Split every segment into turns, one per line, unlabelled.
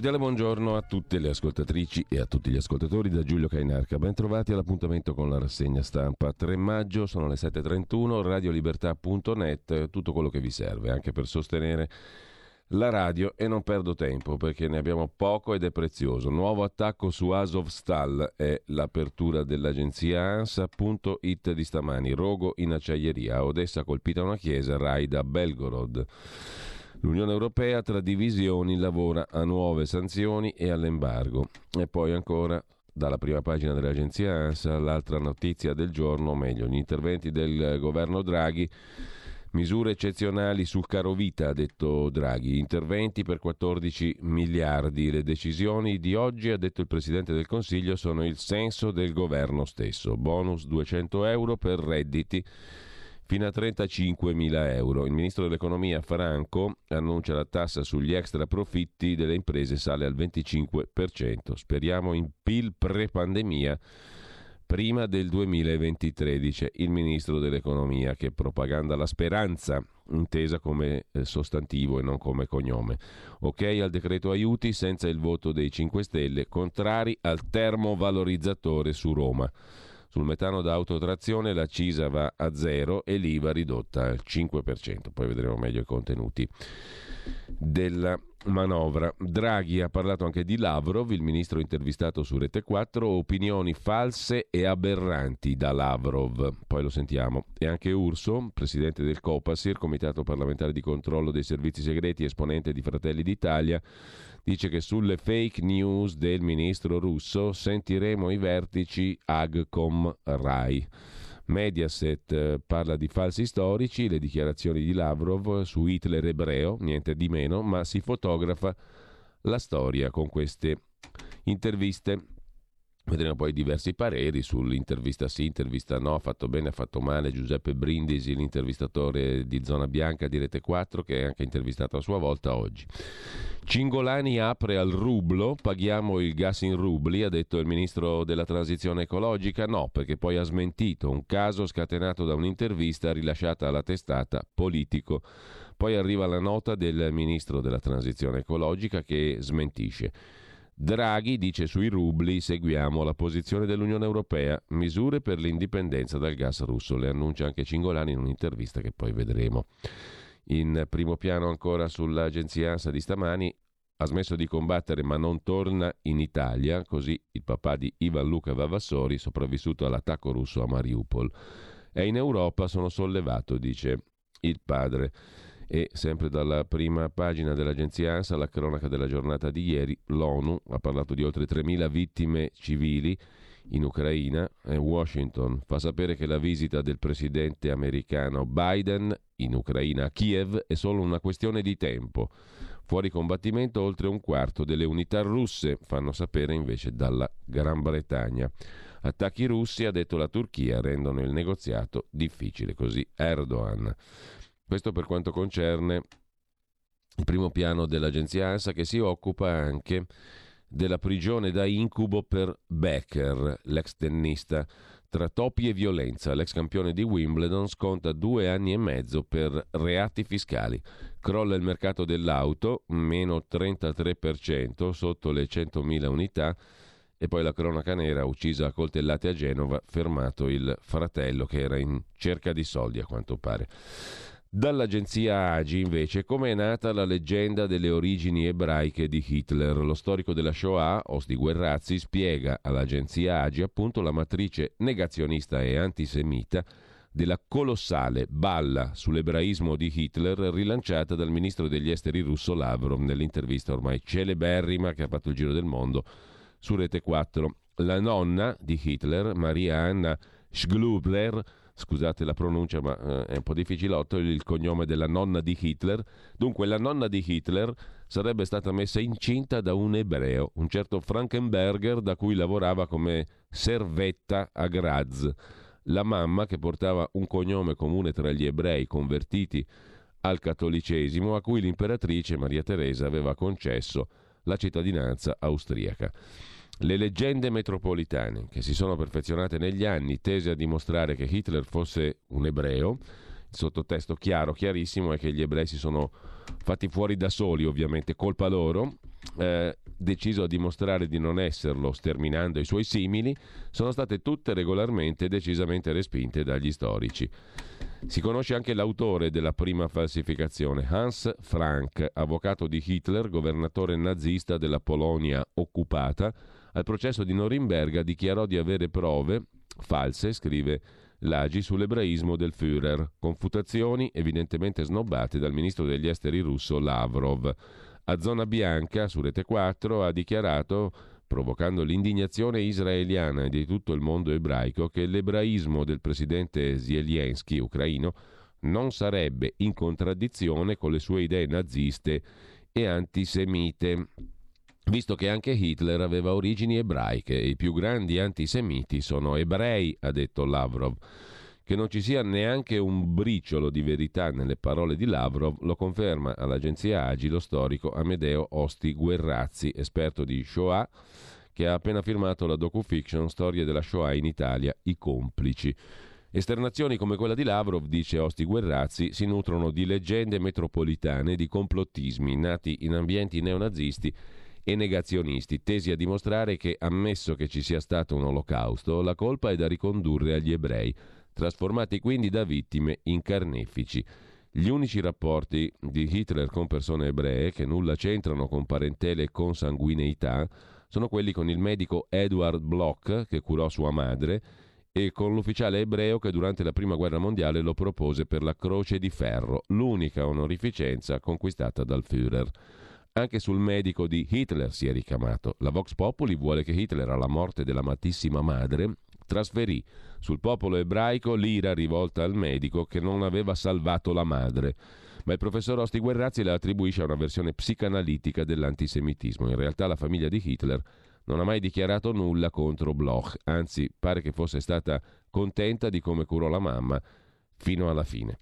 Cordiale buongiorno a tutte le ascoltatrici e a tutti gli ascoltatori da Giulio Cainarca. Ben trovati all'appuntamento con la rassegna stampa. 3 maggio sono le 7.31, radiolibertà.net, tutto quello che vi serve anche per sostenere la radio e non perdo tempo perché ne abbiamo poco ed è prezioso. Nuovo attacco su Azovstal è l'apertura dell'agenzia ANSA.it di stamani. Rogo in acciaieria. Odessa colpita una chiesa, raid a Belgorod. L'Unione Europea tra divisioni lavora a nuove sanzioni e all'embargo. E poi ancora dalla prima pagina dell'agenzia ANSA l'altra notizia del giorno, o meglio, gli interventi del governo Draghi. Misure eccezionali sul caro vita, ha detto Draghi. Interventi per 14 miliardi. Le decisioni di oggi, ha detto il Presidente del Consiglio, sono il senso del governo stesso. Bonus 200 euro per redditi fino a 35.000 euro. Il ministro dell'economia Franco annuncia la tassa sugli extra profitti delle imprese sale al 25%. Speriamo in PIL pre-pandemia prima del 2023, dice il ministro dell'economia che propaganda la speranza intesa come eh, sostantivo e non come cognome. Ok al decreto aiuti senza il voto dei 5 Stelle, contrari al termovalorizzatore su Roma. Sul metano da autotrazione la CISA va a zero e l'IVA ridotta al 5%. Poi vedremo meglio i contenuti della manovra. Draghi ha parlato anche di Lavrov, il ministro intervistato su Rete 4, opinioni false e aberranti da Lavrov. Poi lo sentiamo. E anche Urso, presidente del Copasir, Comitato parlamentare di controllo dei servizi segreti, esponente di Fratelli d'Italia, dice che sulle fake news del ministro russo sentiremo i vertici Agcom-Rai. Mediaset eh, parla di falsi storici, le dichiarazioni di Lavrov su Hitler ebreo, niente di meno, ma si fotografa la storia con queste interviste. Vedremo poi diversi pareri sull'intervista sì, intervista no, fatto bene, ha fatto male Giuseppe Brindisi, l'intervistatore di Zona Bianca di Rete 4, che è anche intervistato a sua volta oggi. Cingolani apre al rublo, paghiamo il gas in rubli, ha detto il ministro della transizione ecologica. No, perché poi ha smentito un caso scatenato da un'intervista rilasciata alla testata Politico. Poi arriva la nota del ministro della transizione ecologica che smentisce. Draghi dice sui rubli seguiamo la posizione dell'Unione Europea, misure per l'indipendenza dal gas russo, le annuncia anche Cingolani in un'intervista che poi vedremo. In primo piano ancora sull'agenzia ANSA di stamani ha smesso di combattere ma non torna in Italia, così il papà di Ivan Luca Vavassori, sopravvissuto all'attacco russo a Mariupol. È in Europa, sono sollevato, dice il padre. E sempre dalla prima pagina dell'agenzia ANSA, la cronaca della giornata di ieri, l'ONU ha parlato di oltre 3.000 vittime civili in Ucraina e Washington fa sapere che la visita del presidente americano Biden in Ucraina a Kiev è solo una questione di tempo. Fuori combattimento oltre un quarto delle unità russe, fanno sapere invece dalla Gran Bretagna. Attacchi russi, ha detto la Turchia, rendono il negoziato difficile, così Erdogan. Questo per quanto concerne il primo piano dell'agenzia ANSA che si occupa anche della prigione da incubo per Becker, l'ex tennista. Tra topi e violenza, l'ex campione di Wimbledon sconta due anni e mezzo per reati fiscali. Crolla il mercato dell'auto, meno 33% sotto le 100.000 unità. E poi la cronaca nera, uccisa a coltellate a Genova, fermato il fratello che era in cerca di soldi a quanto pare. Dall'agenzia AGI invece come è nata la leggenda delle origini ebraiche di Hitler. Lo storico della Shoah, Osti Guerrazzi, spiega all'agenzia AGI appunto la matrice negazionista e antisemita della colossale balla sull'ebraismo di Hitler rilanciata dal ministro degli esteri russo Lavrov nell'intervista ormai celeberrima che ha fatto il giro del mondo su Rete 4. La nonna di Hitler, Maria Anna Schglubler, scusate la pronuncia ma eh, è un po' difficilotto, il cognome della nonna di Hitler. Dunque la nonna di Hitler sarebbe stata messa incinta da un ebreo, un certo Frankenberger da cui lavorava come servetta a Graz. La mamma, che portava un cognome comune tra gli ebrei convertiti al cattolicesimo, a cui l'imperatrice Maria Teresa aveva concesso la cittadinanza austriaca. Le leggende metropolitane, che si sono perfezionate negli anni, tese a dimostrare che Hitler fosse un ebreo, il sottotesto chiaro, chiarissimo è che gli ebrei si sono fatti fuori da soli, ovviamente colpa loro, eh, deciso a dimostrare di non esserlo sterminando i suoi simili, sono state tutte regolarmente e decisamente respinte dagli storici. Si conosce anche l'autore della prima falsificazione, Hans Frank, avvocato di Hitler, governatore nazista della Polonia occupata, al processo di Norimberga dichiarò di avere prove false, scrive l'Agi, sull'ebraismo del Führer, confutazioni evidentemente snobbate dal ministro degli esteri russo Lavrov. A Zona Bianca, su Rete 4, ha dichiarato provocando l'indignazione israeliana e di tutto il mondo ebraico, che l'ebraismo del presidente Zelensky ucraino non sarebbe in contraddizione con le sue idee naziste e antisemite visto che anche Hitler aveva origini ebraiche e i più grandi antisemiti sono ebrei, ha detto Lavrov. Che non ci sia neanche un briciolo di verità nelle parole di Lavrov lo conferma all'agenzia Agi lo storico Amedeo Osti Guerrazzi, esperto di Shoah, che ha appena firmato la docufiction Storia della Shoah in Italia, I complici. Esternazioni come quella di Lavrov, dice Osti Guerrazzi, si nutrono di leggende metropolitane, di complottismi nati in ambienti neonazisti e negazionisti, tesi a dimostrare che, ammesso che ci sia stato un olocausto, la colpa è da ricondurre agli ebrei, trasformati quindi da vittime in carnefici. Gli unici rapporti di Hitler con persone ebree, che nulla c'entrano con parentele e consanguineità, sono quelli con il medico Edward Bloch, che curò sua madre, e con l'ufficiale ebreo che durante la Prima Guerra Mondiale lo propose per la Croce di Ferro, l'unica onorificenza conquistata dal Führer. Anche sul medico di Hitler si è ricamato. La Vox Populi vuole che Hitler, alla morte dell'amatissima madre, trasferì sul popolo ebraico l'ira rivolta al medico che non aveva salvato la madre. Ma il professor Osti Guerrazzi la attribuisce a una versione psicanalitica dell'antisemitismo. In realtà la famiglia di Hitler non ha mai dichiarato nulla contro Bloch, anzi pare che fosse stata contenta di come curò la mamma fino alla fine.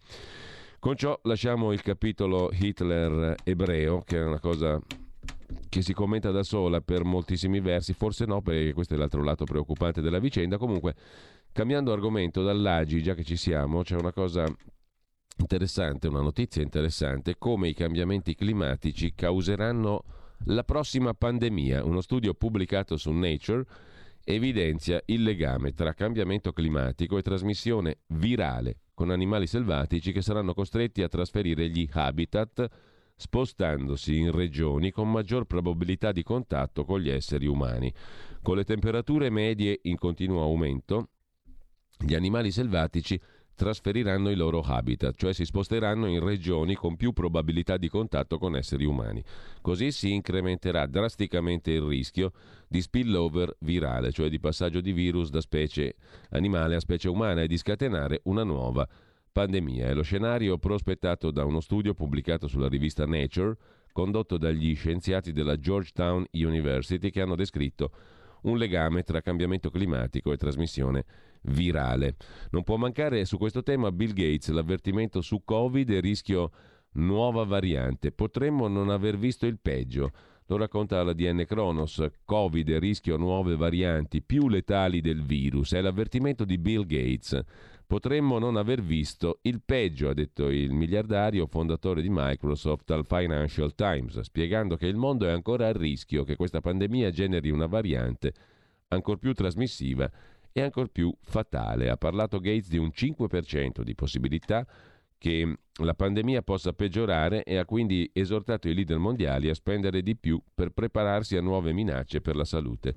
Con ciò lasciamo il capitolo Hitler ebreo, che è una cosa che si commenta da sola per moltissimi versi, forse no, perché questo è l'altro lato preoccupante della vicenda. Comunque, cambiando argomento dall'Agi, già che ci siamo, c'è una cosa interessante, una notizia interessante, come i cambiamenti climatici causeranno la prossima pandemia. Uno studio pubblicato su Nature evidenzia il legame tra cambiamento climatico e trasmissione virale con animali selvatici che saranno costretti a trasferire gli habitat spostandosi in regioni con maggior probabilità di contatto con gli esseri umani. Con le temperature medie in continuo aumento, gli animali selvatici trasferiranno i loro habitat, cioè si sposteranno in regioni con più probabilità di contatto con esseri umani. Così si incrementerà drasticamente il rischio di spillover virale, cioè di passaggio di virus da specie animale a specie umana e di scatenare una nuova pandemia. È lo scenario prospettato da uno studio pubblicato sulla rivista Nature, condotto dagli scienziati della Georgetown University che hanno descritto un legame tra cambiamento climatico e trasmissione virale. Non può mancare su questo tema Bill Gates, l'avvertimento su Covid e rischio nuova variante. Potremmo non aver visto il peggio. Lo racconta la DN Kronos. Covid e rischio nuove varianti più letali del virus. È l'avvertimento di Bill Gates. Potremmo non aver visto il peggio, ha detto il miliardario fondatore di Microsoft al Financial Times, spiegando che il mondo è ancora a rischio che questa pandemia generi una variante ancora più trasmissiva e ancor più fatale. Ha parlato Gates di un 5% di possibilità che la pandemia possa peggiorare e ha quindi esortato i leader mondiali a spendere di più per prepararsi a nuove minacce per la salute.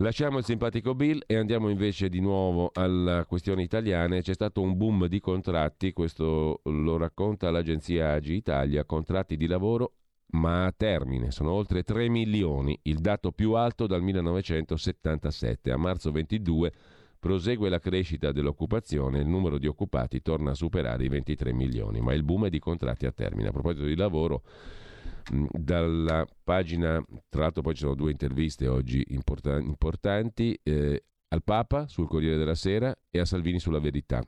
Lasciamo il simpatico Bill e andiamo invece di nuovo alla questione italiana. C'è stato un boom di contratti, questo lo racconta l'agenzia Agi Italia, contratti di lavoro ma a termine. Sono oltre 3 milioni, il dato più alto dal 1977. A marzo 22 prosegue la crescita dell'occupazione, il numero di occupati torna a superare i 23 milioni, ma il boom è di contratti a termine. A proposito di lavoro, dalla pagina, tra l'altro poi ci sono due interviste oggi importanti, eh, al Papa sul Corriere della Sera e a Salvini sulla Verità.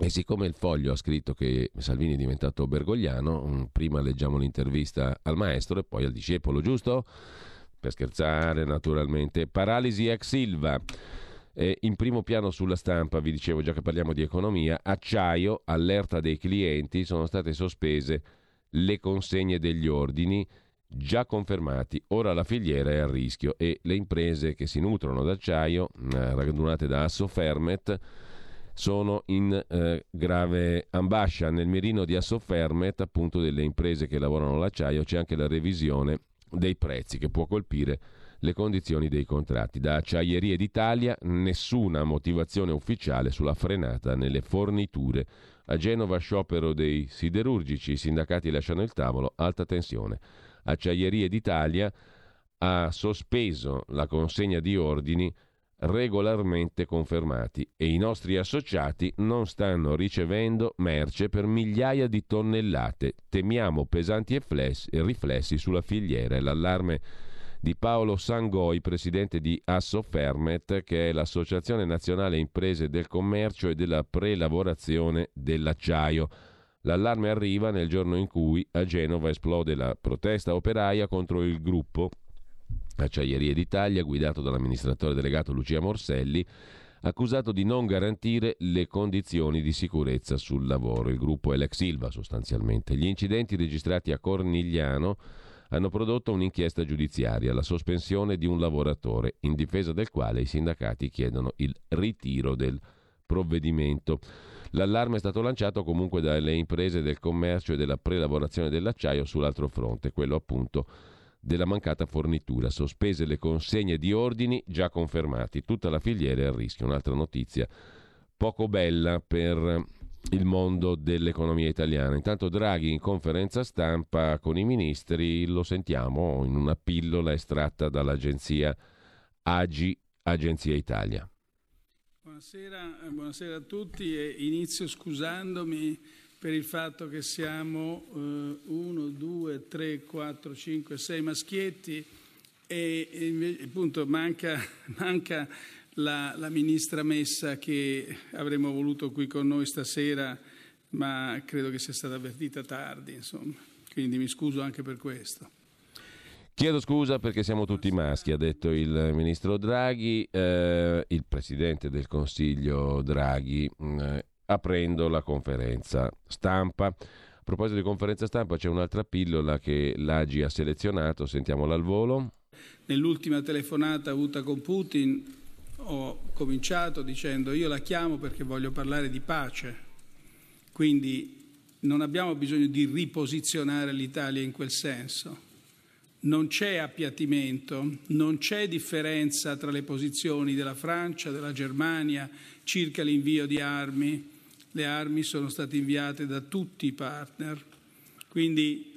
E siccome il foglio ha scritto che Salvini è diventato bergogliano, mm, prima leggiamo l'intervista al maestro e poi al discepolo, giusto? Per scherzare, naturalmente. Paralisi ex Silva. In primo piano sulla stampa, vi dicevo già che parliamo di economia, acciaio, allerta dei clienti, sono state sospese le consegne degli ordini già confermati. Ora la filiera è a rischio e le imprese che si nutrono d'acciaio, eh, radunate da Assofermet, sono in eh, grave ambascia. Nel mirino di Assofermet, appunto delle imprese che lavorano l'acciaio, c'è anche la revisione dei prezzi che può colpire le condizioni dei contratti. Da Acciaierie d'Italia nessuna motivazione ufficiale sulla frenata nelle forniture. A Genova sciopero dei siderurgici, i sindacati lasciano il tavolo, alta tensione. Acciaierie d'Italia ha sospeso la consegna di ordini regolarmente confermati e i nostri associati non stanno ricevendo merce per migliaia di tonnellate. Temiamo pesanti riflessi sulla filiera l'allarme di Paolo Sangoi, presidente di Assofermet, che è l'Associazione Nazionale Imprese del Commercio e della Prelavorazione dell'Acciaio. L'allarme arriva nel giorno in cui a Genova esplode la protesta operaia contro il gruppo Acciaierie d'Italia, guidato dall'amministratore delegato Lucia Morselli, accusato di non garantire le condizioni di sicurezza sul lavoro. Il gruppo è l'ex Silva sostanzialmente. Gli incidenti registrati a Cornigliano hanno prodotto un'inchiesta giudiziaria, la sospensione di un lavoratore, in difesa del quale i sindacati chiedono il ritiro del provvedimento. L'allarme è stato lanciato comunque dalle imprese del commercio e della prelavorazione dell'acciaio sull'altro fronte, quello appunto della mancata fornitura, sospese le consegne di ordini già confermati, tutta la filiera è a rischio. Un'altra notizia poco bella per il mondo dell'economia italiana. Intanto Draghi in conferenza stampa con i ministri, lo sentiamo in una pillola estratta dall'agenzia Agi, Agenzia Italia.
Buonasera, buonasera a tutti e inizio scusandomi per il fatto che siamo eh, uno, due, tre, quattro, cinque, sei maschietti e, e appunto manca, manca la, la, ministra Messa che avremmo voluto qui con noi stasera, ma credo che sia stata avvertita tardi, insomma. Quindi mi scuso anche per questo.
Chiedo scusa perché siamo tutti maschi, ha detto il ministro Draghi, eh, il presidente del Consiglio Draghi. Eh, aprendo la conferenza stampa. A proposito di conferenza stampa c'è un'altra pillola che l'Agi ha selezionato, sentiamola al volo.
Nell'ultima telefonata avuta con Putin ho cominciato dicendo io la chiamo perché voglio parlare di pace, quindi non abbiamo bisogno di riposizionare l'Italia in quel senso. Non c'è appiattimento, non c'è differenza tra le posizioni della Francia, della Germania circa l'invio di armi le armi sono state inviate da tutti i partner, quindi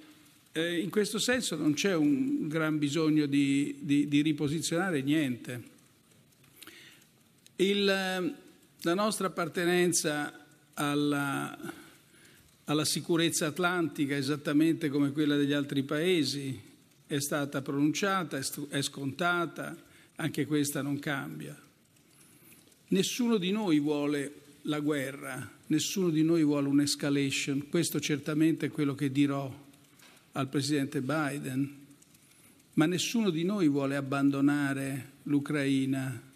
eh, in questo senso non c'è un gran bisogno di, di, di riposizionare niente. Il, la nostra appartenenza alla, alla sicurezza atlantica, esattamente come quella degli altri paesi, è stata pronunciata, è scontata, anche questa non cambia. Nessuno di noi vuole la guerra, nessuno di noi vuole un'escalation, questo certamente è quello che dirò al Presidente Biden, ma nessuno di noi vuole abbandonare l'Ucraina.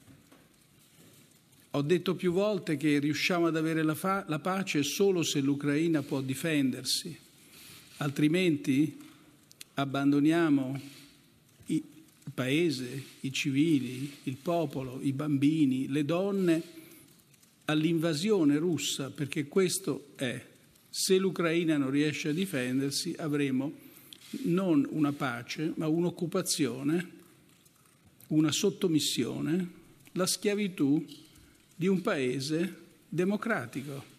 Ho detto più volte che riusciamo ad avere la, fa- la pace solo se l'Ucraina può difendersi, altrimenti abbandoniamo il paese, i civili, il popolo, i bambini, le donne all'invasione russa, perché questo è, se l'Ucraina non riesce a difendersi avremo non una pace, ma un'occupazione una sottomissione, la schiavitù di un paese democratico.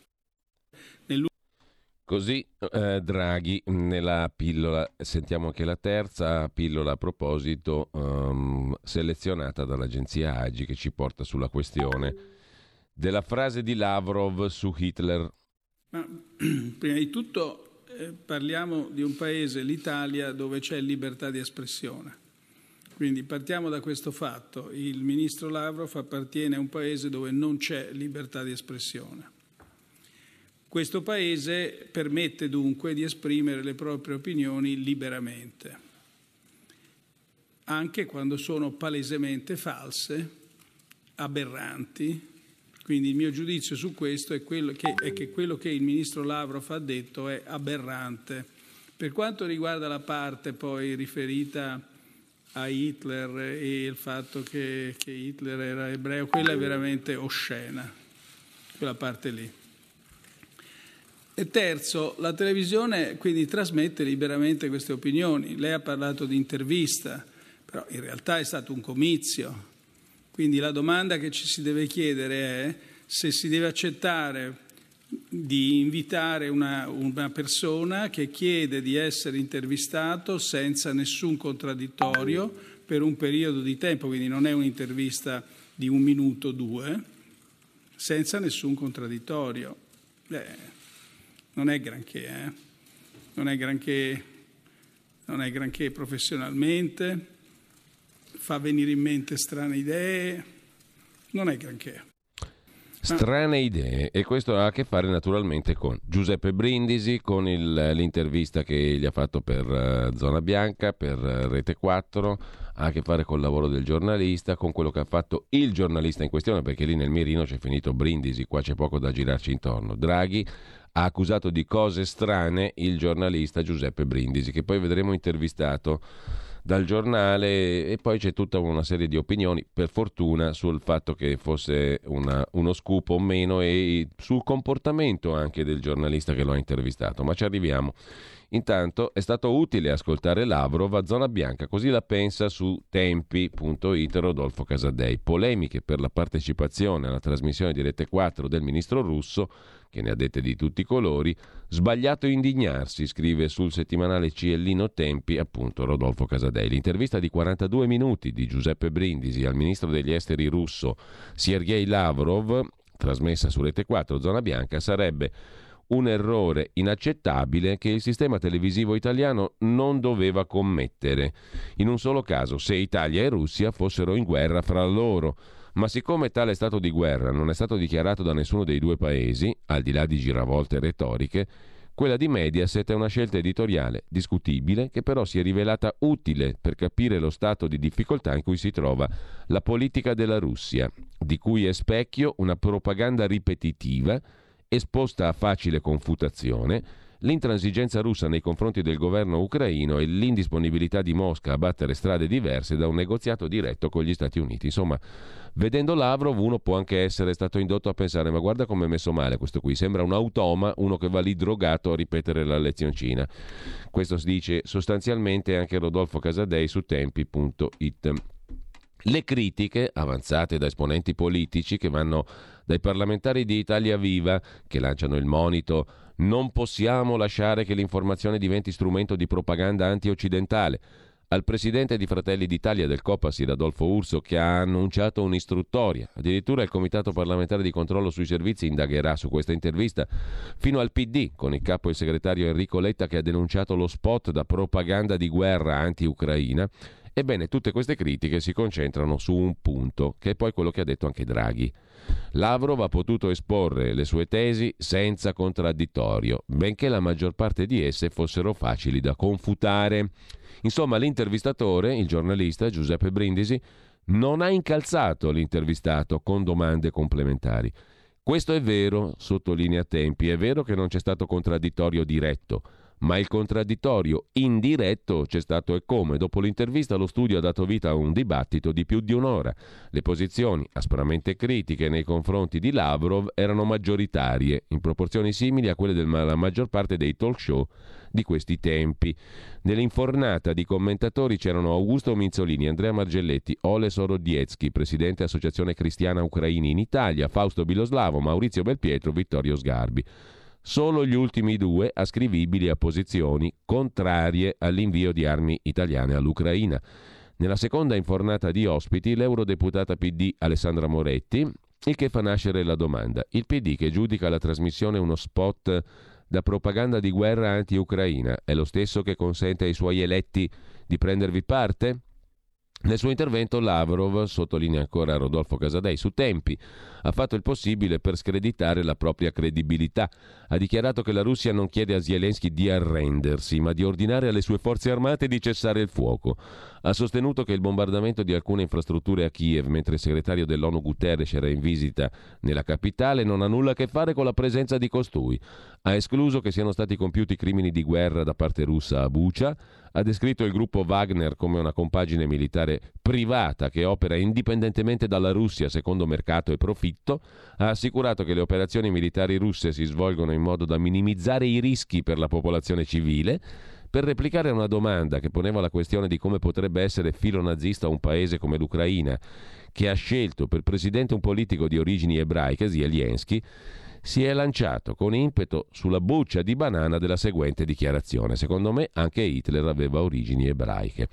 Così eh, Draghi nella pillola, sentiamo anche la terza pillola a proposito um, selezionata dall'agenzia Agi che ci porta sulla questione della frase di Lavrov su Hitler.
Ma, prima di tutto eh, parliamo di un paese, l'Italia, dove c'è libertà di espressione. Quindi partiamo da questo fatto. Il ministro Lavrov appartiene a un paese dove non c'è libertà di espressione. Questo Paese permette dunque di esprimere le proprie opinioni liberamente, anche quando sono palesemente false, aberranti. Quindi il mio giudizio su questo è, che, è che quello che il ministro Lavrov ha detto è aberrante. Per quanto riguarda la parte poi riferita a Hitler e il fatto che, che Hitler era ebreo, quella è veramente oscena, quella parte lì. E terzo, la televisione quindi trasmette liberamente queste opinioni. Lei ha parlato di intervista, però in realtà è stato un comizio. Quindi la domanda che ci si deve chiedere è se si deve accettare di invitare una, una persona che chiede di essere intervistato senza nessun contraddittorio per un periodo di tempo, quindi non è un'intervista di un minuto o due, senza nessun contraddittorio. Beh, non è granché, eh? non, è granché non è granché professionalmente, fa venire in mente strane idee, non è granché.
Strane idee e questo ha a che fare naturalmente con Giuseppe Brindisi, con il, l'intervista che gli ha fatto per uh, Zona Bianca, per uh, Rete 4, ha a che fare col lavoro del giornalista, con quello che ha fatto il giornalista in questione, perché lì nel mirino c'è finito Brindisi, qua c'è poco da girarci intorno. Draghi ha accusato di cose strane il giornalista Giuseppe Brindisi, che poi vedremo intervistato dal giornale e poi c'è tutta una serie di opinioni, per fortuna, sul fatto che fosse una, uno scoop o meno e sul comportamento anche del giornalista che lo ha intervistato, ma ci arriviamo. Intanto è stato utile ascoltare Lavrov a Zona Bianca, così la pensa su tempi.it Rodolfo Casadei. Polemiche per la partecipazione alla trasmissione di Rete 4 del ministro russo che ne ha dette di tutti i colori, sbagliato indignarsi, scrive sul settimanale Ciellino Tempi, appunto Rodolfo Casadei. L'intervista di 42 minuti di Giuseppe Brindisi al ministro degli esteri russo Sergei Lavrov, trasmessa su Rete 4 Zona Bianca, sarebbe un errore inaccettabile che il sistema televisivo italiano non doveva commettere. In un solo caso, se Italia e Russia fossero in guerra fra loro ma siccome tale stato di guerra non è stato dichiarato da nessuno dei due paesi, al di là di giravolte retoriche, quella di Mediaset è una scelta editoriale discutibile che però si è rivelata utile per capire lo stato di difficoltà in cui si trova la politica della Russia, di cui è specchio una propaganda ripetitiva esposta a facile confutazione l'intransigenza russa nei confronti del governo ucraino e l'indisponibilità di Mosca a battere strade diverse da un negoziato diretto con gli Stati Uniti. Insomma, vedendo Lavrov uno può anche essere stato indotto a pensare ma guarda come è messo male questo qui, sembra un automa, uno che va lì drogato a ripetere la lezioncina. Questo si dice sostanzialmente anche Rodolfo Casadei su tempi.it. Le critiche avanzate da esponenti politici che vanno dai parlamentari di Italia Viva, che lanciano il monito non possiamo lasciare che l'informazione diventi strumento di propaganda anti-occidentale. Al presidente di Fratelli d'Italia del Copasir, Adolfo Urso, che ha annunciato un'istruttoria. Addirittura il Comitato parlamentare di controllo sui servizi indagherà su questa intervista. Fino al PD, con il capo e il segretario Enrico Letta che ha denunciato lo spot da propaganda di guerra anti-Ucraina. Ebbene, tutte queste critiche si concentrano su un punto, che è poi quello che ha detto anche Draghi. Lavrov ha potuto esporre le sue tesi senza contraddittorio, benché la maggior parte di esse fossero facili da confutare. Insomma, l'intervistatore, il giornalista Giuseppe Brindisi, non ha incalzato l'intervistato con domande complementari. Questo è vero, sottolinea Tempi, è vero che non c'è stato contraddittorio diretto, ma il contraddittorio indiretto c'è stato e come. Dopo l'intervista lo studio ha dato vita a un dibattito di più di un'ora. Le posizioni, aspramente critiche nei confronti di Lavrov, erano maggioritarie, in proporzioni simili a quelle della maggior parte dei talk show di questi tempi. Nell'infornata di commentatori c'erano Augusto Minzolini, Andrea Margelletti, Ole Sorodiecki, presidente Associazione Cristiana Ucraini in Italia, Fausto Biloslavo, Maurizio Belpietro, Vittorio Sgarbi solo gli ultimi due ascrivibili a posizioni contrarie all'invio di armi italiane all'Ucraina. Nella seconda infornata di ospiti l'eurodeputata PD Alessandra Moretti, il che fa nascere la domanda. Il PD che giudica la trasmissione uno spot da propaganda di guerra anti-Ucraina è lo stesso che consente ai suoi eletti di prendervi parte? Nel suo intervento Lavrov, sottolinea ancora Rodolfo Casadei, su tempi ha fatto il possibile per screditare la propria credibilità. Ha dichiarato che la Russia non chiede a Zelensky di arrendersi, ma di ordinare alle sue forze armate di cessare il fuoco. Ha sostenuto che il bombardamento di alcune infrastrutture a Kiev, mentre il segretario dell'ONU Guterres era in visita nella capitale, non ha nulla a che fare con la presenza di costui. Ha escluso che siano stati compiuti crimini di guerra da parte russa a Bucha. Ha descritto il gruppo Wagner come una compagine militare privata che opera indipendentemente dalla Russia secondo mercato e profitto, ha assicurato che le operazioni militari russe si svolgono in modo da minimizzare i rischi per la popolazione civile, per replicare a una domanda che poneva la questione di come potrebbe essere filo nazista un paese come l'Ucraina, che ha scelto per presidente un politico di origini ebraiche, Zelensky, si è lanciato con impeto sulla buccia di banana della seguente dichiarazione. Secondo me anche Hitler aveva origini ebraiche.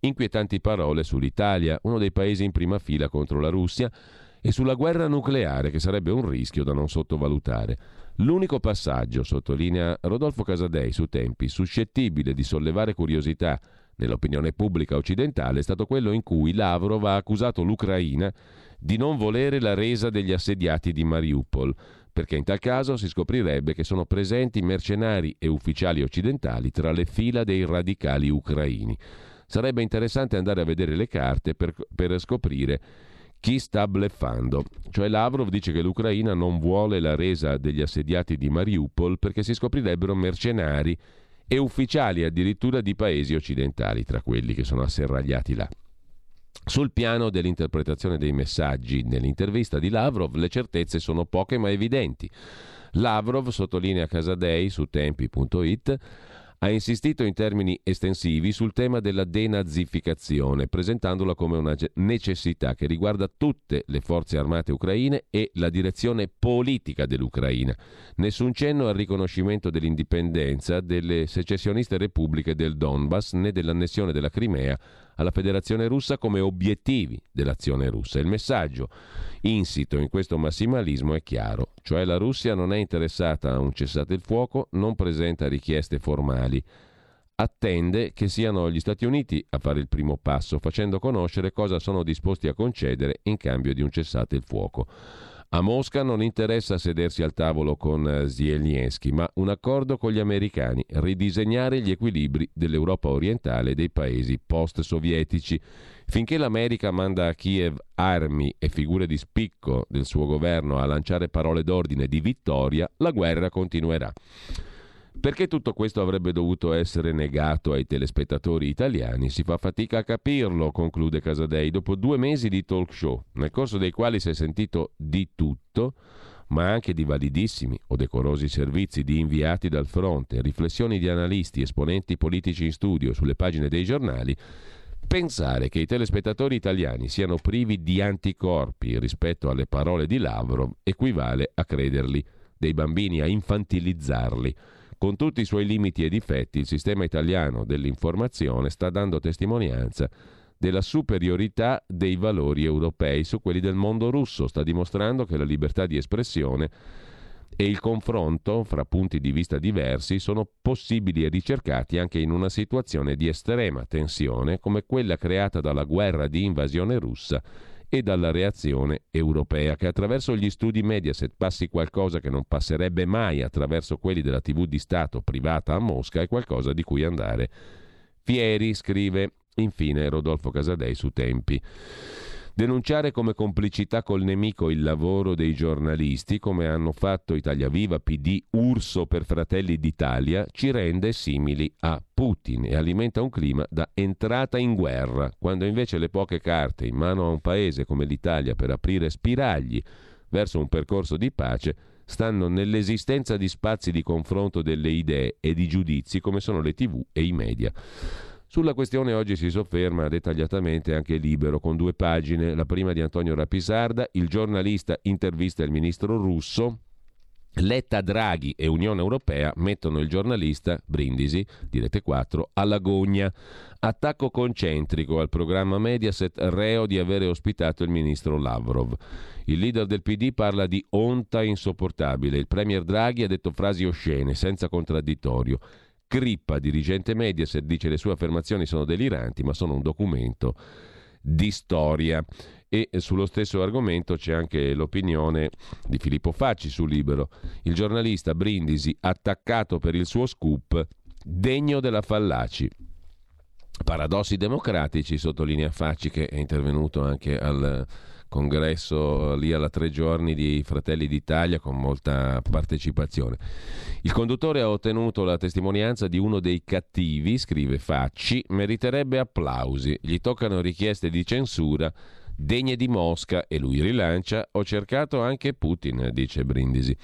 Inquietanti parole sull'Italia, uno dei paesi in prima fila contro la Russia, e sulla guerra nucleare, che sarebbe un rischio da non sottovalutare. L'unico passaggio, sottolinea Rodolfo Casadei su tempi, suscettibile di sollevare curiosità nell'opinione pubblica occidentale è stato quello in cui Lavrov ha accusato l'Ucraina di non volere la resa degli assediati di Mariupol perché in tal caso si scoprirebbe che sono presenti mercenari e ufficiali occidentali tra le fila dei radicali ucraini. Sarebbe interessante andare a vedere le carte per, per scoprire chi sta bleffando. Cioè Lavrov dice che l'Ucraina non vuole la resa degli assediati di Mariupol perché si scoprirebbero mercenari e ufficiali addirittura di paesi occidentali tra quelli che sono asserragliati là. Sul piano dell'interpretazione dei messaggi nell'intervista di Lavrov le certezze sono poche ma evidenti. Lavrov, sottolinea Casadei su tempi.it, ha insistito in termini estensivi sul tema della denazificazione, presentandola come una necessità che riguarda tutte le forze armate ucraine e la direzione politica dell'Ucraina. Nessun cenno al riconoscimento dell'indipendenza delle secessioniste repubbliche del Donbass né dell'annessione della Crimea alla Federazione russa come obiettivi dell'azione russa. Il messaggio insito in questo massimalismo è chiaro, cioè la Russia non è interessata a un cessate il fuoco, non presenta richieste formali, attende che siano gli Stati Uniti a fare il primo passo, facendo conoscere cosa sono disposti a concedere in cambio di un cessate il fuoco. A Mosca non interessa sedersi al tavolo con eh, Zelensky, ma un accordo con gli americani, ridisegnare gli equilibri dell'Europa orientale e dei paesi post-sovietici. Finché l'America manda a Kiev armi e figure di spicco del suo governo a lanciare parole d'ordine di vittoria, la guerra continuerà. Perché tutto questo avrebbe dovuto essere negato ai telespettatori italiani? Si fa fatica a capirlo, conclude Casadei, dopo due mesi di talk show, nel corso dei quali si è sentito di tutto, ma anche di validissimi o decorosi servizi di inviati dal fronte, riflessioni di analisti, esponenti politici in studio sulle pagine dei giornali, pensare che i telespettatori italiani siano privi di anticorpi rispetto alle parole di Lavrov equivale a crederli, dei bambini a infantilizzarli. Con tutti i suoi limiti e difetti, il sistema italiano dell'informazione sta dando testimonianza della superiorità dei valori europei su quelli del mondo russo, sta dimostrando che la libertà di espressione e il confronto fra punti di vista diversi sono possibili e ricercati anche in una situazione di estrema tensione come quella creata dalla guerra di invasione russa e dalla reazione europea, che attraverso gli studi Mediaset passi qualcosa che non passerebbe mai attraverso quelli della TV di Stato privata a Mosca è qualcosa di cui andare fieri, scrive infine Rodolfo Casadei su Tempi. Denunciare come complicità col nemico il lavoro dei giornalisti, come hanno fatto Italia Viva, PD, Urso per Fratelli d'Italia, ci rende simili a Putin e alimenta un clima da entrata in guerra, quando invece le poche carte in mano a un paese come l'Italia per aprire spiragli verso un percorso di pace stanno nell'esistenza di spazi di confronto delle idee e di giudizi come sono le tv e i media. Sulla questione oggi si sofferma dettagliatamente anche Libero con due pagine, la prima di Antonio Rapisarda, il giornalista intervista il ministro russo, Letta Draghi e Unione Europea mettono il giornalista Brindisi, direte 4, alla gogna. Attacco concentrico al programma Mediaset reo di avere ospitato il ministro Lavrov. Il leader del PD parla di onta insopportabile. Il premier Draghi ha detto frasi oscene, senza contraddittorio. Crippa, dirigente Mediaset, dice le sue affermazioni sono deliranti, ma sono un documento di storia. E sullo stesso argomento c'è anche l'opinione di Filippo Facci su Libero. Il giornalista Brindisi, attaccato per il suo scoop, degno della Fallaci. Paradossi democratici, sottolinea Facci, che è intervenuto anche al congresso lì alla tre giorni di Fratelli d'Italia con molta partecipazione. Il conduttore ha ottenuto la testimonianza di uno dei cattivi, scrive Facci, meriterebbe applausi, gli toccano richieste di censura degne di Mosca e lui rilancia ho cercato anche Putin, dice Brindisi,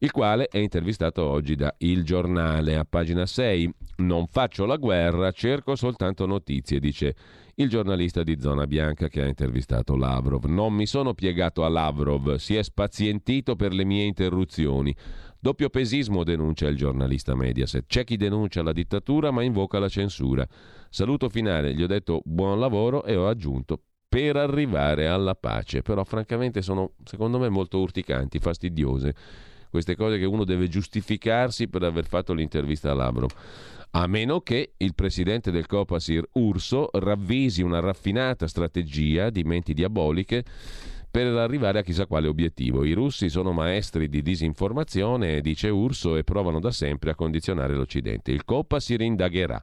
il quale è intervistato oggi da Il Giornale a pagina 6. Non faccio la guerra, cerco soltanto notizie, dice il giornalista di Zona Bianca che ha intervistato Lavrov. Non mi sono piegato a Lavrov, si è spazientito per le mie interruzioni. Doppio pesismo denuncia il giornalista Mediaset. C'è chi denuncia la dittatura ma invoca la censura. Saluto finale, gli ho detto buon lavoro e ho aggiunto per arrivare alla pace. Però francamente sono secondo me molto urticanti, fastidiose. Queste cose che uno deve giustificarsi per aver fatto l'intervista a Lavrov a meno che il presidente del Copasir Urso ravvisi una raffinata strategia di menti diaboliche per arrivare a chissà quale obiettivo. I russi sono maestri di disinformazione, dice Urso, e provano da sempre a condizionare l'Occidente. Il Copasir indagherà.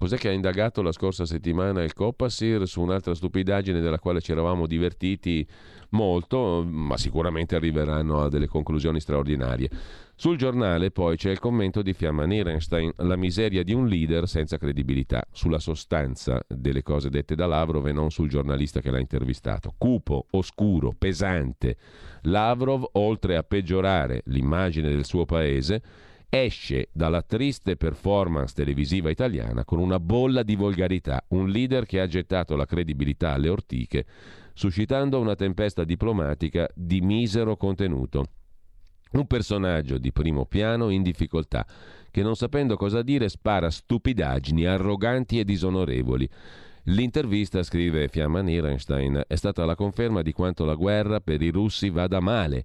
Cos'è che ha indagato la scorsa settimana il Copasir su un'altra stupidaggine della quale ci eravamo divertiti molto, ma sicuramente arriveranno a delle conclusioni straordinarie. Sul giornale poi c'è il commento di Fiamma Nierenstein, la miseria di un leader senza credibilità, sulla sostanza delle cose dette da Lavrov e non sul giornalista che l'ha intervistato. Cupo, oscuro, pesante. Lavrov, oltre a peggiorare l'immagine del suo paese, esce dalla triste performance televisiva italiana con una bolla di volgarità, un leader che ha gettato la credibilità alle ortiche, suscitando una tempesta diplomatica di misero contenuto. Un personaggio di primo piano in difficoltà, che non sapendo cosa dire spara stupidaggini arroganti e disonorevoli. L'intervista, scrive Fiamma Nierenstein, è stata la conferma di quanto la guerra per i russi vada male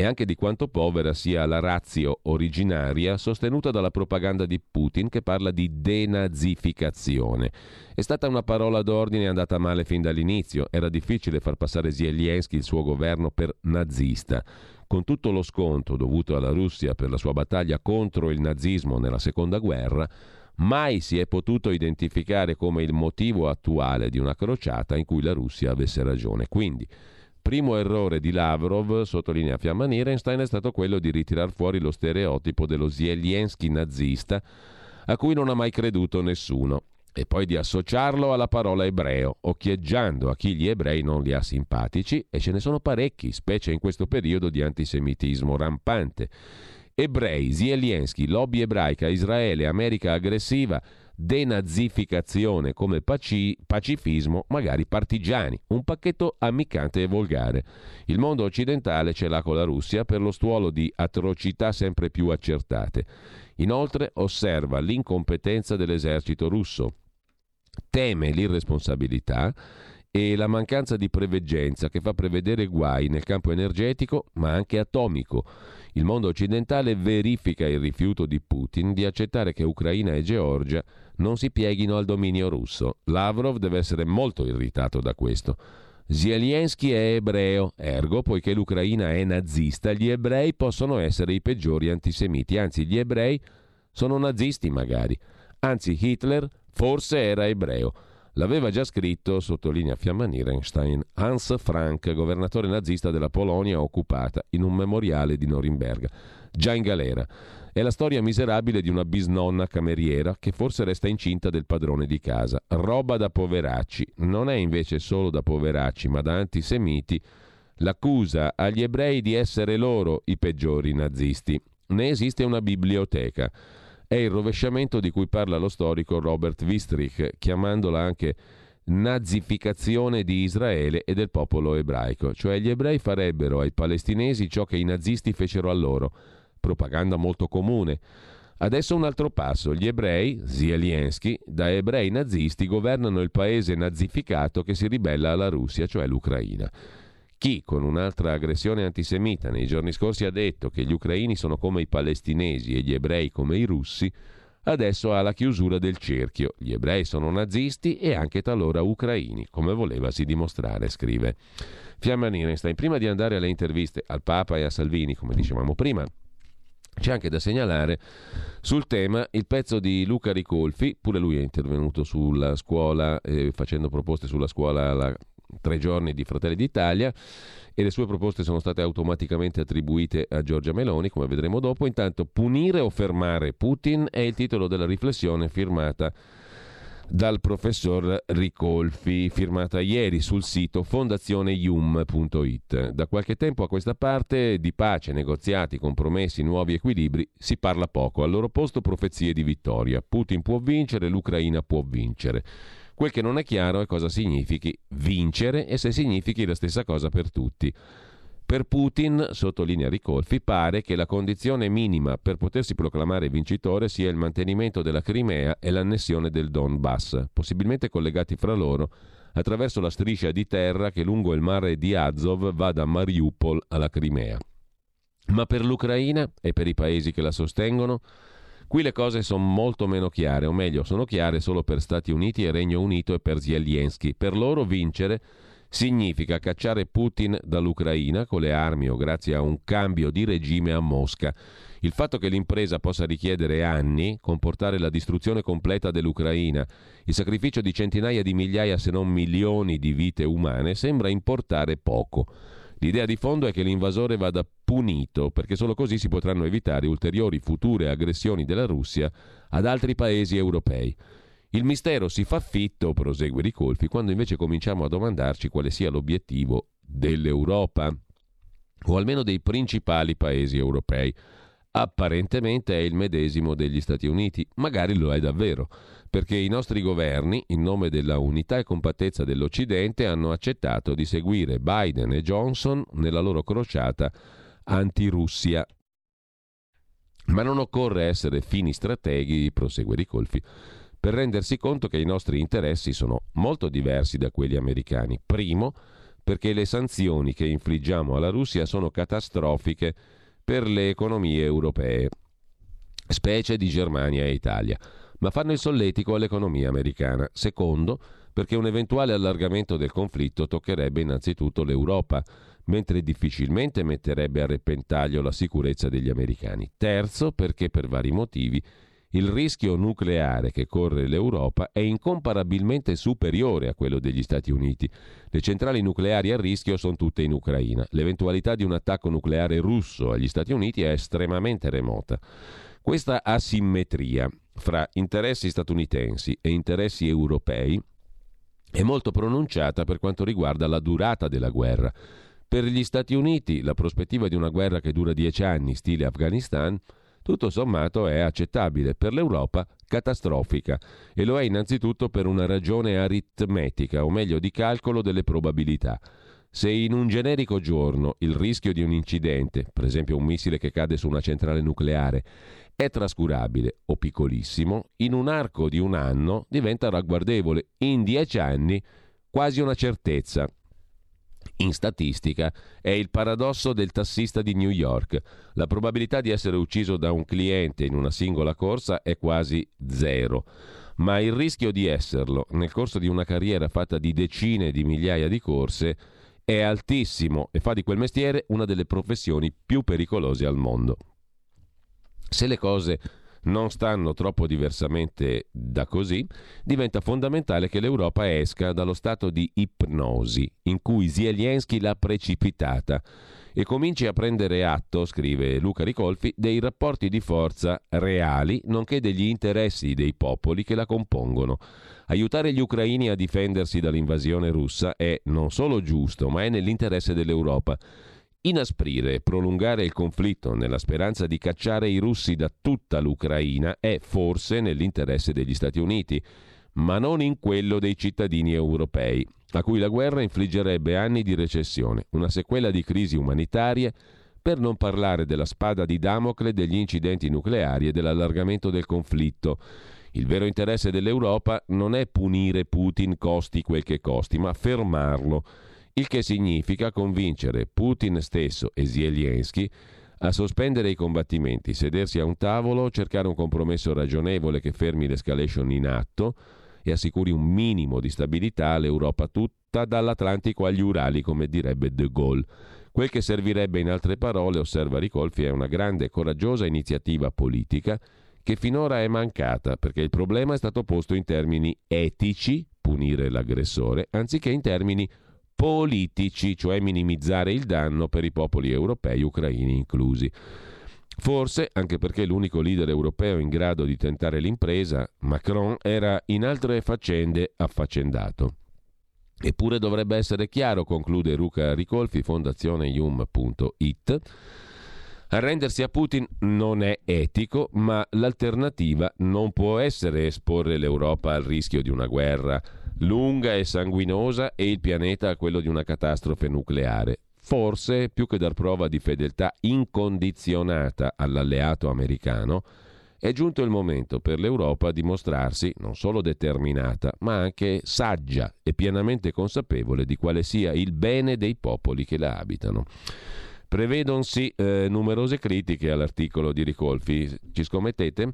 e anche di quanto povera sia la razio originaria sostenuta dalla propaganda di Putin che parla di denazificazione. È stata una parola d'ordine andata male fin dall'inizio, era difficile far passare Zelensky il suo governo per nazista. Con tutto lo sconto dovuto alla Russia per la sua battaglia contro il nazismo nella seconda guerra, mai si è potuto identificare come il motivo attuale di una crociata in cui la Russia avesse ragione. Quindi, primo errore di Lavrov, sottolinea Fiamma Nierenstein, è stato quello di ritirar fuori lo stereotipo dello Zelensky nazista a cui non ha mai creduto nessuno e poi di associarlo alla parola ebreo, occhieggiando a chi gli ebrei non li ha simpatici, e ce ne sono parecchi, specie in questo periodo di antisemitismo rampante. Ebrei, Zelensky, lobby ebraica, Israele, America aggressiva, denazificazione come paci- pacifismo, magari partigiani, un pacchetto ammiccante e volgare. Il mondo occidentale ce l'ha con la Russia per lo stuolo di atrocità sempre più accertate. Inoltre osserva l'incompetenza dell'esercito russo, teme l'irresponsabilità e la mancanza di preveggenza che fa prevedere guai nel campo energetico ma anche atomico. Il mondo occidentale verifica il rifiuto di Putin di accettare che Ucraina e Georgia non si pieghino al dominio russo. Lavrov deve essere molto irritato da questo. Zelensky è ebreo, ergo, poiché l'Ucraina è nazista, gli ebrei possono essere i peggiori antisemiti, anzi gli ebrei sono nazisti magari. Anzi Hitler forse era ebreo. L'aveva già scritto, sottolinea Fiamma Nierenstein, Hans Frank, governatore nazista della Polonia occupata, in un memoriale di Norimberga, già in galera. È la storia miserabile di una bisnonna cameriera che forse resta incinta del padrone di casa. Roba da poveracci. Non è invece solo da poveracci, ma da antisemiti. L'accusa agli ebrei di essere loro i peggiori nazisti. Ne esiste una biblioteca. È il rovesciamento di cui parla lo storico Robert Wistrich, chiamandola anche nazificazione di Israele e del popolo ebraico, cioè gli ebrei farebbero ai palestinesi ciò che i nazisti fecero a loro, propaganda molto comune. Adesso un altro passo, gli ebrei, Zelensky, da ebrei nazisti governano il paese nazificato che si ribella alla Russia, cioè l'Ucraina. Chi, con un'altra aggressione antisemita, nei giorni scorsi ha detto che gli ucraini sono come i palestinesi e gli ebrei come i russi, adesso ha la chiusura del cerchio. Gli ebrei sono nazisti e anche talora ucraini, come volevasi dimostrare, scrive. Fiamma Nierenstein, prima di andare alle interviste al Papa e a Salvini, come dicevamo prima, c'è anche da segnalare sul tema il pezzo di Luca Ricolfi, pure lui è intervenuto sulla scuola eh, facendo proposte sulla scuola alla tre giorni di Fratelli d'Italia e le sue proposte sono state automaticamente attribuite a Giorgia Meloni, come vedremo dopo. Intanto, punire o fermare Putin è il titolo della riflessione firmata dal professor Ricolfi, firmata ieri sul sito fondazioneium.it. Da qualche tempo a questa parte di pace, negoziati, compromessi, nuovi equilibri si parla poco. Al loro posto profezie di vittoria. Putin può vincere, l'Ucraina può vincere. Quel che non è chiaro è cosa significhi vincere e se significhi la stessa cosa per tutti. Per Putin, sottolinea Ricolfi, pare che la condizione minima per potersi proclamare vincitore sia il mantenimento della Crimea e l'annessione del Donbass, possibilmente collegati fra loro attraverso la striscia di terra che lungo il mare di Azov va da Mariupol alla Crimea. Ma per l'Ucraina e per i paesi che la sostengono, Qui le cose sono molto meno chiare, o meglio, sono chiare solo per Stati Uniti e Regno Unito e per Zelensky. Per loro vincere significa cacciare Putin dall'Ucraina con le armi o grazie a un cambio di regime a Mosca. Il fatto che l'impresa possa richiedere anni, comportare la distruzione completa dell'Ucraina, il sacrificio di centinaia di migliaia se non milioni di vite umane, sembra importare poco. L'idea di fondo è che l'invasore vada punito, perché solo così si potranno evitare ulteriori future aggressioni della Russia ad altri paesi europei. Il mistero si fa fitto, prosegue Ricolfi, quando invece cominciamo a domandarci quale sia l'obiettivo dell'Europa, o almeno dei principali paesi europei. Apparentemente è il medesimo degli Stati Uniti, magari lo è davvero perché i nostri governi, in nome della unità e compattezza dell'Occidente, hanno accettato di seguire Biden e Johnson nella loro crociata anti-Russia. Ma non occorre essere fini strateghi, prosegue Ricolfi, per rendersi conto che i nostri interessi sono molto diversi da quelli americani. Primo, perché le sanzioni che infliggiamo alla Russia sono catastrofiche per le economie europee, specie di Germania e Italia ma fanno il solletico all'economia americana. Secondo, perché un eventuale allargamento del conflitto toccherebbe innanzitutto l'Europa, mentre difficilmente metterebbe a repentaglio la sicurezza degli americani. Terzo, perché per vari motivi il rischio nucleare che corre l'Europa è incomparabilmente superiore a quello degli Stati Uniti. Le centrali nucleari a rischio sono tutte in Ucraina. L'eventualità di un attacco nucleare russo agli Stati Uniti è estremamente remota. Questa asimmetria fra interessi statunitensi e interessi europei è molto pronunciata per quanto riguarda la durata della guerra. Per gli Stati Uniti la prospettiva di una guerra che dura dieci anni, stile Afghanistan, tutto sommato è accettabile, per l'Europa catastrofica e lo è innanzitutto per una ragione aritmetica, o meglio di calcolo delle probabilità. Se in un generico giorno il rischio di un incidente, per esempio un missile che cade su una centrale nucleare, è trascurabile o piccolissimo, in un arco di un anno diventa ragguardevole, in dieci anni quasi una certezza. In statistica è il paradosso del tassista di New York. La probabilità di essere ucciso da un cliente in una singola corsa è quasi zero ma il rischio di esserlo nel corso di una carriera fatta di decine di migliaia di corse è altissimo e fa di quel mestiere una delle professioni più pericolose al mondo. Se le cose non stanno troppo diversamente da così, diventa fondamentale che l'Europa esca dallo stato di ipnosi in cui Zelensky l'ha precipitata e cominci a prendere atto, scrive Luca Ricolfi, dei rapporti di forza reali, nonché degli interessi dei popoli che la compongono. Aiutare gli ucraini a difendersi dall'invasione russa è non solo giusto, ma è nell'interesse dell'Europa. Inasprire e prolungare il conflitto nella speranza di cacciare i russi da tutta l'Ucraina è forse nell'interesse degli Stati Uniti, ma non in quello dei cittadini europei, a cui la guerra infliggerebbe anni di recessione, una sequela di crisi umanitarie, per non parlare della spada di Damocle degli incidenti nucleari e dell'allargamento del conflitto. Il vero interesse dell'Europa non è punire Putin costi quel che costi, ma fermarlo il che significa convincere Putin stesso e Zelensky a sospendere i combattimenti, sedersi a un tavolo, cercare un compromesso ragionevole che fermi l'escalation in atto e assicuri un minimo di stabilità all'Europa tutta dall'Atlantico agli Urali, come direbbe De Gaulle. Quel che servirebbe in altre parole, osserva Ricolfi, è una grande e coraggiosa iniziativa politica che finora è mancata perché il problema è stato posto in termini etici, punire l'aggressore, anziché in termini politici, cioè minimizzare il danno per i popoli europei, ucraini inclusi. Forse, anche perché l'unico leader europeo in grado di tentare l'impresa, Macron, era in altre faccende affaccendato. Eppure dovrebbe essere chiaro, conclude Luca Ricolfi, fondazioneium.it, arrendersi a Putin non è etico, ma l'alternativa non può essere esporre l'Europa al rischio di una guerra lunga e sanguinosa e il pianeta a quello di una catastrofe nucleare. Forse, più che dar prova di fedeltà incondizionata all'alleato americano, è giunto il momento per l'Europa di mostrarsi non solo determinata, ma anche saggia e pienamente consapevole di quale sia il bene dei popoli che la abitano. Prevedonsi eh, numerose critiche all'articolo di Ricolfi. Ci scommettete?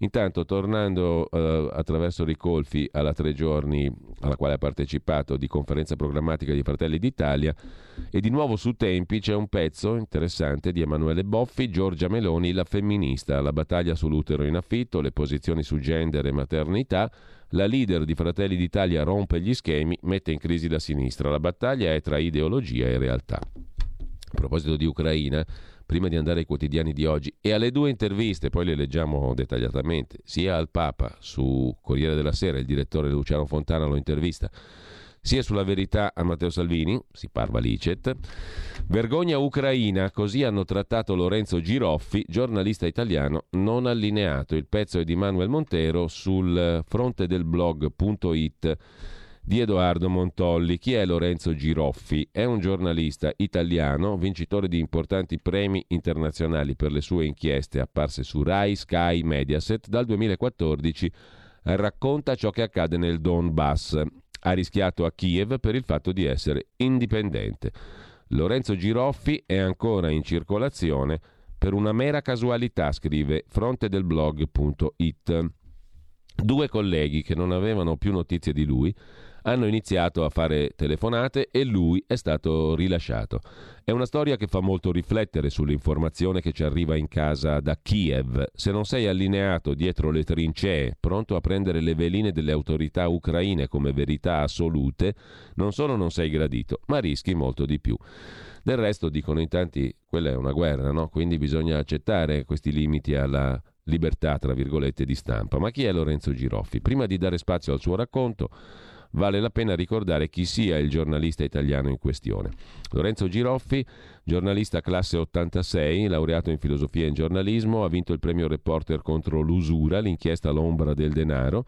Intanto, tornando eh, attraverso Ricolfi alla tre giorni alla quale ha partecipato di conferenza programmatica di Fratelli d'Italia, e di nuovo su Tempi c'è un pezzo interessante di Emanuele Boffi, Giorgia Meloni, la femminista, la battaglia sull'utero in affitto, le posizioni su gender e maternità. La leader di Fratelli d'Italia rompe gli schemi, mette in crisi la sinistra. La battaglia è tra ideologia e realtà. A proposito di Ucraina, prima di andare ai quotidiani di oggi e alle due interviste, poi le leggiamo dettagliatamente, sia al Papa su Corriere della Sera, il direttore Luciano Fontana lo intervista, sia sulla verità a Matteo Salvini, si parva licet. Vergogna ucraina, così hanno trattato Lorenzo Giroffi, giornalista italiano non allineato. Il pezzo è di Manuel Montero sul fronte del blog.it di Edoardo Montolli. Chi è Lorenzo Giroffi? È un giornalista italiano, vincitore di importanti premi internazionali per le sue inchieste apparse su Rai, Sky, Mediaset. Dal 2014 racconta ciò che accade nel Donbass. Ha rischiato a Kiev per il fatto di essere indipendente. Lorenzo Giroffi è ancora in circolazione per una mera casualità, scrive frontedelblog.it. Due colleghi che non avevano più notizie di lui hanno iniziato a fare telefonate e lui è stato rilasciato. È una storia che fa molto riflettere sull'informazione che ci arriva in casa da Kiev. Se non sei allineato dietro le trincee, pronto a prendere le veline delle autorità ucraine come verità assolute, non solo non sei gradito, ma rischi molto di più. Del resto, dicono in tanti, quella è una guerra, no? Quindi bisogna accettare questi limiti alla libertà, tra virgolette, di stampa. Ma chi è Lorenzo Giroffi? Prima di dare spazio al suo racconto, vale la pena ricordare chi sia il giornalista italiano in questione. Lorenzo Giroffi, giornalista classe 86, laureato in filosofia e in giornalismo, ha vinto il premio Reporter contro l'usura, l'inchiesta L'ombra del denaro,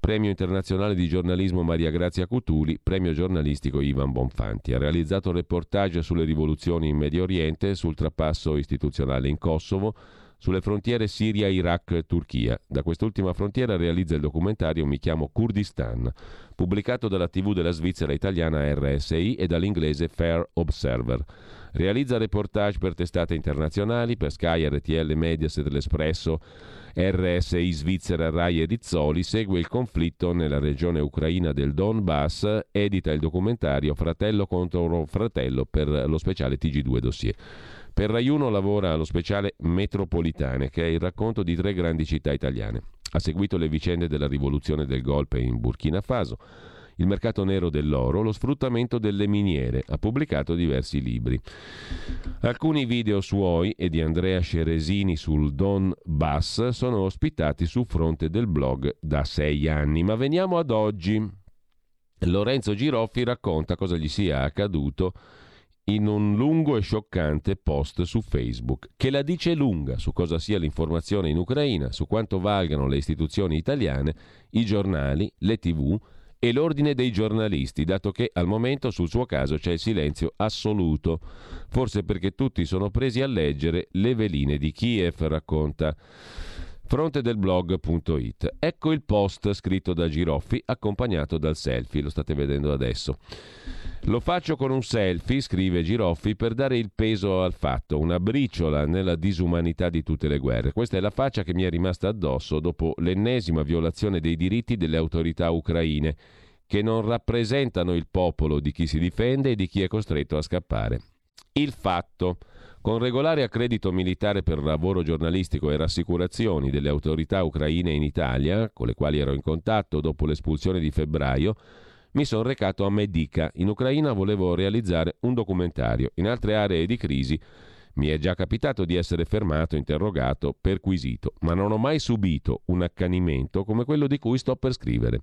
Premio internazionale di giornalismo Maria Grazia Cutuli, premio giornalistico Ivan Bonfanti. Ha realizzato reportage sulle rivoluzioni in Medio Oriente, sul trapasso istituzionale in Kosovo, sulle frontiere Siria, Iraq, Turchia. Da quest'ultima frontiera realizza il documentario Mi chiamo Kurdistan, pubblicato dalla TV della Svizzera italiana RSI e dall'inglese Fair Observer. Realizza reportage per testate internazionali, per Sky, RTL, Mediaset, L'Espresso, RSI Svizzera, Rai e Rizzoli, segue il conflitto nella regione ucraina del Donbass, edita il documentario Fratello contro fratello per lo speciale TG2 dossier. Per Rai 1 lavora allo speciale Metropolitane, che è il racconto di tre grandi città italiane. Ha seguito le vicende della rivoluzione del golpe in Burkina Faso, il mercato nero dell'oro, lo sfruttamento delle miniere. Ha pubblicato diversi libri. Alcuni video suoi e di Andrea Ceresini sul Don Bass sono ospitati su fronte del blog da sei anni. Ma veniamo ad oggi. Lorenzo Giroffi racconta cosa gli sia accaduto in un lungo e scioccante post su Facebook, che la dice lunga su cosa sia l'informazione in Ucraina, su quanto valgano le istituzioni italiane, i giornali, le tv e l'ordine dei giornalisti, dato che al momento sul suo caso c'è il silenzio assoluto, forse perché tutti sono presi a leggere le veline di Kiev, racconta frontedelblog.it. Ecco il post scritto da Giroffi accompagnato dal selfie, lo state vedendo adesso. Lo faccio con un selfie, scrive Giroffi, per dare il peso al fatto, una briciola nella disumanità di tutte le guerre. Questa è la faccia che mi è rimasta addosso dopo l'ennesima violazione dei diritti delle autorità ucraine, che non rappresentano il popolo di chi si difende e di chi è costretto a scappare. Il fatto con regolare accredito militare per lavoro giornalistico e rassicurazioni delle autorità ucraine in Italia, con le quali ero in contatto dopo l'espulsione di febbraio, mi sono recato a Medica. In Ucraina volevo realizzare un documentario. In altre aree di crisi mi è già capitato di essere fermato, interrogato, perquisito, ma non ho mai subito un accanimento come quello di cui sto per scrivere.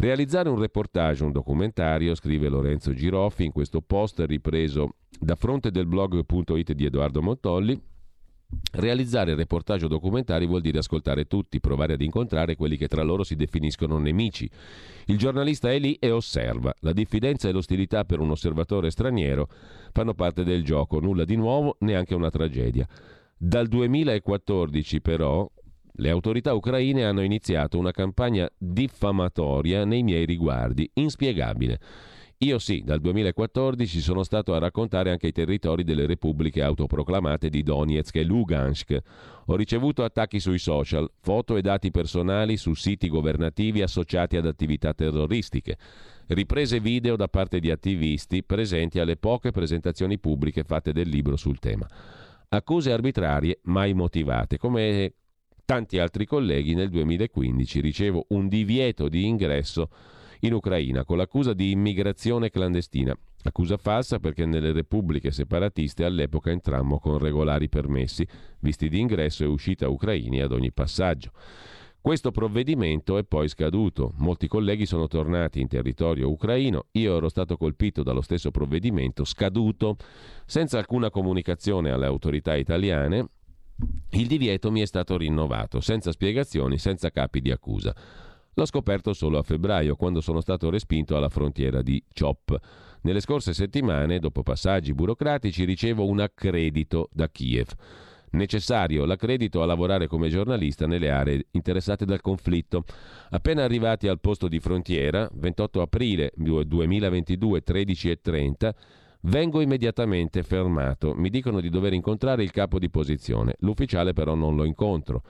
Realizzare un reportage, un documentario, scrive Lorenzo Giroffi in questo post ripreso da fronte del blog.it di Edoardo Montolli, Realizzare reportage o documentari vuol dire ascoltare tutti, provare ad incontrare quelli che tra loro si definiscono nemici. Il giornalista è lì e osserva. La diffidenza e l'ostilità per un osservatore straniero fanno parte del gioco, nulla di nuovo, neanche una tragedia. Dal 2014 però le autorità ucraine hanno iniziato una campagna diffamatoria nei miei riguardi, inspiegabile. Io sì, dal 2014 sono stato a raccontare anche i territori delle repubbliche autoproclamate di Donetsk e Lugansk. Ho ricevuto attacchi sui social, foto e dati personali su siti governativi associati ad attività terroristiche, riprese video da parte di attivisti presenti alle poche presentazioni pubbliche fatte del libro sul tema. Accuse arbitrarie mai motivate, come tanti altri colleghi nel 2015 ricevo un divieto di ingresso in Ucraina con l'accusa di immigrazione clandestina. Accusa falsa perché nelle repubbliche separatiste all'epoca entrammo con regolari permessi, visti di ingresso e uscita ucraini ad ogni passaggio. Questo provvedimento è poi scaduto. Molti colleghi sono tornati in territorio ucraino. Io ero stato colpito dallo stesso provvedimento scaduto, senza alcuna comunicazione alle autorità italiane. Il divieto mi è stato rinnovato, senza spiegazioni, senza capi di accusa. L'ho scoperto solo a febbraio, quando sono stato respinto alla frontiera di Chop. Nelle scorse settimane, dopo passaggi burocratici, ricevo un accredito da Kiev. Necessario l'accredito a lavorare come giornalista nelle aree interessate dal conflitto. Appena arrivati al posto di frontiera, 28 aprile 2022, 13.30, vengo immediatamente fermato. Mi dicono di dover incontrare il capo di posizione. L'ufficiale però non lo incontro.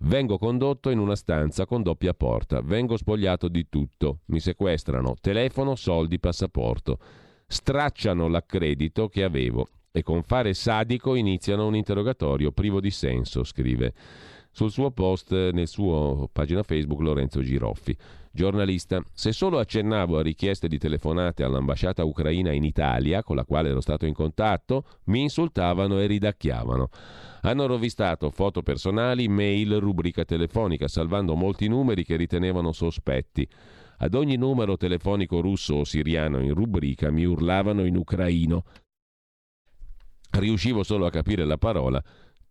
Vengo condotto in una stanza con doppia porta, vengo spogliato di tutto, mi sequestrano telefono, soldi, passaporto, stracciano l'accredito che avevo e con fare sadico iniziano un interrogatorio privo di senso, scrive sul suo post nel suo pagina Facebook Lorenzo Giroffi. Giornalista, se solo accennavo a richieste di telefonate all'ambasciata ucraina in Italia, con la quale ero stato in contatto, mi insultavano e ridacchiavano. Hanno rovistato foto personali, mail, rubrica telefonica, salvando molti numeri che ritenevano sospetti. Ad ogni numero telefonico russo o siriano in rubrica mi urlavano in ucraino. Riuscivo solo a capire la parola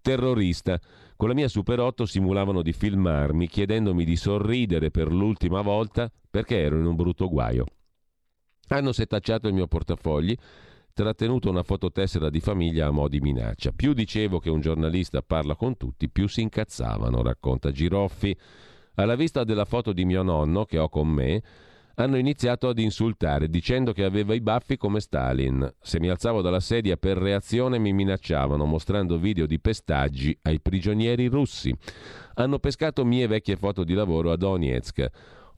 terrorista. Con la mia Super 8 simulavano di filmarmi chiedendomi di sorridere per l'ultima volta perché ero in un brutto guaio. Hanno setacciato il mio portafogli trattenuto una fototessera di famiglia a mo' di minaccia. Più dicevo che un giornalista parla con tutti, più si incazzavano, racconta Giroffi. Alla vista della foto di mio nonno, che ho con me, hanno iniziato ad insultare dicendo che aveva i baffi come Stalin. Se mi alzavo dalla sedia per reazione mi minacciavano mostrando video di pestaggi ai prigionieri russi. Hanno pescato mie vecchie foto di lavoro a Donetsk.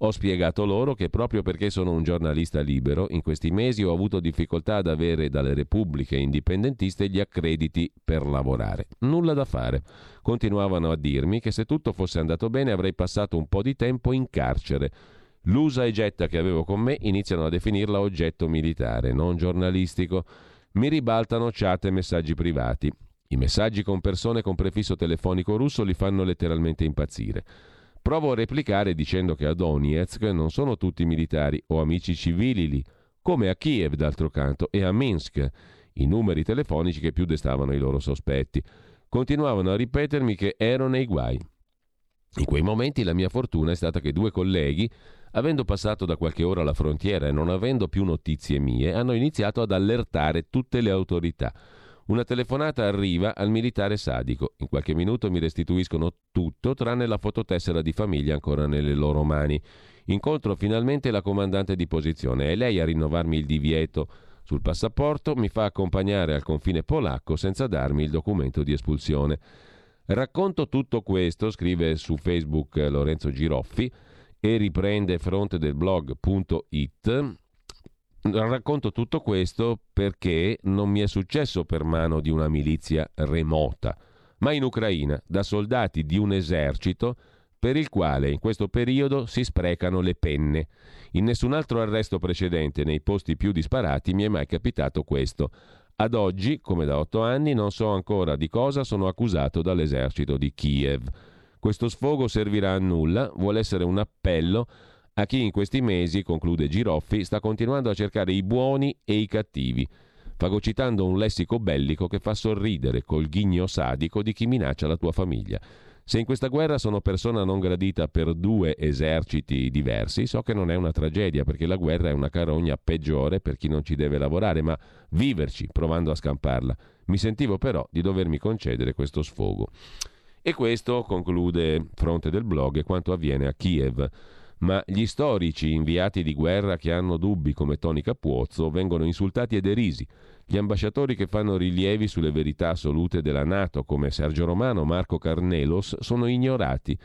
Ho spiegato loro che proprio perché sono un giornalista libero, in questi mesi ho avuto difficoltà ad avere dalle repubbliche indipendentiste gli accrediti per lavorare. Nulla da fare. Continuavano a dirmi che se tutto fosse andato bene avrei passato un po' di tempo in carcere. L'usa e getta che avevo con me iniziano a definirla oggetto militare, non giornalistico. Mi ribaltano chat e messaggi privati. I messaggi con persone con prefisso telefonico russo li fanno letteralmente impazzire. Provo a replicare dicendo che a Donetsk non sono tutti militari o amici civili lì, come a Kiev d'altro canto e a Minsk, i numeri telefonici che più destavano i loro sospetti. Continuavano a ripetermi che ero nei guai. In quei momenti la mia fortuna è stata che due colleghi, avendo passato da qualche ora la frontiera e non avendo più notizie mie, hanno iniziato ad allertare tutte le autorità. Una telefonata arriva al militare sadico. In qualche minuto mi restituiscono tutto, tranne la fototessera di famiglia ancora nelle loro mani. Incontro finalmente la comandante di posizione. È lei a rinnovarmi il divieto sul passaporto, mi fa accompagnare al confine polacco senza darmi il documento di espulsione. Racconto tutto questo, scrive su Facebook Lorenzo Giroffi e riprende fronte del blog.it Racconto tutto questo perché non mi è successo per mano di una milizia remota, ma in Ucraina, da soldati di un esercito per il quale in questo periodo si sprecano le penne. In nessun altro arresto precedente nei posti più disparati mi è mai capitato questo. Ad oggi, come da otto anni, non so ancora di cosa sono accusato dall'esercito di Kiev. Questo sfogo servirà a nulla, vuole essere un appello a chi in questi mesi, conclude Giroffi, sta continuando a cercare i buoni e i cattivi, fagocitando un lessico bellico che fa sorridere col ghigno sadico di chi minaccia la tua famiglia. Se in questa guerra sono persona non gradita per due eserciti diversi, so che non è una tragedia, perché la guerra è una carogna peggiore per chi non ci deve lavorare, ma viverci provando a scamparla. Mi sentivo però di dovermi concedere questo sfogo. E questo, conclude Fronte del blog, è quanto avviene a Kiev ma gli storici inviati di guerra che hanno dubbi come Toni Capuozzo vengono insultati e derisi. Gli ambasciatori che fanno rilievi sulle verità assolute della Nato come Sergio Romano, Marco Carnelos sono ignorati.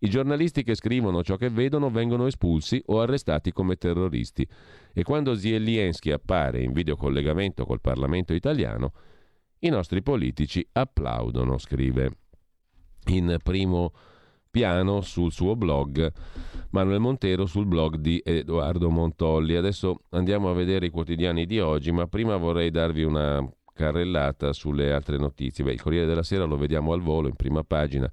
I giornalisti che scrivono ciò che vedono vengono espulsi o arrestati come terroristi. E quando Zelensky appare in videocollegamento col Parlamento italiano, i nostri politici applaudono, scrive in primo piano sul suo blog, Manuel Montero sul blog di Edoardo Montolli. Adesso andiamo a vedere i quotidiani di oggi, ma prima vorrei darvi una carrellata sulle altre notizie. Beh, il Corriere della Sera lo vediamo al volo in prima pagina.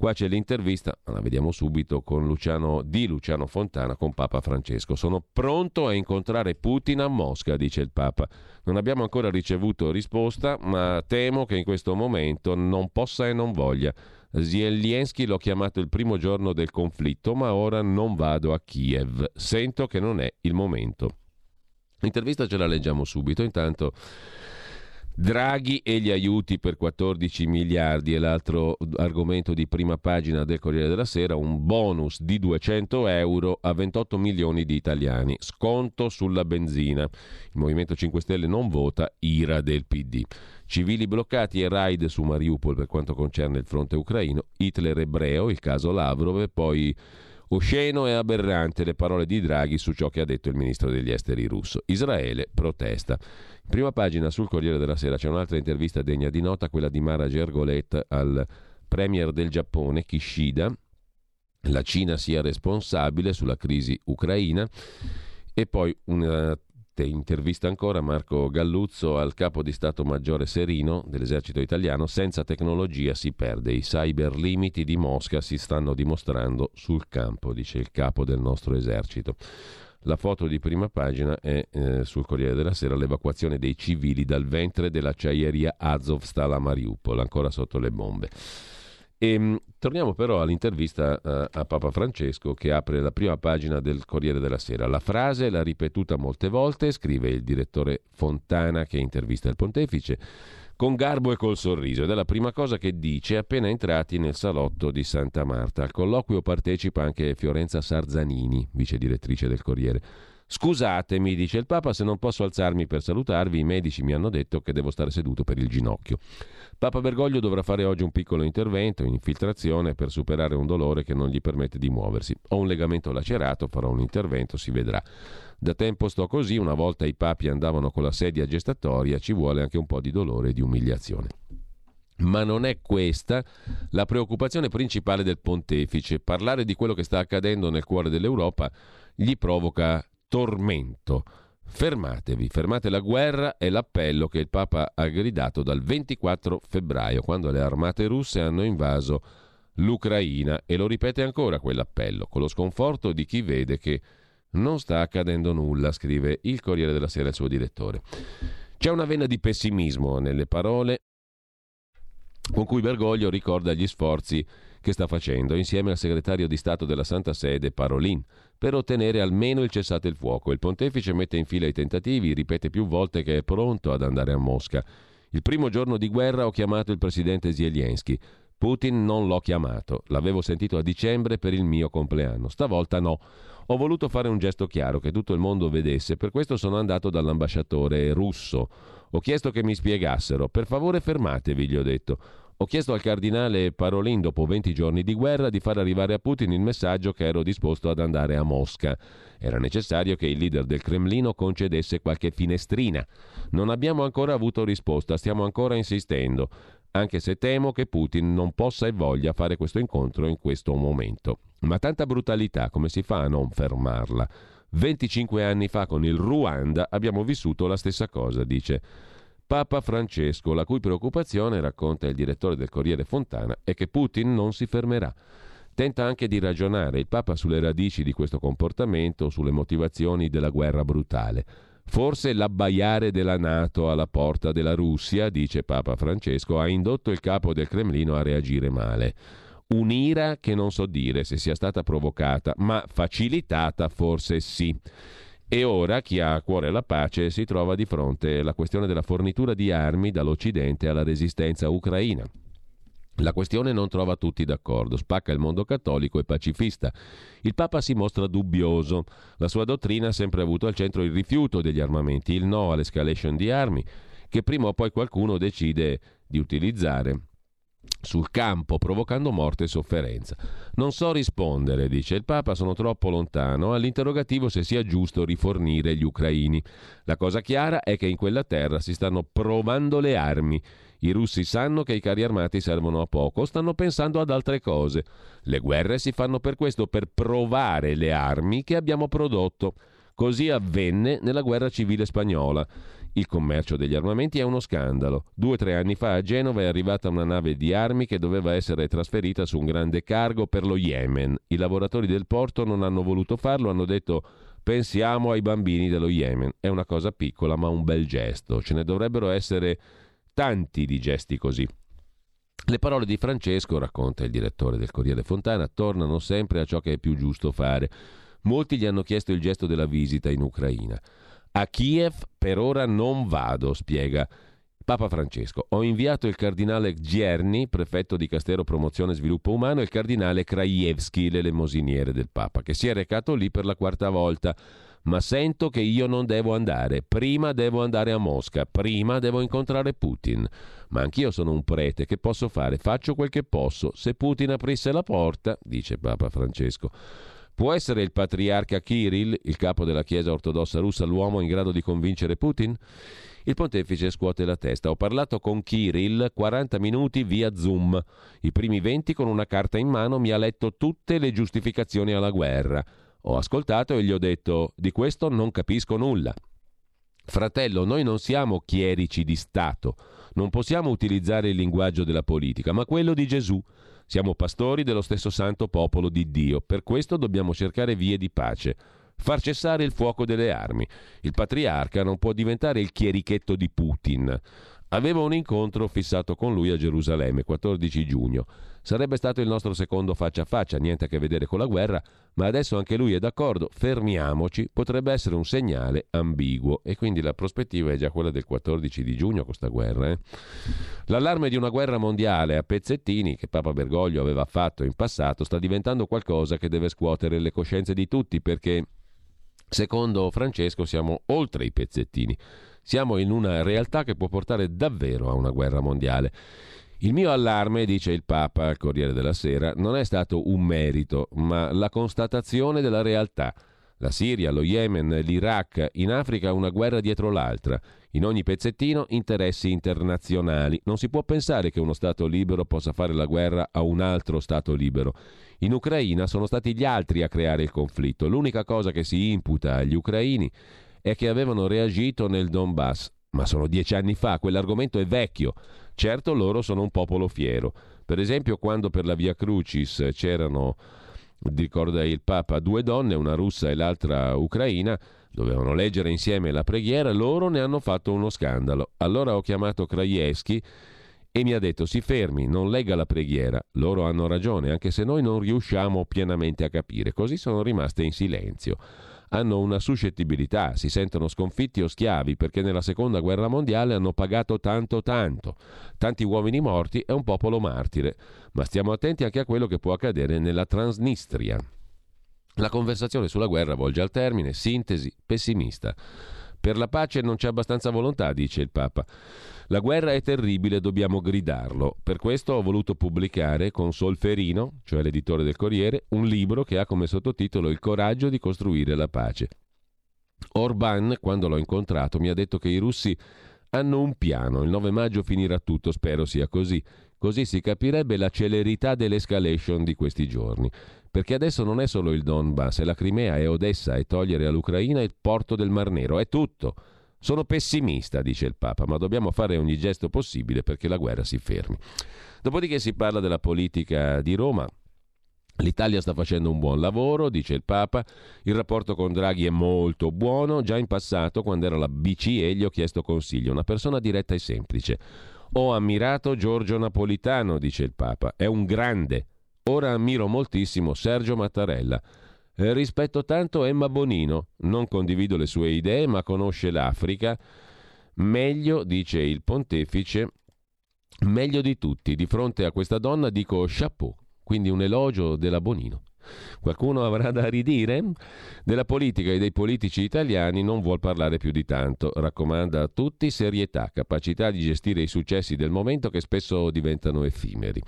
Qua c'è l'intervista, la vediamo subito, Luciano, di Luciano Fontana con Papa Francesco. Sono pronto a incontrare Putin a Mosca, dice il Papa. Non abbiamo ancora ricevuto risposta, ma temo che in questo momento non possa e non voglia. Zelensky l'ho chiamato il primo giorno del conflitto, ma ora non vado a Kiev. Sento che non è il momento. L'intervista ce la leggiamo subito. Intanto Draghi e gli aiuti per 14 miliardi è l'altro argomento di prima pagina del Corriere della Sera, un bonus di 200 euro a 28 milioni di italiani, sconto sulla benzina. Il Movimento 5 Stelle non vota, ira del PD. Civili bloccati e raid su Mariupol per quanto concerne il fronte ucraino, Hitler ebreo, il caso Lavrov e poi osceno e aberrante le parole di Draghi su ciò che ha detto il ministro degli esteri russo. Israele protesta. In prima pagina sul Corriere della Sera c'è un'altra intervista degna di nota, quella di Mara Gergolet al premier del Giappone, Kishida. La Cina sia responsabile sulla crisi ucraina. E poi una intervista ancora Marco Galluzzo al capo di Stato Maggiore Serino dell'esercito italiano, senza tecnologia si perde, i cyber limiti di Mosca si stanno dimostrando sul campo, dice il capo del nostro esercito. La foto di prima pagina è eh, sul Corriere della Sera l'evacuazione dei civili dal ventre dell'acciaieria Azovstal a Mariupol, ancora sotto le bombe. E, ehm, torniamo però all'intervista uh, a Papa Francesco che apre la prima pagina del Corriere della Sera. La frase l'ha ripetuta molte volte, scrive il direttore Fontana che intervista il pontefice, con garbo e col sorriso ed è la prima cosa che dice appena entrati nel salotto di Santa Marta. Al colloquio partecipa anche Fiorenza Sarzanini, vice direttrice del Corriere. Scusatemi, dice il Papa, se non posso alzarmi per salutarvi, i medici mi hanno detto che devo stare seduto per il ginocchio. Papa Bergoglio dovrà fare oggi un piccolo intervento in infiltrazione per superare un dolore che non gli permette di muoversi. Ho un legamento lacerato, farò un intervento, si vedrà. Da tempo sto così, una volta i papi andavano con la sedia gestatoria, ci vuole anche un po' di dolore e di umiliazione. Ma non è questa la preoccupazione principale del pontefice. Parlare di quello che sta accadendo nel cuore dell'Europa gli provoca tormento. Fermatevi, fermate la guerra è l'appello che il Papa ha gridato dal 24 febbraio, quando le armate russe hanno invaso l'Ucraina e lo ripete ancora quell'appello, con lo sconforto di chi vede che non sta accadendo nulla, scrive il Corriere della Sera il suo direttore. C'è una vena di pessimismo nelle parole con cui Bergoglio ricorda gli sforzi che sta facendo insieme al segretario di Stato della Santa Sede Parolin per ottenere almeno il cessate il fuoco. Il pontefice mette in fila i tentativi, ripete più volte che è pronto ad andare a Mosca. Il primo giorno di guerra ho chiamato il presidente Zelensky. Putin non l'ho chiamato, l'avevo sentito a dicembre per il mio compleanno. Stavolta no. Ho voluto fare un gesto chiaro che tutto il mondo vedesse, per questo sono andato dall'ambasciatore russo. Ho chiesto che mi spiegassero. Per favore fermatevi, gli ho detto. Ho chiesto al cardinale Parolin, dopo 20 giorni di guerra, di far arrivare a Putin il messaggio che ero disposto ad andare a Mosca. Era necessario che il leader del Cremlino concedesse qualche finestrina. Non abbiamo ancora avuto risposta, stiamo ancora insistendo, anche se temo che Putin non possa e voglia fare questo incontro in questo momento. Ma tanta brutalità, come si fa a non fermarla? 25 anni fa con il Ruanda abbiamo vissuto la stessa cosa, dice. Papa Francesco, la cui preoccupazione, racconta il direttore del Corriere Fontana, è che Putin non si fermerà. Tenta anche di ragionare il Papa sulle radici di questo comportamento, sulle motivazioni della guerra brutale. Forse l'abbaiare della Nato alla porta della Russia, dice Papa Francesco, ha indotto il capo del Cremlino a reagire male. Un'ira che non so dire se sia stata provocata, ma facilitata forse sì. E ora chi ha a cuore la pace si trova di fronte alla questione della fornitura di armi dall'Occidente alla resistenza ucraina. La questione non trova tutti d'accordo, spacca il mondo cattolico e pacifista. Il Papa si mostra dubbioso. La sua dottrina ha sempre avuto al centro il rifiuto degli armamenti, il no all'escalation di armi, che prima o poi qualcuno decide di utilizzare sul campo, provocando morte e sofferenza. Non so rispondere, dice il Papa, sono troppo lontano all'interrogativo se sia giusto rifornire gli ucraini. La cosa chiara è che in quella terra si stanno provando le armi. I russi sanno che i carri armati servono a poco, stanno pensando ad altre cose. Le guerre si fanno per questo, per provare le armi che abbiamo prodotto. Così avvenne nella guerra civile spagnola. Il commercio degli armamenti è uno scandalo. Due o tre anni fa a Genova è arrivata una nave di armi che doveva essere trasferita su un grande cargo per lo Yemen. I lavoratori del porto non hanno voluto farlo, hanno detto pensiamo ai bambini dello Yemen. È una cosa piccola ma un bel gesto. Ce ne dovrebbero essere tanti di gesti così. Le parole di Francesco, racconta il direttore del Corriere Fontana, tornano sempre a ciò che è più giusto fare. Molti gli hanno chiesto il gesto della visita in Ucraina. A Kiev per ora non vado, spiega Papa Francesco. Ho inviato il cardinale Gierni, prefetto di Castero Promozione e Sviluppo Umano, e il cardinale Krajewski, l'elemosiniere del Papa, che si è recato lì per la quarta volta. Ma sento che io non devo andare. Prima devo andare a Mosca, prima devo incontrare Putin. Ma anch'io sono un prete, che posso fare? Faccio quel che posso. Se Putin aprisse la porta, dice Papa Francesco. Può essere il patriarca Kirill, il capo della Chiesa ortodossa russa, l'uomo in grado di convincere Putin? Il pontefice scuote la testa. Ho parlato con Kirill 40 minuti via Zoom. I primi 20 con una carta in mano mi ha letto tutte le giustificazioni alla guerra. Ho ascoltato e gli ho detto di questo non capisco nulla. Fratello, noi non siamo chierici di Stato, non possiamo utilizzare il linguaggio della politica, ma quello di Gesù. Siamo pastori dello stesso santo popolo di Dio, per questo dobbiamo cercare vie di pace, far cessare il fuoco delle armi. Il patriarca non può diventare il chierichetto di Putin. Avevo un incontro fissato con lui a Gerusalemme, 14 giugno. Sarebbe stato il nostro secondo faccia a faccia, niente a che vedere con la guerra, ma adesso anche lui è d'accordo, fermiamoci, potrebbe essere un segnale ambiguo e quindi la prospettiva è già quella del 14 di giugno questa guerra. Eh? L'allarme di una guerra mondiale a pezzettini che Papa Bergoglio aveva fatto in passato sta diventando qualcosa che deve scuotere le coscienze di tutti perché Secondo Francesco siamo oltre i pezzettini. Siamo in una realtà che può portare davvero a una guerra mondiale. Il mio allarme, dice il Papa al Corriere della Sera, non è stato un merito, ma la constatazione della realtà. La Siria, lo Yemen, l'Iraq, in Africa una guerra dietro l'altra. In ogni pezzettino interessi internazionali. Non si può pensare che uno Stato libero possa fare la guerra a un altro Stato libero. In Ucraina sono stati gli altri a creare il conflitto. L'unica cosa che si imputa agli ucraini è che avevano reagito nel Donbass. Ma sono dieci anni fa, quell'argomento è vecchio. Certo loro sono un popolo fiero. Per esempio quando per la Via Crucis c'erano, ricorda il Papa, due donne, una russa e l'altra ucraina, dovevano leggere insieme la preghiera, loro ne hanno fatto uno scandalo. Allora ho chiamato Krajewski e mi ha detto si fermi, non legga la preghiera. Loro hanno ragione, anche se noi non riusciamo pienamente a capire. Così sono rimaste in silenzio hanno una suscettibilità, si sentono sconfitti o schiavi perché nella seconda guerra mondiale hanno pagato tanto tanto, tanti uomini morti e un popolo martire, ma stiamo attenti anche a quello che può accadere nella Transnistria. La conversazione sulla guerra volge al termine, sintesi pessimista. Per la pace non c'è abbastanza volontà, dice il Papa. La guerra è terribile, dobbiamo gridarlo. Per questo ho voluto pubblicare con Solferino, cioè l'editore del Corriere, un libro che ha come sottotitolo Il coraggio di costruire la pace. Orban, quando l'ho incontrato, mi ha detto che i russi hanno un piano, il 9 maggio finirà tutto, spero sia così. Così si capirebbe la celerità dell'escalation di questi giorni. Perché adesso non è solo il Donbass, è la Crimea, è Odessa, è togliere all'Ucraina il porto del Mar Nero, è tutto. Sono pessimista, dice il Papa, ma dobbiamo fare ogni gesto possibile perché la guerra si fermi. Dopodiché si parla della politica di Roma. L'Italia sta facendo un buon lavoro, dice il Papa, il rapporto con Draghi è molto buono, già in passato quando era la BCE gli ho chiesto consiglio, una persona diretta e semplice. Ho ammirato Giorgio Napolitano, dice il Papa, è un grande, Ora ammiro moltissimo Sergio Mattarella. Eh, rispetto tanto Emma Bonino. Non condivido le sue idee, ma conosce l'Africa. Meglio, dice il pontefice, meglio di tutti. Di fronte a questa donna dico chapeau, quindi un elogio della Bonino. Qualcuno avrà da ridire? Della politica e dei politici italiani non vuol parlare più di tanto. Raccomanda a tutti serietà, capacità di gestire i successi del momento che spesso diventano effimeri.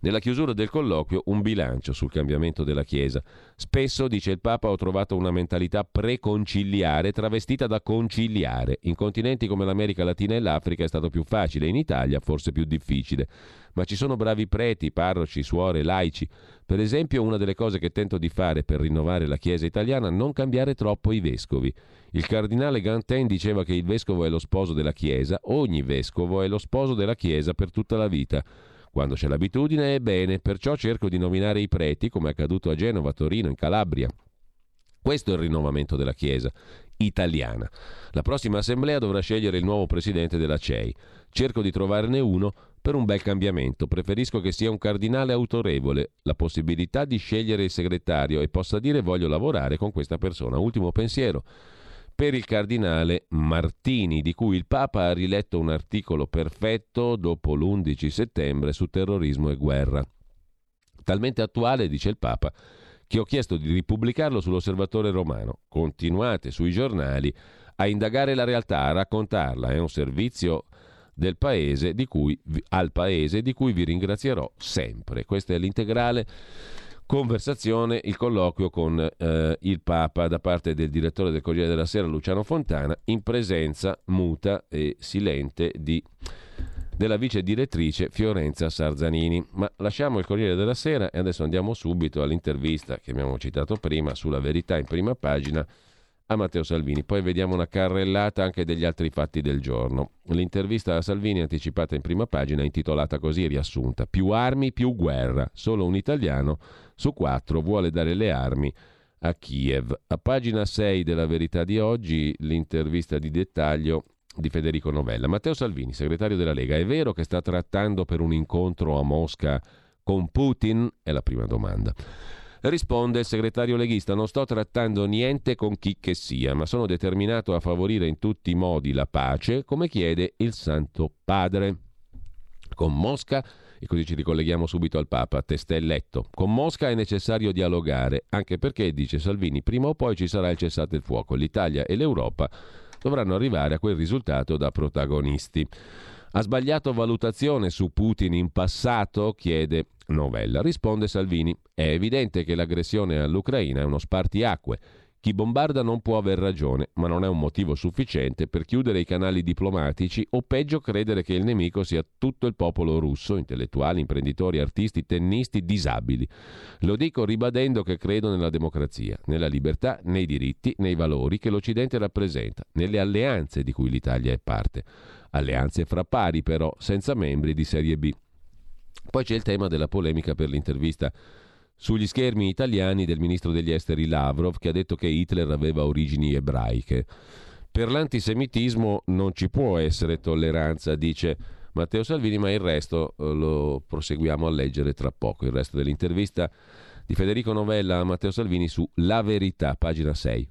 Nella chiusura del colloquio un bilancio sul cambiamento della Chiesa. Spesso, dice il Papa, ho trovato una mentalità preconciliare travestita da conciliare. In continenti come l'America Latina e l'Africa è stato più facile, in Italia forse più difficile. Ma ci sono bravi preti, parroci, suore, laici. Per esempio, una delle cose che tento di fare per rinnovare la Chiesa italiana è non cambiare troppo i vescovi. Il cardinale Gantin diceva che il vescovo è lo sposo della Chiesa, ogni vescovo è lo sposo della Chiesa per tutta la vita. Quando c'è l'abitudine è bene, perciò cerco di nominare i preti, come è accaduto a Genova, Torino, in Calabria. Questo è il rinnovamento della Chiesa italiana. La prossima assemblea dovrà scegliere il nuovo presidente della CEI. Cerco di trovarne uno per un bel cambiamento. Preferisco che sia un cardinale autorevole, la possibilità di scegliere il segretario e possa dire voglio lavorare con questa persona. Ultimo pensiero per il cardinale Martini, di cui il Papa ha riletto un articolo perfetto dopo l'11 settembre su terrorismo e guerra. Talmente attuale, dice il Papa, che ho chiesto di ripubblicarlo sull'Osservatore Romano. Continuate sui giornali a indagare la realtà, a raccontarla. È un servizio del paese di cui, al paese di cui vi ringrazierò sempre. Questo è l'integrale conversazione, il colloquio con eh, il Papa da parte del direttore del Corriere della Sera Luciano Fontana in presenza muta e silente di, della vice direttrice Fiorenza Sarzanini. Ma lasciamo il Corriere della Sera e adesso andiamo subito all'intervista che abbiamo citato prima sulla verità in prima pagina a Matteo Salvini. Poi vediamo una carrellata anche degli altri fatti del giorno. L'intervista a Salvini anticipata in prima pagina intitolata così riassunta Più armi, più guerra. Solo un italiano su quattro vuole dare le armi a Kiev. A pagina 6 della verità di oggi l'intervista di dettaglio di Federico Novella. Matteo Salvini, segretario della Lega, è vero che sta trattando per un incontro a Mosca con Putin? È la prima domanda. Risponde il segretario leghista: Non sto trattando niente con chi che sia, ma sono determinato a favorire in tutti i modi la pace, come chiede il Santo Padre. Con Mosca E così ci ricolleghiamo subito al Papa, testè eletto. Con Mosca è necessario dialogare, anche perché, dice Salvini, prima o poi ci sarà il cessate il fuoco. L'Italia e l'Europa dovranno arrivare a quel risultato da protagonisti. Ha sbagliato valutazione su Putin in passato? chiede Novella. Risponde Salvini. È evidente che l'aggressione all'Ucraina è uno spartiacque chi bombarda non può aver ragione, ma non è un motivo sufficiente per chiudere i canali diplomatici o peggio credere che il nemico sia tutto il popolo russo, intellettuali, imprenditori, artisti, tennisti, disabili. Lo dico ribadendo che credo nella democrazia, nella libertà, nei diritti, nei valori che l'Occidente rappresenta, nelle alleanze di cui l'Italia è parte. Alleanze fra pari però, senza membri di serie B. Poi c'è il tema della polemica per l'intervista sugli schermi italiani del ministro degli esteri Lavrov che ha detto che Hitler aveva origini ebraiche. Per l'antisemitismo non ci può essere tolleranza, dice Matteo Salvini, ma il resto eh, lo proseguiamo a leggere tra poco. Il resto dell'intervista di Federico Novella a Matteo Salvini su La Verità, pagina 6.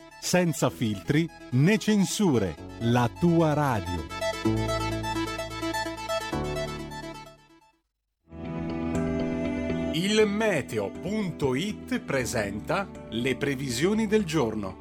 senza filtri né censure, la tua radio. Il meteo.it presenta le previsioni del giorno.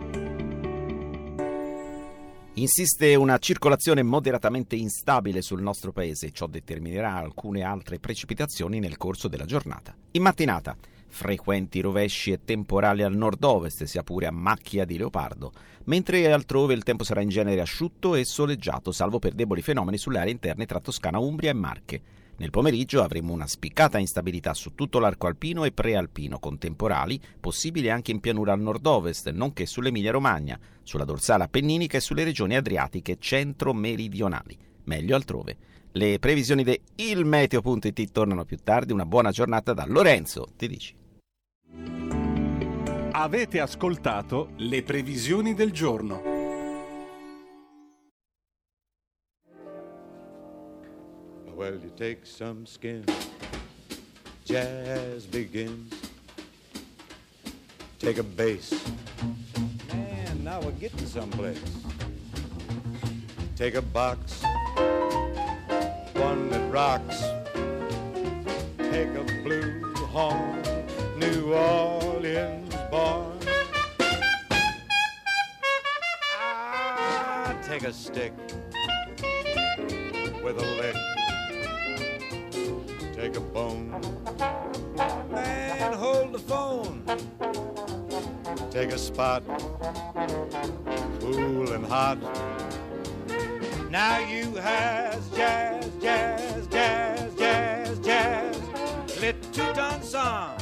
Insiste una circolazione moderatamente instabile sul nostro paese, ciò determinerà alcune altre precipitazioni nel corso della giornata. In mattinata frequenti rovesci e temporali al nord-ovest, sia pure a macchia di leopardo, mentre altrove il tempo sarà in genere asciutto e soleggiato, salvo per deboli fenomeni sulle aree interne tra Toscana, Umbria e Marche. Nel pomeriggio avremo una spiccata instabilità su tutto l'arco alpino e prealpino, con temporali possibili anche in pianura al nord-ovest, nonché sull'Emilia-Romagna, sulla dorsale appenninica e sulle regioni adriatiche centro-meridionali. Meglio altrove. Le previsioni di ilmeteo.it tornano più tardi. Una buona giornata da Lorenzo, ti dici.
Avete ascoltato le previsioni del giorno.
Well, you take some skin, jazz begins. Take a bass, man, now we're getting someplace. Take a box, one that rocks. Take a blue horn, New Orleans born. Ah, take a stick with a lick. Take a bone, man, hold the phone. Take a spot, cool and hot. Now you has jazz, jazz, jazz, jazz, jazz, lit two-ton song.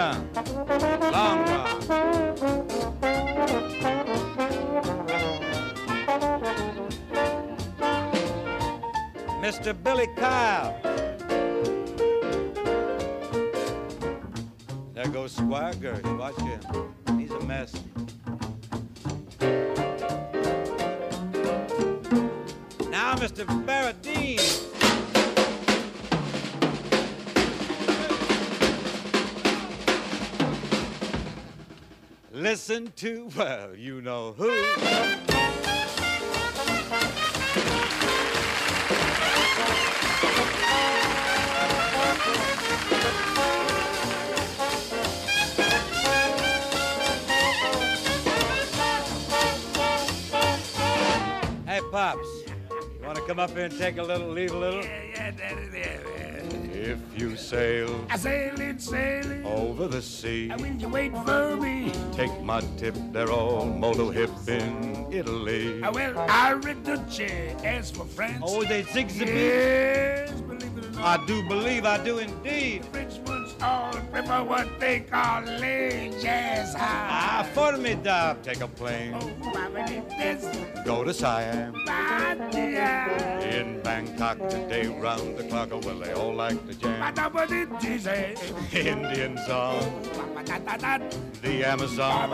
Maria Lamba. Mr. Billy Kyle. There goes Squire Watch him. He's a mess. Now, Mr. Barrett Dean. Listen to, well, you know who. Hey, Pops, you want to come up here and take a little, leave a little?
Yeah, yeah, there,
If you sail
I sailing, sailing.
over the sea,
And will you wait for me?
take my tip, they're all moto hip in Italy.
Ah, I will I Reduce. As for France.
Oh, they sing the?
Yes, believe it or not.
I do believe, I do indeed.
Frenchmen's all people what they call jazz
Ah, formidable. Take a plane,
Oh,
go to Siam. In Bangkok today, round the clock, oh, well, they all like to jam.
Dizzy.
Indians on the Amazon.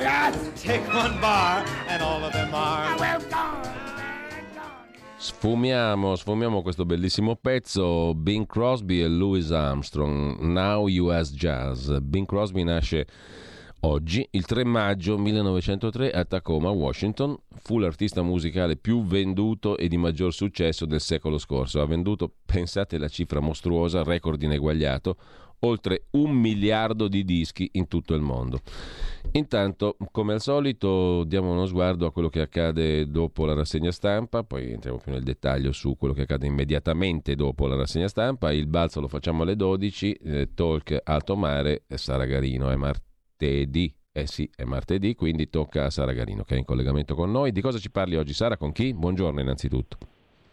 Yes.
Take one bar, and all of them are.
go.
Sfumiamo, sfumiamo questo bellissimo pezzo. Bing Crosby e Louis Armstrong, Now US Jazz. Bing Crosby nasce oggi, il 3 maggio 1903 a Tacoma, Washington. Fu l'artista musicale più venduto e di maggior successo del secolo scorso. Ha venduto, pensate la cifra mostruosa, record ineguagliato, oltre un miliardo di dischi in tutto il mondo. Intanto, come al solito, diamo uno sguardo a quello che accade dopo la rassegna stampa, poi entriamo più nel dettaglio su quello che accade immediatamente dopo la rassegna stampa. Il balzo lo facciamo alle 12, eh, talk alto mare, eh, Sara Garino, è martedì. Eh sì, è martedì, quindi tocca a Sara Garino che è in collegamento con noi. Di cosa ci parli oggi, Sara? Con chi? Buongiorno innanzitutto.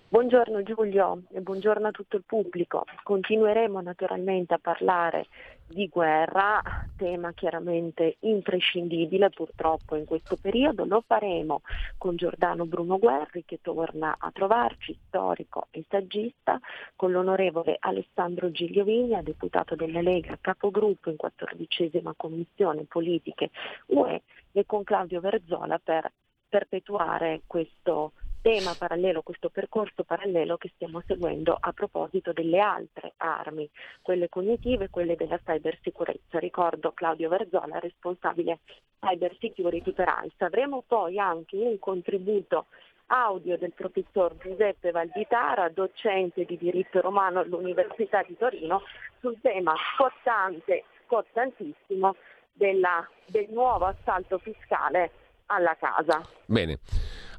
Buongiorno Giulio e buongiorno a tutto il pubblico. Continueremo naturalmente a parlare di guerra, tema chiaramente imprescindibile purtroppo in questo periodo. Lo faremo con Giordano Bruno Guerri che torna a trovarci, storico e saggista, con l'onorevole Alessandro Gigliovigna, deputato della Lega, capogruppo in quattordicesima commissione politiche UE e con Claudio Verzola per perpetuare questo tema parallelo, questo percorso parallelo che stiamo seguendo a proposito delle altre armi, quelle cognitive e quelle della cybersicurezza. Ricordo Claudio Verzola, responsabile Cyber Security per AIS. Avremo poi anche un contributo audio del professor Giuseppe Valditara, docente di diritto romano all'Università di Torino, sul tema scottante, scottantissimo della- del nuovo assalto fiscale alla casa.
Bene,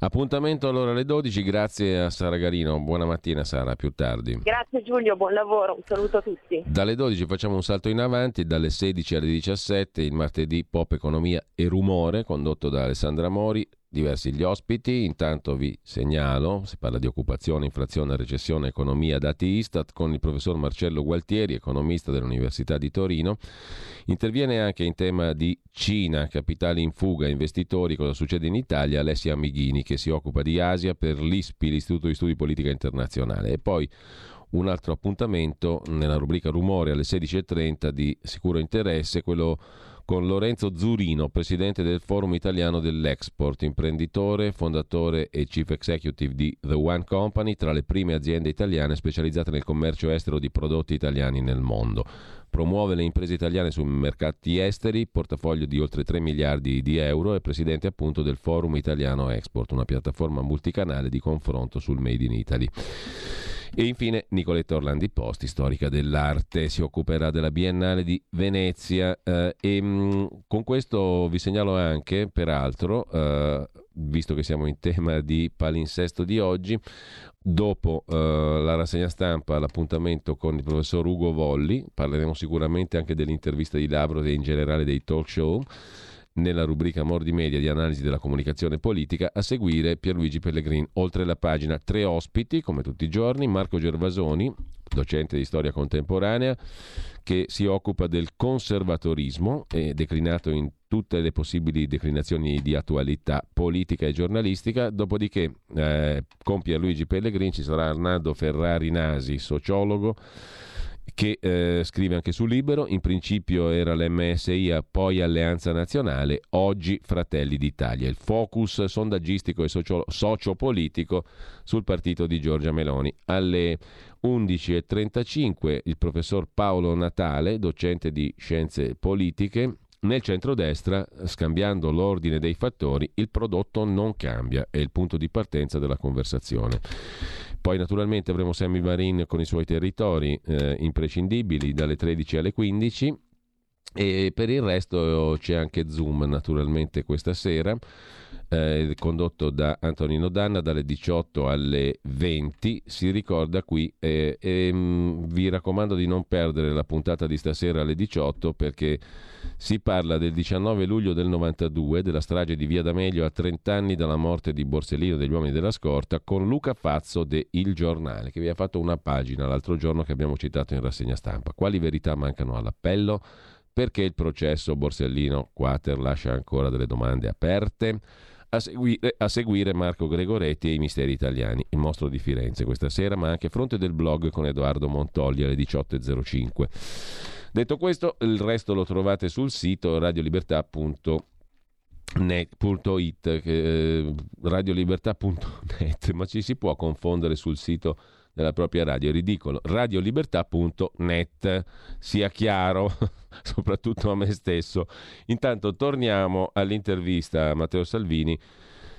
appuntamento allora alle 12, grazie a Sara Garino. Buona mattina Sara, più tardi.
Grazie Giulio, buon lavoro, un saluto a tutti.
Dalle 12 facciamo un salto in avanti, dalle 16 alle 17 il martedì Pop Economia e Rumore condotto da Alessandra Mori, diversi gli ospiti, intanto vi segnalo, si parla di occupazione, inflazione, recessione, economia, dati Istat con il professor Marcello Gualtieri, economista dell'Università di Torino, interviene anche in tema di Cina, capitali in fuga, investitori, cosa succede in Italia, Alessia Amighini che si occupa di Asia per l'ISPI, l'Istituto di Studi Politica Internazionale. E poi un altro appuntamento nella rubrica Rumore alle 16.30 di sicuro interesse, quello con Lorenzo Zurino, presidente del Forum Italiano dell'Export, imprenditore, fondatore e chief executive di The One Company, tra le prime aziende italiane specializzate nel commercio estero di prodotti italiani nel mondo. Promuove le imprese italiane sui mercati esteri, portafoglio di oltre 3 miliardi di euro e presidente appunto del Forum Italiano Export, una piattaforma multicanale di confronto sul Made in Italy. E infine Nicoletta Orlandi Posti, storica dell'arte, si occuperà della Biennale di Venezia. Eh, e mh, con questo vi segnalo anche, peraltro, eh, visto che siamo in tema di palinsesto di oggi, dopo eh, la rassegna stampa l'appuntamento con il professor Ugo Volli, parleremo sicuramente anche dell'intervista di Labro e in generale dei talk show nella rubrica Mordi Media di analisi della comunicazione politica, a seguire Pierluigi Pellegrin. Oltre la pagina, tre ospiti, come tutti i giorni, Marco Gervasoni, docente di storia contemporanea, che si occupa del conservatorismo, declinato in tutte le possibili declinazioni di attualità politica e giornalistica. Dopodiché, eh, con Pierluigi Pellegrin ci sarà Arnaldo Ferrari Nasi, sociologo che eh, scrive anche su Libero, in principio era l'MSI, poi Alleanza Nazionale, oggi Fratelli d'Italia. Il focus sondaggistico e socio- sociopolitico sul partito di Giorgia Meloni. Alle 11.35 il professor Paolo Natale, docente di scienze politiche, nel centrodestra, scambiando l'ordine dei fattori, il prodotto non cambia, è il punto di partenza della conversazione. Poi naturalmente avremo Sammy Varin con i suoi territori eh, imprescindibili dalle 13 alle 15 e per il resto c'è anche Zoom naturalmente questa sera eh, condotto da Antonino Danna dalle 18 alle 20. Si ricorda qui eh, e mm, vi raccomando di non perdere la puntata di stasera alle 18 perché si parla del 19 luglio del 92, della strage di Via D'Amelio a 30 anni dalla morte di Borsellino degli uomini della scorta, con Luca Fazzo de Il Giornale, che vi ha fatto una pagina l'altro giorno che abbiamo citato in rassegna stampa. Quali verità mancano all'appello? Perché il processo Borsellino Quater lascia ancora delle domande aperte? A seguire, a seguire, Marco Gregoretti e i misteri italiani, il mostro di Firenze questa sera, ma anche fronte del blog con Edoardo Montogli alle 18.05. Detto questo, il resto lo trovate sul sito radiolibertà.net.it, eh, radiolibertà.net, ma ci si può confondere sul sito della propria radio, è ridicolo. Radiolibertà.net, sia chiaro, soprattutto a me stesso. Intanto torniamo all'intervista a Matteo Salvini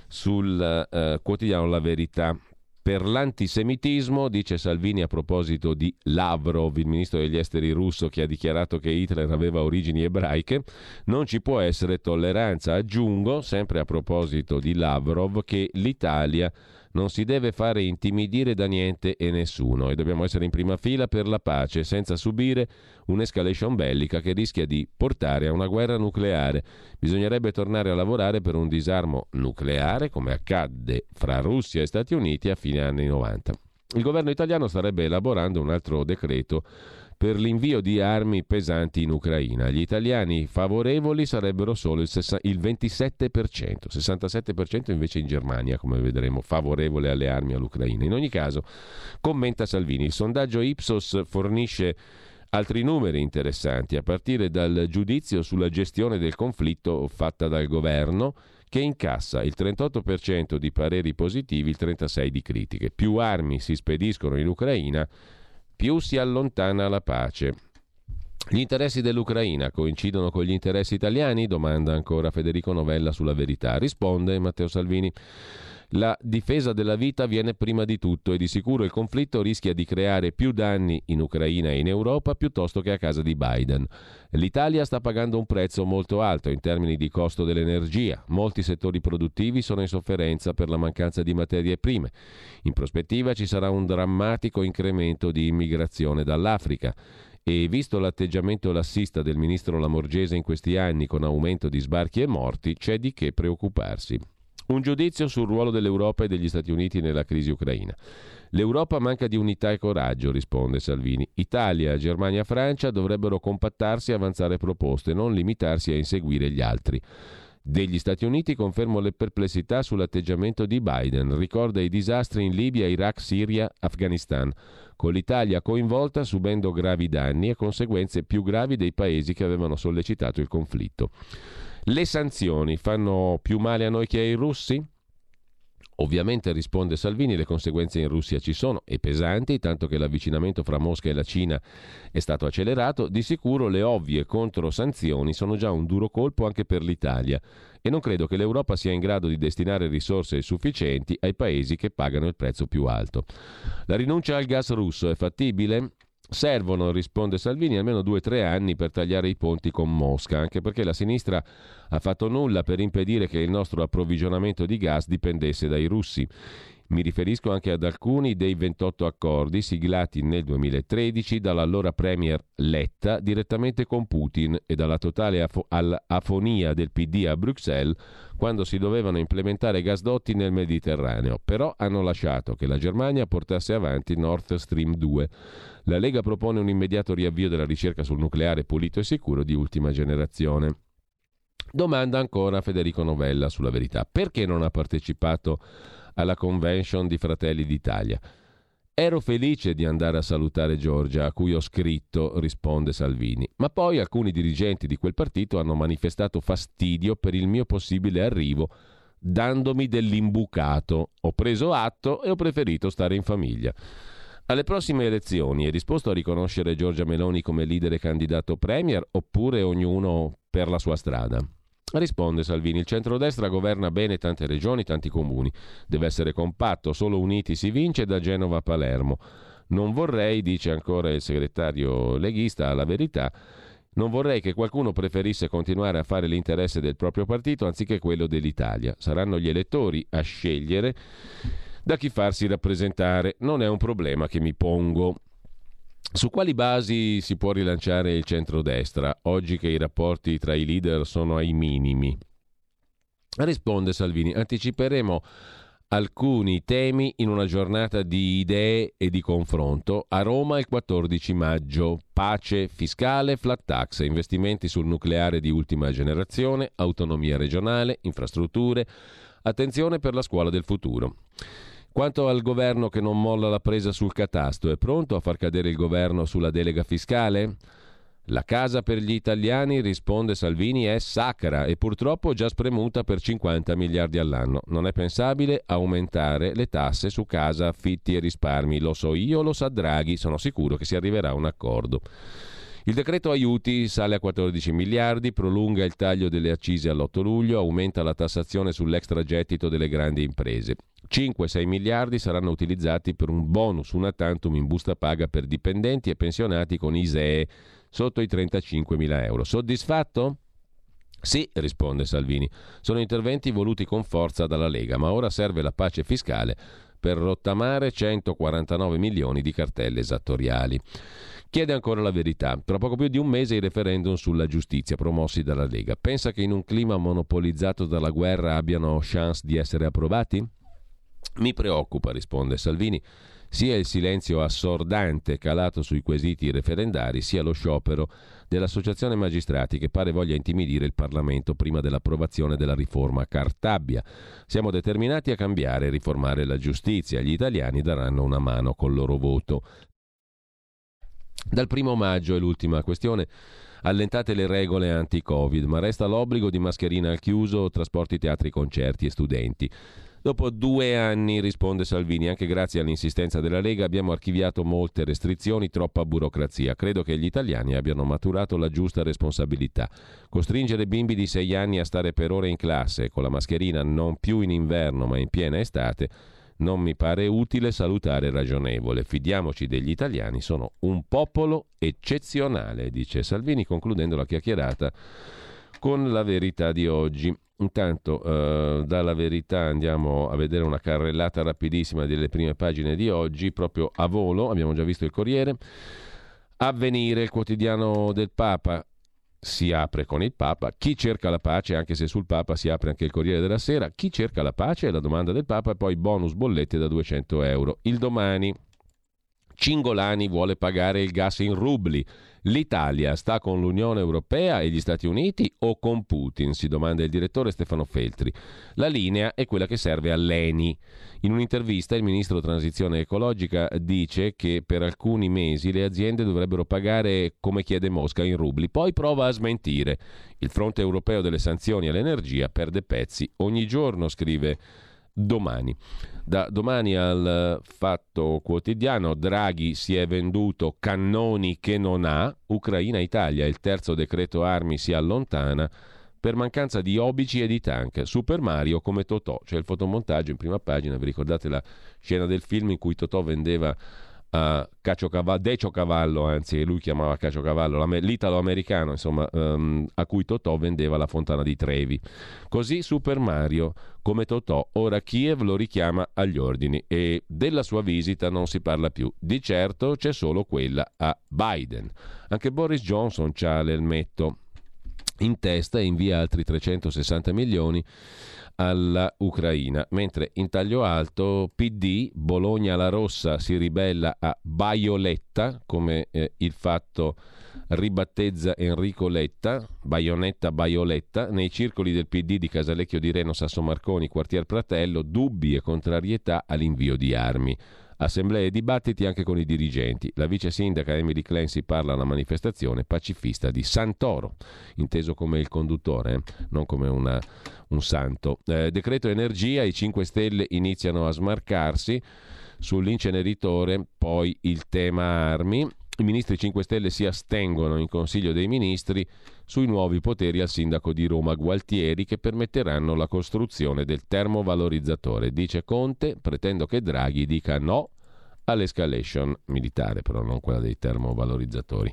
sul eh, quotidiano La Verità per l'antisemitismo, dice Salvini a proposito di Lavrov, il ministro degli esteri russo che ha dichiarato che Hitler aveva origini ebraiche, non ci può essere tolleranza. Aggiungo, sempre a proposito di Lavrov, che l'Italia non si deve fare intimidire da niente e nessuno e dobbiamo essere in prima fila per la pace senza subire un'escalation bellica che rischia di portare a una guerra nucleare. Bisognerebbe tornare a lavorare per un disarmo nucleare come accadde fra Russia e Stati Uniti a fine anni 90. Il governo italiano starebbe elaborando un altro decreto per l'invio di armi pesanti in Ucraina. Gli italiani favorevoli sarebbero solo il, il 27%, 67% invece in Germania, come vedremo, favorevole alle armi all'Ucraina. In ogni caso, commenta Salvini, il sondaggio Ipsos fornisce altri numeri interessanti, a partire dal giudizio sulla gestione del conflitto fatta dal governo che incassa il 38% di pareri positivi, il 36% di critiche. Più armi si spediscono in Ucraina, più si allontana la pace. Gli interessi dell'Ucraina coincidono con gli interessi italiani? Domanda ancora Federico Novella sulla verità. Risponde Matteo Salvini. La difesa della vita viene prima di tutto e di sicuro il conflitto rischia di creare più danni in Ucraina e in Europa piuttosto che a casa di Biden. L'Italia sta pagando un prezzo molto alto in termini di costo dell'energia. Molti settori produttivi sono in sofferenza per la mancanza di materie prime. In prospettiva ci sarà un drammatico incremento di immigrazione dall'Africa e visto l'atteggiamento lassista del ministro Lamorgese in questi anni con aumento di sbarchi e morti, c'è di che preoccuparsi. Un giudizio sul ruolo dell'Europa e degli Stati Uniti nella crisi ucraina. L'Europa manca di unità e coraggio, risponde Salvini. Italia, Germania e Francia dovrebbero compattarsi e avanzare proposte, non limitarsi a inseguire gli altri. Degli Stati Uniti confermo le perplessità sull'atteggiamento di Biden. Ricorda i disastri in Libia, Iraq, Siria, Afghanistan, con l'Italia coinvolta subendo gravi danni e conseguenze più gravi dei paesi che avevano sollecitato il conflitto. Le sanzioni fanno più male a noi che ai russi? Ovviamente, risponde Salvini, le conseguenze in Russia ci sono e pesanti, tanto che l'avvicinamento fra Mosca e la Cina è stato accelerato. Di sicuro le ovvie controsanzioni sono già un duro colpo anche per l'Italia e non credo che l'Europa sia in grado di destinare risorse sufficienti ai paesi che pagano il prezzo più alto. La rinuncia al gas russo è fattibile? Servono, risponde Salvini, almeno due o tre anni per tagliare i ponti con Mosca, anche perché la sinistra ha fatto nulla per impedire che il nostro approvvigionamento di gas dipendesse dai russi. Mi riferisco anche ad alcuni dei 28 accordi siglati nel 2013 dall'allora Premier Letta direttamente con Putin e dalla totale afo- afonia del PD a Bruxelles quando si dovevano implementare gasdotti nel Mediterraneo. Però hanno lasciato che la Germania portasse avanti Nord Stream 2. La Lega propone un immediato riavvio della ricerca sul nucleare pulito e sicuro di ultima generazione. Domanda ancora Federico Novella sulla verità. Perché non ha partecipato alla convention di Fratelli d'Italia. Ero felice di andare a salutare Giorgia, a cui ho scritto, risponde Salvini, ma poi alcuni dirigenti di quel partito hanno manifestato fastidio per il mio possibile arrivo, dandomi dell'imbucato. Ho preso atto e ho preferito stare in famiglia. Alle prossime elezioni è disposto a riconoscere Giorgia Meloni come leader e candidato premier oppure ognuno per la sua strada? Risponde Salvini, il centrodestra governa bene tante regioni, tanti comuni. Deve essere compatto, solo uniti si vince da Genova a Palermo. Non vorrei, dice ancora il segretario leghista alla verità, non vorrei che qualcuno preferisse continuare a fare l'interesse del proprio partito anziché quello dell'Italia. Saranno gli elettori a scegliere da chi farsi rappresentare. Non è un problema che mi pongo. Su quali basi si può rilanciare il centrodestra, oggi che i rapporti tra i leader sono ai minimi? Risponde Salvini, anticiperemo alcuni temi in una giornata di idee e di confronto a Roma il 14 maggio. Pace fiscale, flat tax, investimenti sul nucleare di ultima generazione, autonomia regionale, infrastrutture, attenzione per la scuola del futuro. Quanto al governo che non molla la presa sul catasto, è pronto a far cadere il governo sulla delega fiscale? La casa per gli italiani, risponde Salvini, è sacra e purtroppo già spremuta per 50 miliardi all'anno. Non è pensabile aumentare le tasse su casa, affitti e risparmi. Lo so io, lo sa Draghi, sono sicuro che si arriverà a un accordo. Il decreto aiuti sale a 14 miliardi, prolunga il taglio delle accise all'8 luglio, aumenta la tassazione sull'extragettito delle grandi imprese. 5-6 miliardi saranno utilizzati per un bonus una tantum in busta paga per dipendenti e pensionati con ISEE sotto i 35 mila euro. Soddisfatto? Sì, risponde Salvini. Sono interventi voluti con forza dalla Lega, ma ora serve la pace fiscale per rottamare 149 milioni di cartelle esattoriali. Chiede ancora la verità. Tra poco più di un mese i referendum sulla giustizia promossi dalla Lega. Pensa che in un clima monopolizzato dalla guerra abbiano chance di essere approvati? Mi preoccupa, risponde Salvini, sia il silenzio assordante calato sui quesiti referendari, sia lo sciopero dell'Associazione Magistrati che pare voglia intimidire il Parlamento prima dell'approvazione della riforma Cartabbia. Siamo determinati a cambiare e riformare la giustizia. Gli italiani daranno una mano col loro voto. Dal primo maggio è l'ultima questione. Allentate le regole anti-Covid, ma resta l'obbligo di mascherina al chiuso, trasporti, teatri, concerti e studenti. Dopo due anni, risponde Salvini, anche grazie all'insistenza della Lega abbiamo archiviato molte restrizioni, troppa burocrazia. Credo che gli italiani abbiano maturato la giusta responsabilità. Costringere bimbi di sei anni a stare per ore in classe con la mascherina non più in inverno ma in piena estate non mi pare utile, salutare ragionevole. Fidiamoci degli italiani, sono un popolo eccezionale, dice Salvini concludendo la chiacchierata con la verità di oggi. Intanto eh, dalla verità andiamo a vedere una carrellata rapidissima delle prime pagine di oggi, proprio a volo, abbiamo già visto il Corriere. Avvenire, il quotidiano del Papa, si apre con il Papa. Chi cerca la pace, anche se sul Papa si apre anche il Corriere della Sera, chi cerca la pace è la domanda del Papa e poi bonus bollette da 200 euro. Il domani Cingolani vuole pagare il gas in rubli. L'Italia sta con l'Unione Europea e gli Stati Uniti o con Putin? Si domanda il direttore Stefano Feltri. La linea è quella che serve all'ENI. In un'intervista il ministro Transizione Ecologica dice che per alcuni mesi le aziende dovrebbero pagare come chiede Mosca in rubli, poi prova a smentire. Il fronte europeo delle sanzioni all'energia perde pezzi ogni giorno, scrive domani. Da domani al Fatto Quotidiano Draghi si è venduto cannoni che non ha, Ucraina-Italia, il terzo decreto armi si allontana per mancanza di obici e di tank. Super Mario come Totò, c'è il fotomontaggio in prima pagina, vi ricordate la scena del film in cui Totò vendeva a Caciocavallo, Decio Cavallo, anzi lui chiamava Caciocavallo, l'italo-americano, insomma, um, a cui Totò vendeva la fontana di Trevi. Così Super Mario, come Totò, ora Kiev lo richiama agli ordini e della sua visita non si parla più. Di certo c'è solo quella a Biden. Anche Boris Johnson c'ha l'elmetto in testa e invia altri 360 milioni alla Ucraina, mentre in taglio alto PD, Bologna la Rossa si ribella a Baioletta, come eh, il fatto ribattezza Enrico Letta, Baionetta Baioletta, nei circoli del PD di Casalecchio di Reno Sasso Marconi, quartier Pratello, dubbi e contrarietà all'invio di armi. Assemblee e dibattiti anche con i dirigenti. La vice sindaca Emily Clancy parla alla manifestazione pacifista di Santoro, inteso come il conduttore, eh? non come una, un santo. Eh, decreto energia, i 5 Stelle iniziano a smarcarsi sull'inceneritore, poi il tema armi. I ministri 5 Stelle si astengono in Consiglio dei Ministri sui nuovi poteri al sindaco di Roma Gualtieri che permetteranno la costruzione del termovalorizzatore. Dice Conte, pretendo che Draghi dica no all'escalation militare, però non quella dei termovalorizzatori.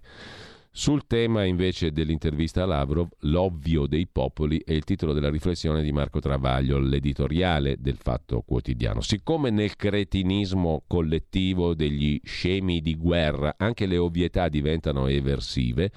Sul tema invece dell'intervista a Lavrov, l'ovvio dei popoli è il titolo della riflessione di Marco Travaglio, l'editoriale del Fatto Quotidiano. Siccome nel cretinismo collettivo degli scemi di guerra anche le ovvietà diventano eversive,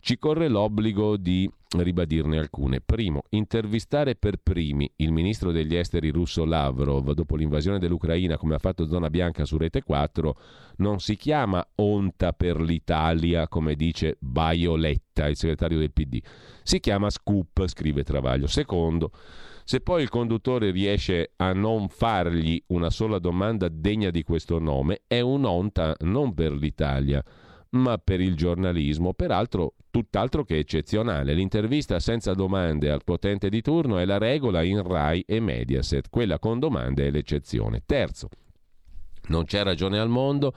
ci corre l'obbligo di ribadirne alcune. Primo, intervistare per primi il ministro degli esteri russo Lavrov dopo l'invasione dell'Ucraina come ha fatto Zona Bianca su Rete 4 non si chiama onta per l'Italia come dice Baioletta, il segretario del PD. Si chiama scoop, scrive Travaglio. Secondo, se poi il conduttore riesce a non fargli una sola domanda degna di questo nome, è un'onta non per l'Italia ma per il giornalismo, peraltro tutt'altro che eccezionale. L'intervista senza domande al potente di turno è la regola in RAI e Mediaset, quella con domande è l'eccezione. Terzo, non c'è ragione al mondo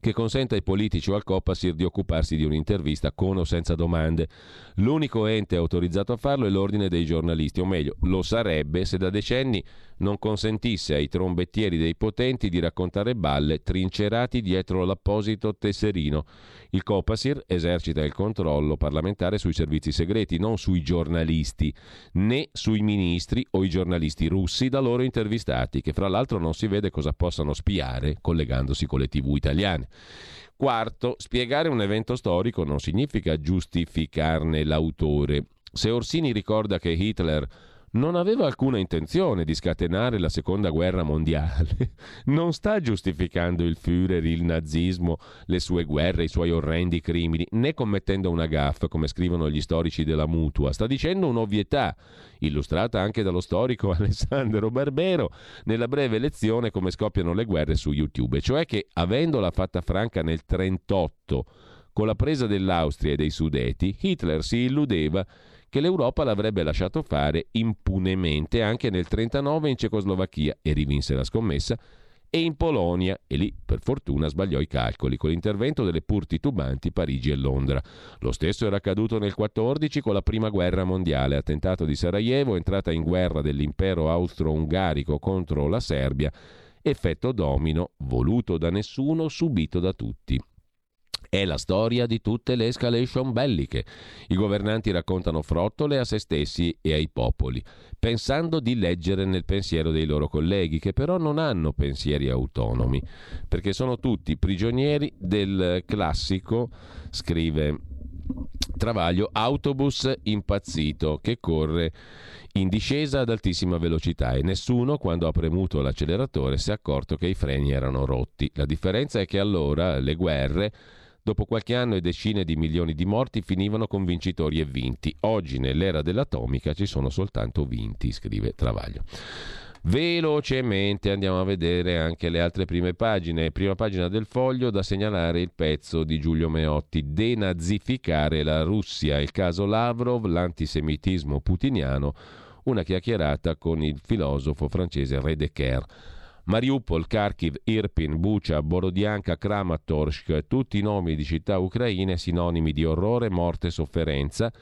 che consenta ai politici o al Copasir di occuparsi di un'intervista con o senza domande. L'unico ente autorizzato a farlo è l'ordine dei giornalisti, o meglio, lo sarebbe se da decenni non consentisse ai trombettieri dei potenti di raccontare balle trincerati dietro l'apposito tesserino. Il Copasir esercita il controllo parlamentare sui servizi segreti, non sui giornalisti, né sui ministri o i giornalisti russi da loro intervistati, che fra l'altro non si vede cosa possano spiare collegandosi con le tv italiane. Quarto, spiegare un evento storico non significa giustificarne l'autore. Se Orsini ricorda che Hitler non aveva alcuna intenzione di scatenare la seconda guerra mondiale. Non sta giustificando il Führer, il nazismo, le sue guerre, i suoi orrendi crimini, né commettendo una gaffa, come scrivono gli storici della mutua. Sta dicendo un'ovvietà, illustrata anche dallo storico Alessandro Barbero nella breve lezione come scoppiano le guerre su YouTube, cioè che avendola fatta franca nel 1938 con la presa dell'Austria e dei Sudeti, Hitler si illudeva che l'Europa l'avrebbe lasciato fare impunemente anche nel 1939 in Cecoslovacchia e rivinse la scommessa e in Polonia e lì per fortuna sbagliò i calcoli con l'intervento delle pur titubanti Parigi e Londra. Lo stesso era accaduto nel 14 con la prima guerra mondiale, attentato di Sarajevo, entrata in guerra dell'impero austro-ungarico contro la Serbia, effetto domino voluto da nessuno, subito da tutti. È la storia di tutte le escalation belliche. I governanti raccontano frottole a se stessi e ai popoli, pensando di leggere nel pensiero dei loro colleghi, che però non hanno pensieri autonomi, perché sono tutti prigionieri del classico, scrive Travaglio, autobus impazzito che corre in discesa ad altissima velocità e nessuno, quando ha premuto l'acceleratore, si è accorto che i freni erano rotti. La differenza è che allora le guerre Dopo qualche anno e decine di milioni di morti finivano con vincitori e vinti. Oggi nell'era dell'atomica ci sono soltanto vinti, scrive Travaglio. Velocemente andiamo a vedere anche le altre prime pagine. Prima pagina del foglio da segnalare il pezzo di Giulio Meotti, Denazificare la Russia, il caso Lavrov, l'antisemitismo putiniano, una chiacchierata con il filosofo francese Redeker. Mariupol, Kharkiv, Irpin, Bucha, Borodianka, Kramatorsk, tutti nomi di città ucraine sinonimi di orrore, morte e sofferenza,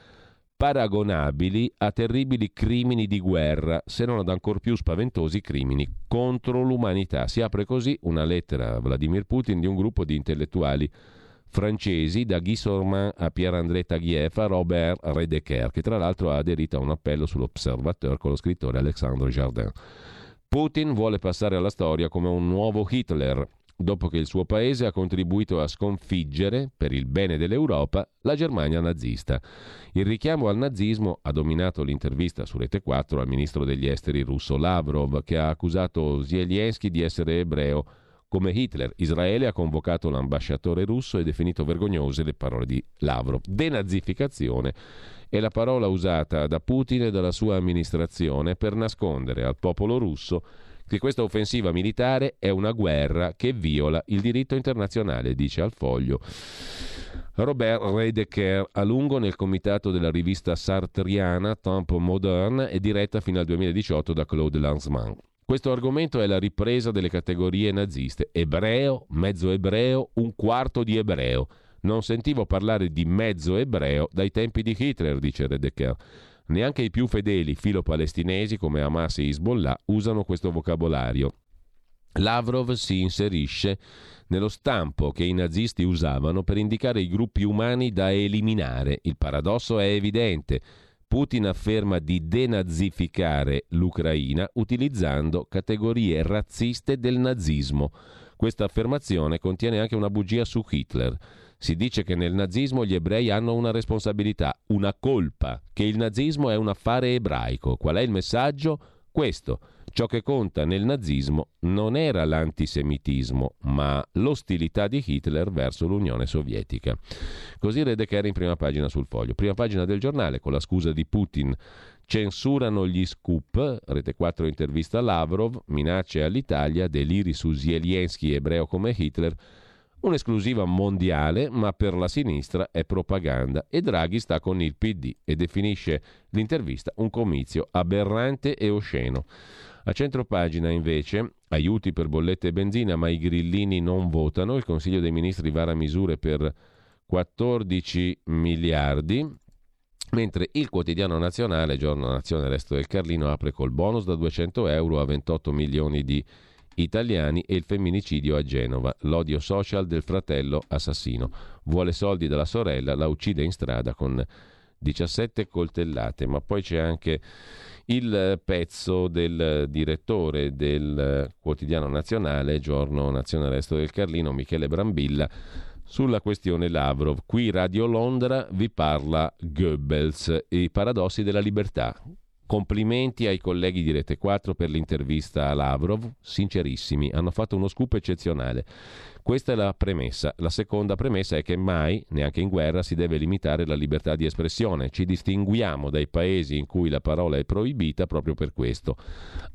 paragonabili a terribili crimini di guerra, se non ad ancor più spaventosi crimini contro l'umanità. Si apre così una lettera a Vladimir Putin di un gruppo di intellettuali francesi, da Guy Sorman a Pierre-André Taguieff a Robert Redeker, che tra l'altro ha aderito a un appello sull'Observateur con lo scrittore Alexandre Jardin. Putin vuole passare alla storia come un nuovo Hitler, dopo che il suo paese ha contribuito a sconfiggere, per il bene dell'Europa, la Germania nazista. Il richiamo al nazismo ha dominato l'intervista su Rete 4 al ministro degli esteri russo Lavrov, che ha accusato Zelensky di essere ebreo come Hitler. Israele ha convocato l'ambasciatore russo e definito vergognose le parole di Lavrov. Denazificazione è la parola usata da Putin e dalla sua amministrazione per nascondere al popolo russo che questa offensiva militare è una guerra che viola il diritto internazionale, dice al foglio. Robert Redeker, a lungo nel comitato della rivista sartriana Tempo Moderne e diretta fino al 2018 da Claude Lanzmann. Questo argomento è la ripresa delle categorie naziste. Ebreo, mezzo ebreo, un quarto di ebreo. Non sentivo parlare di mezzo ebreo dai tempi di Hitler, dice Redeker. Neanche i più fedeli filo-palestinesi come Hamas e Hezbollah usano questo vocabolario. Lavrov si inserisce nello stampo che i nazisti usavano per indicare i gruppi umani da eliminare. Il paradosso è evidente. Putin afferma di denazificare l'Ucraina utilizzando categorie razziste del nazismo. Questa affermazione contiene anche una bugia su Hitler. Si dice che nel nazismo gli ebrei hanno una responsabilità, una colpa, che il nazismo è un affare ebraico. Qual è il messaggio? Questo. Ciò che conta nel nazismo non era l'antisemitismo, ma l'ostilità di Hitler verso l'Unione Sovietica. Così Redeker in prima pagina sul foglio. Prima pagina del giornale con la scusa di Putin. Censurano gli scoop, Rete 4 intervista Lavrov, minacce all'Italia, deliri su Zelensky ebreo come Hitler, Un'esclusiva mondiale, ma per la sinistra è propaganda e Draghi sta con il PD e definisce l'intervista un comizio aberrante e osceno. A centro pagina invece, aiuti per bollette e benzina, ma i grillini non votano, il Consiglio dei Ministri vara misure per 14 miliardi, mentre il quotidiano nazionale, giorno nazione resto del Carlino, apre col bonus da 200 euro a 28 milioni di euro italiani e il femminicidio a Genova, l'odio social del fratello assassino. Vuole soldi dalla sorella, la uccide in strada con 17 coltellate, ma poi c'è anche il pezzo del direttore del quotidiano nazionale, giorno nazionale Resto del Carlino, Michele Brambilla, sulla questione Lavrov. Qui Radio Londra vi parla Goebbels, i paradossi della libertà. Complimenti ai colleghi di Rete 4 per l'intervista a Lavrov, sincerissimi, hanno fatto uno scoop eccezionale. Questa è la premessa. La seconda premessa è che mai, neanche in guerra, si deve limitare la libertà di espressione. Ci distinguiamo dai paesi in cui la parola è proibita proprio per questo,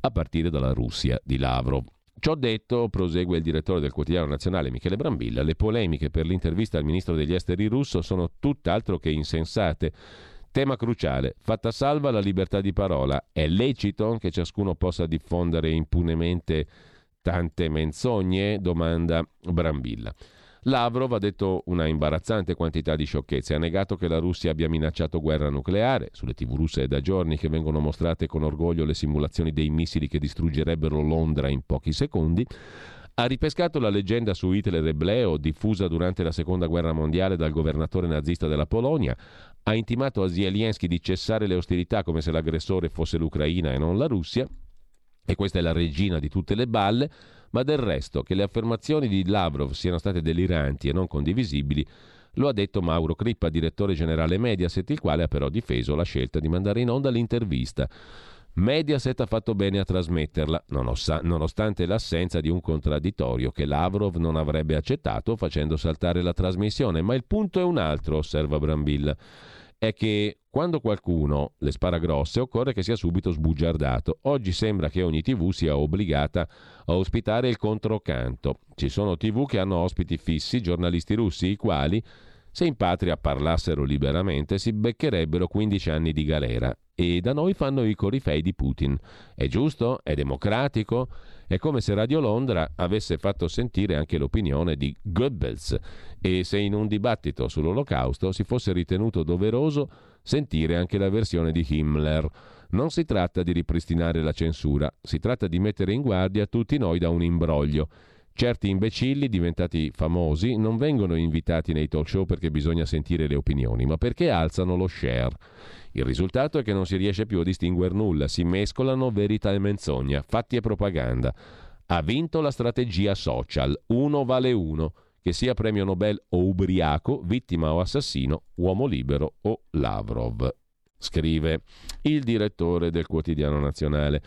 a partire dalla Russia di Lavrov. Ciò detto, prosegue il direttore del quotidiano nazionale Michele Brambilla, le polemiche per l'intervista al ministro degli esteri russo sono tutt'altro che insensate Tema cruciale, fatta salva la libertà di parola, è lecito che ciascuno possa diffondere impunemente tante menzogne? domanda Brambilla. Lavrov ha detto una imbarazzante quantità di sciocchezze, ha negato che la Russia abbia minacciato guerra nucleare, sulle tv russe è da giorni che vengono mostrate con orgoglio le simulazioni dei missili che distruggerebbero Londra in pochi secondi, ha ripescato la leggenda su Hitler ebleo diffusa durante la seconda guerra mondiale dal governatore nazista della Polonia, ha intimato a Zelensky di cessare le ostilità come se l'aggressore fosse l'Ucraina e non la Russia, e questa è la regina di tutte le balle, ma del resto che le affermazioni di Lavrov siano state deliranti e non condivisibili lo ha detto Mauro Crippa, direttore generale Mediaset, il quale ha però difeso la scelta di mandare in onda l'intervista. Mediaset ha fatto bene a trasmetterla, nonostante l'assenza di un contraddittorio che Lavrov non avrebbe accettato facendo saltare la trasmissione. Ma il punto è un altro, osserva Brambilla, è che quando qualcuno le spara grosse occorre che sia subito sbugiardato. Oggi sembra che ogni TV sia obbligata a ospitare il controcanto. Ci sono TV che hanno ospiti fissi, giornalisti russi, i quali se in patria parlassero liberamente si beccherebbero 15 anni di galera e da noi fanno i corifei di Putin. È giusto? È democratico? È come se Radio Londra avesse fatto sentire anche l'opinione di Goebbels e se in un dibattito sull'olocausto si fosse ritenuto doveroso sentire anche la versione di Himmler. Non si tratta di ripristinare la censura, si tratta di mettere in guardia tutti noi da un imbroglio Certi imbecilli diventati famosi non vengono invitati nei talk show perché bisogna sentire le opinioni, ma perché alzano lo share. Il risultato è che non si riesce più a distinguere nulla, si mescolano verità e menzogna, fatti e propaganda. Ha vinto la strategia social, uno vale uno, che sia premio Nobel o ubriaco, vittima o assassino, uomo libero o Lavrov scrive il direttore del quotidiano nazionale.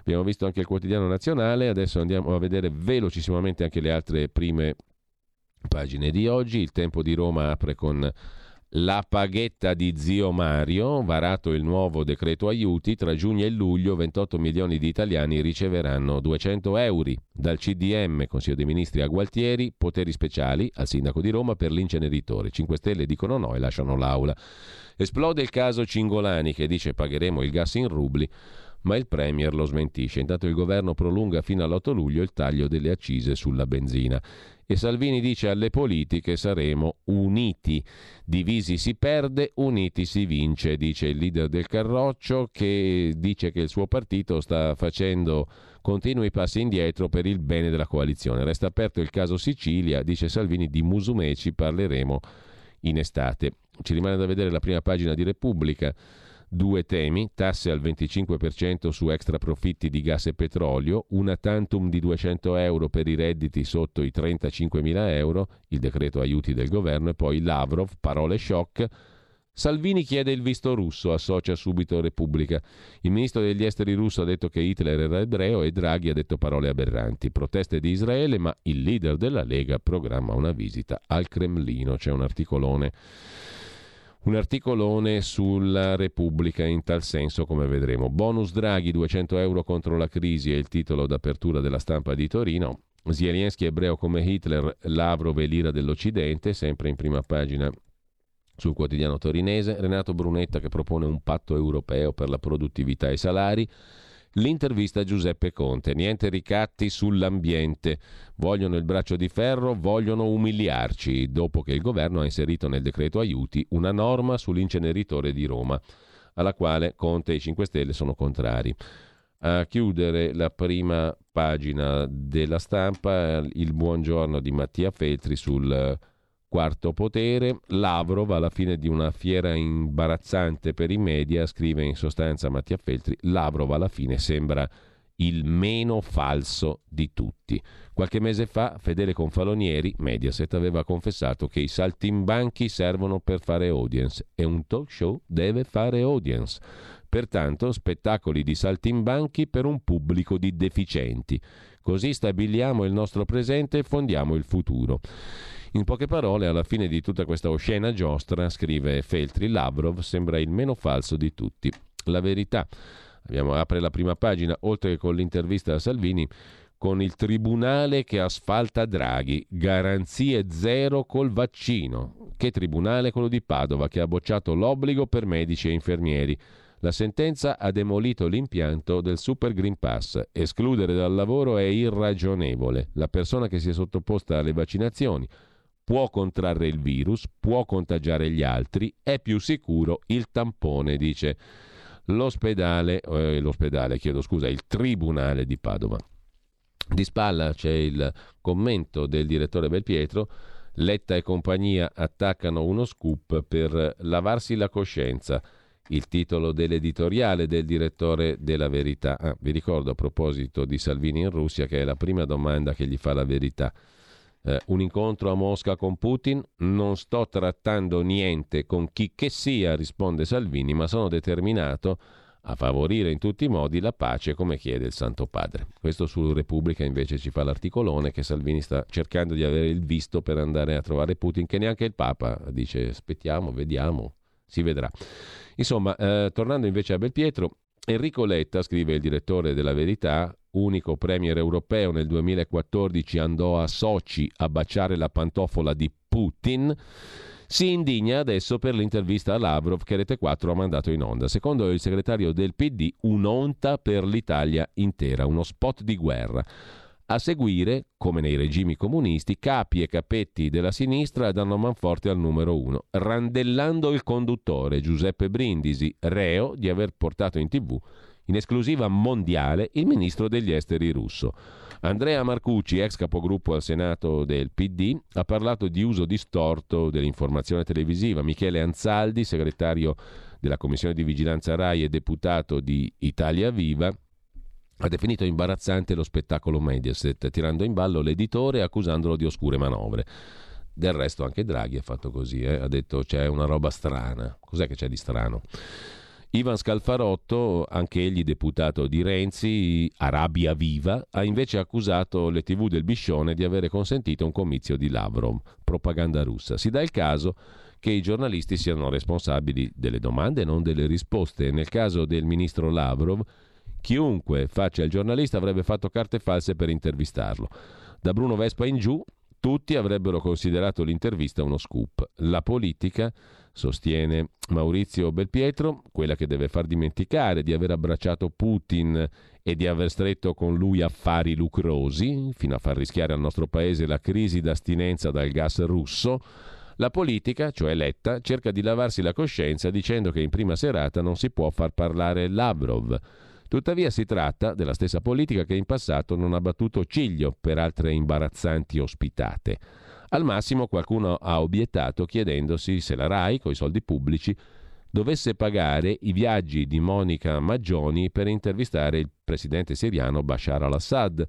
Abbiamo visto anche il quotidiano nazionale, adesso andiamo a vedere velocissimamente anche le altre prime pagine di oggi. Il tempo di Roma apre con La paghetta di zio Mario, varato il nuovo decreto aiuti, tra giugno e luglio 28 milioni di italiani riceveranno 200 euro. Dal CDM, Consiglio dei Ministri a Gualtieri, poteri speciali al sindaco di Roma per l'inceneritore. 5 Stelle dicono no e lasciano l'aula. Esplode il caso Cingolani che dice pagheremo il gas in rubli ma il Premier lo smentisce. Intanto il governo prolunga fino all'8 luglio il taglio delle accise sulla benzina. E Salvini dice alle politiche saremo uniti. Divisi si perde, uniti si vince, dice il leader del Carroccio che dice che il suo partito sta facendo continui passi indietro per il bene della coalizione. Resta aperto il caso Sicilia, dice Salvini, di Musumeci parleremo in estate. Ci rimane da vedere la prima pagina di Repubblica due temi, tasse al 25% su extra profitti di gas e petrolio, una tantum di 200 euro per i redditi sotto i 35 mila euro, il decreto aiuti del governo e poi Lavrov, parole shock, Salvini chiede il visto russo, associa subito Repubblica. Il ministro degli esteri russo ha detto che Hitler era ebreo e Draghi ha detto parole aberranti. Proteste di Israele, ma il leader della Lega programma una visita al Cremlino. C'è un articolone un articolone sulla Repubblica in tal senso, come vedremo. Bonus Draghi 200 euro contro la crisi è il titolo d'apertura della stampa di Torino. Zelensky ebreo come Hitler, Lavrov e l'ira dell'Occidente, sempre in prima pagina sul quotidiano torinese. Renato Brunetta che propone un patto europeo per la produttività e i salari. L'intervista a Giuseppe Conte, niente ricatti sull'ambiente, vogliono il braccio di ferro, vogliono umiliarci, dopo che il governo ha inserito nel decreto aiuti una norma sull'inceneritore di Roma, alla quale Conte e i 5 Stelle sono contrari. A chiudere la prima pagina della stampa, il buongiorno di Mattia Feltri sul Quarto potere, Lavrov alla fine di una fiera imbarazzante per i media, scrive in sostanza Mattia Feltri, Lavrov alla fine sembra il meno falso di tutti. Qualche mese fa Fedele Confalonieri, Mediaset, aveva confessato che i saltimbanchi servono per fare audience e un talk show deve fare audience. Pertanto spettacoli di saltimbanchi per un pubblico di deficienti. Così stabiliamo il nostro presente e fondiamo il futuro. In poche parole, alla fine di tutta questa oscena giostra, scrive Feltri, Lavrov sembra il meno falso di tutti. La verità, abbiamo, apre la prima pagina, oltre che con l'intervista a Salvini, con il tribunale che asfalta Draghi, garanzie zero col vaccino. Che tribunale? Quello di Padova, che ha bocciato l'obbligo per medici e infermieri. La sentenza ha demolito l'impianto del Super Green Pass. Escludere dal lavoro è irragionevole. La persona che si è sottoposta alle vaccinazioni può contrarre il virus, può contagiare gli altri, è più sicuro il tampone, dice l'ospedale, eh, l'ospedale, chiedo scusa, il Tribunale di Padova. Di spalla c'è il commento del direttore Belpietro. Letta e compagnia attaccano uno scoop per lavarsi la coscienza. Il titolo dell'editoriale del direttore della Verità. Ah, vi ricordo a proposito di Salvini in Russia che è la prima domanda che gli fa la Verità. Eh, un incontro a Mosca con Putin? Non sto trattando niente con chi che sia, risponde Salvini, ma sono determinato a favorire in tutti i modi la pace come chiede il Santo Padre. Questo su Repubblica invece ci fa l'articolone che Salvini sta cercando di avere il visto per andare a trovare Putin, che neanche il Papa dice aspettiamo, vediamo, si vedrà. Insomma, eh, tornando invece a Belpietro, Enrico Letta, scrive il direttore della Verità, unico premier europeo nel 2014 andò a Sochi a baciare la pantofola di Putin, si indigna adesso per l'intervista a Lavrov che Rete 4 ha mandato in onda. Secondo il segretario del PD, un'onta per l'Italia intera, uno spot di guerra. A seguire, come nei regimi comunisti, capi e capetti della sinistra danno manforte al numero uno, randellando il conduttore Giuseppe Brindisi, reo di aver portato in tv in esclusiva mondiale il ministro degli esteri russo. Andrea Marcucci, ex capogruppo al Senato del PD, ha parlato di uso distorto dell'informazione televisiva. Michele Anzaldi, segretario della Commissione di Vigilanza RAI e deputato di Italia Viva, ha definito imbarazzante lo spettacolo Mediaset, tirando in ballo l'editore e accusandolo di oscure manovre. Del resto anche Draghi ha fatto così, eh? ha detto c'è una roba strana. Cos'è che c'è di strano? Ivan Scalfarotto, anche egli deputato di Renzi, Arabia Viva, ha invece accusato le tv del Biscione di avere consentito un comizio di Lavrov, propaganda russa. Si dà il caso che i giornalisti siano responsabili delle domande e non delle risposte. Nel caso del ministro Lavrov, chiunque faccia il giornalista avrebbe fatto carte false per intervistarlo. Da Bruno Vespa in giù, tutti avrebbero considerato l'intervista uno scoop. La politica, sostiene Maurizio Belpietro, quella che deve far dimenticare di aver abbracciato Putin e di aver stretto con lui affari lucrosi, fino a far rischiare al nostro paese la crisi d'astinenza dal gas russo, la politica, cioè Letta, cerca di lavarsi la coscienza dicendo che in prima serata non si può far parlare Lavrov. Tuttavia si tratta della stessa politica che in passato non ha battuto ciglio per altre imbarazzanti ospitate. Al massimo qualcuno ha obiettato chiedendosi se la RAI, coi soldi pubblici, dovesse pagare i viaggi di Monica Maggioni per intervistare il presidente siriano Bashar al-Assad.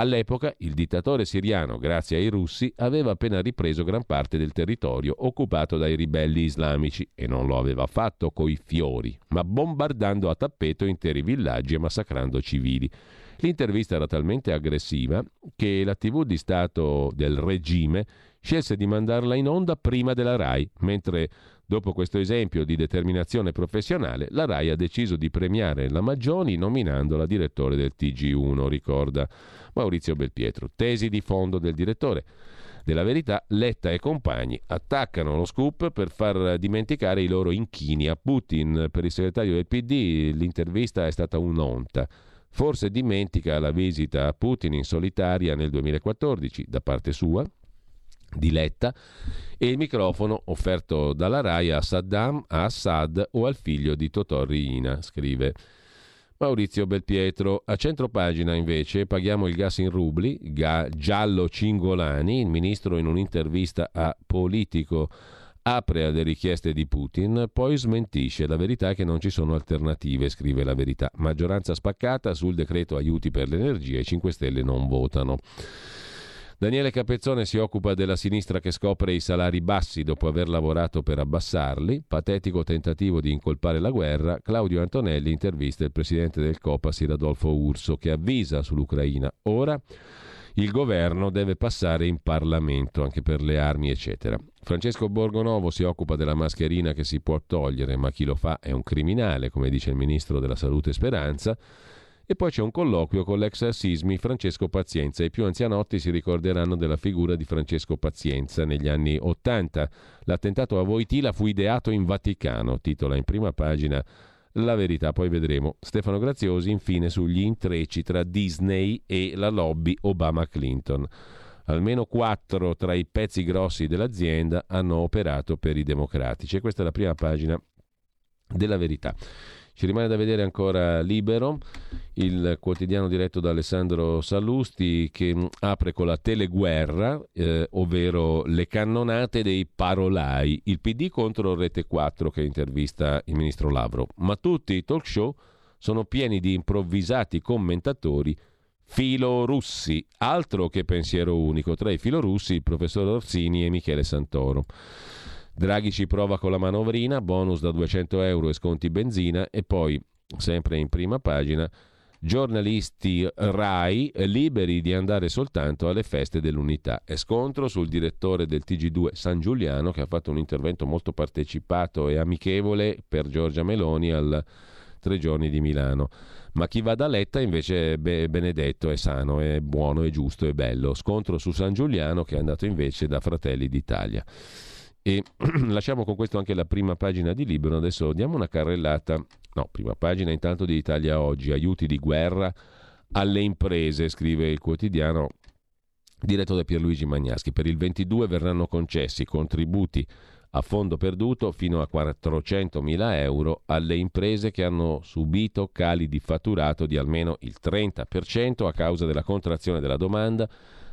All'epoca il dittatore siriano, grazie ai russi, aveva appena ripreso gran parte del territorio occupato dai ribelli islamici e non lo aveva fatto coi fiori, ma bombardando a tappeto interi villaggi e massacrando civili. L'intervista era talmente aggressiva che la TV di Stato del regime scelse di mandarla in onda prima della RAI, mentre Dopo questo esempio di determinazione professionale, la RAI ha deciso di premiare la Maggioni nominandola direttore del TG1, ricorda Maurizio Belpietro. Tesi di fondo del direttore. Della verità, Letta e compagni attaccano lo scoop per far dimenticare i loro inchini a Putin. Per il segretario del PD l'intervista è stata un'onta. Forse dimentica la visita a Putin in solitaria nel 2014 da parte sua, di Letta e il microfono offerto dalla RAI a Saddam, a Assad o al figlio di Totò Riina, scrive Maurizio Belpietro. A centro pagina invece paghiamo il gas in rubli, ga, Giallo Cingolani, il ministro in un'intervista a Politico apre alle richieste di Putin, poi smentisce. La verità che non ci sono alternative, scrive la verità. Maggioranza spaccata sul decreto aiuti per l'energia, i 5 Stelle non votano. Daniele Capezzone si occupa della sinistra che scopre i salari bassi dopo aver lavorato per abbassarli. Patetico tentativo di incolpare la guerra. Claudio Antonelli intervista il presidente del Copasir Adolfo Urso che avvisa sull'Ucraina. Ora il governo deve passare in Parlamento anche per le armi, eccetera. Francesco Borgonovo si occupa della mascherina che si può togliere, ma chi lo fa è un criminale, come dice il ministro della Salute Speranza. E poi c'è un colloquio con l'ex Sismi Francesco Pazienza. I più anzianotti si ricorderanno della figura di Francesco Pazienza negli anni Ottanta. L'attentato a Voitila fu ideato in Vaticano, titola in prima pagina la verità, poi vedremo. Stefano Graziosi infine sugli intrecci tra Disney e la lobby Obama-Clinton. Almeno quattro tra i pezzi grossi dell'azienda hanno operato per i democratici e questa è la prima pagina della verità. Ci rimane da vedere ancora Libero, il quotidiano diretto da Alessandro Sallusti che mm, apre con la teleguerra, eh, ovvero le cannonate dei parolai, il PD contro Rete 4 che intervista il ministro Lavro. Ma tutti i talk show sono pieni di improvvisati commentatori filorussi, altro che pensiero unico, tra i filorussi il professor Orsini e Michele Santoro. Draghi ci prova con la manovrina, bonus da 200 euro e sconti benzina e poi, sempre in prima pagina, giornalisti RAI liberi di andare soltanto alle feste dell'unità. E scontro sul direttore del TG2 San Giuliano che ha fatto un intervento molto partecipato e amichevole per Giorgia Meloni al Tre giorni di Milano. Ma chi va da Letta invece è benedetto, è sano, è buono, è giusto, è bello. Scontro su San Giuliano che è andato invece da Fratelli d'Italia. E lasciamo con questo anche la prima pagina di Libero. Adesso diamo una carrellata. No, prima pagina intanto di Italia Oggi. Aiuti di guerra alle imprese, scrive il quotidiano diretto da Pierluigi Magnaschi. Per il 22 verranno concessi contributi a fondo perduto fino a 400.000 euro alle imprese che hanno subito cali di fatturato di almeno il 30% a causa della contrazione della domanda,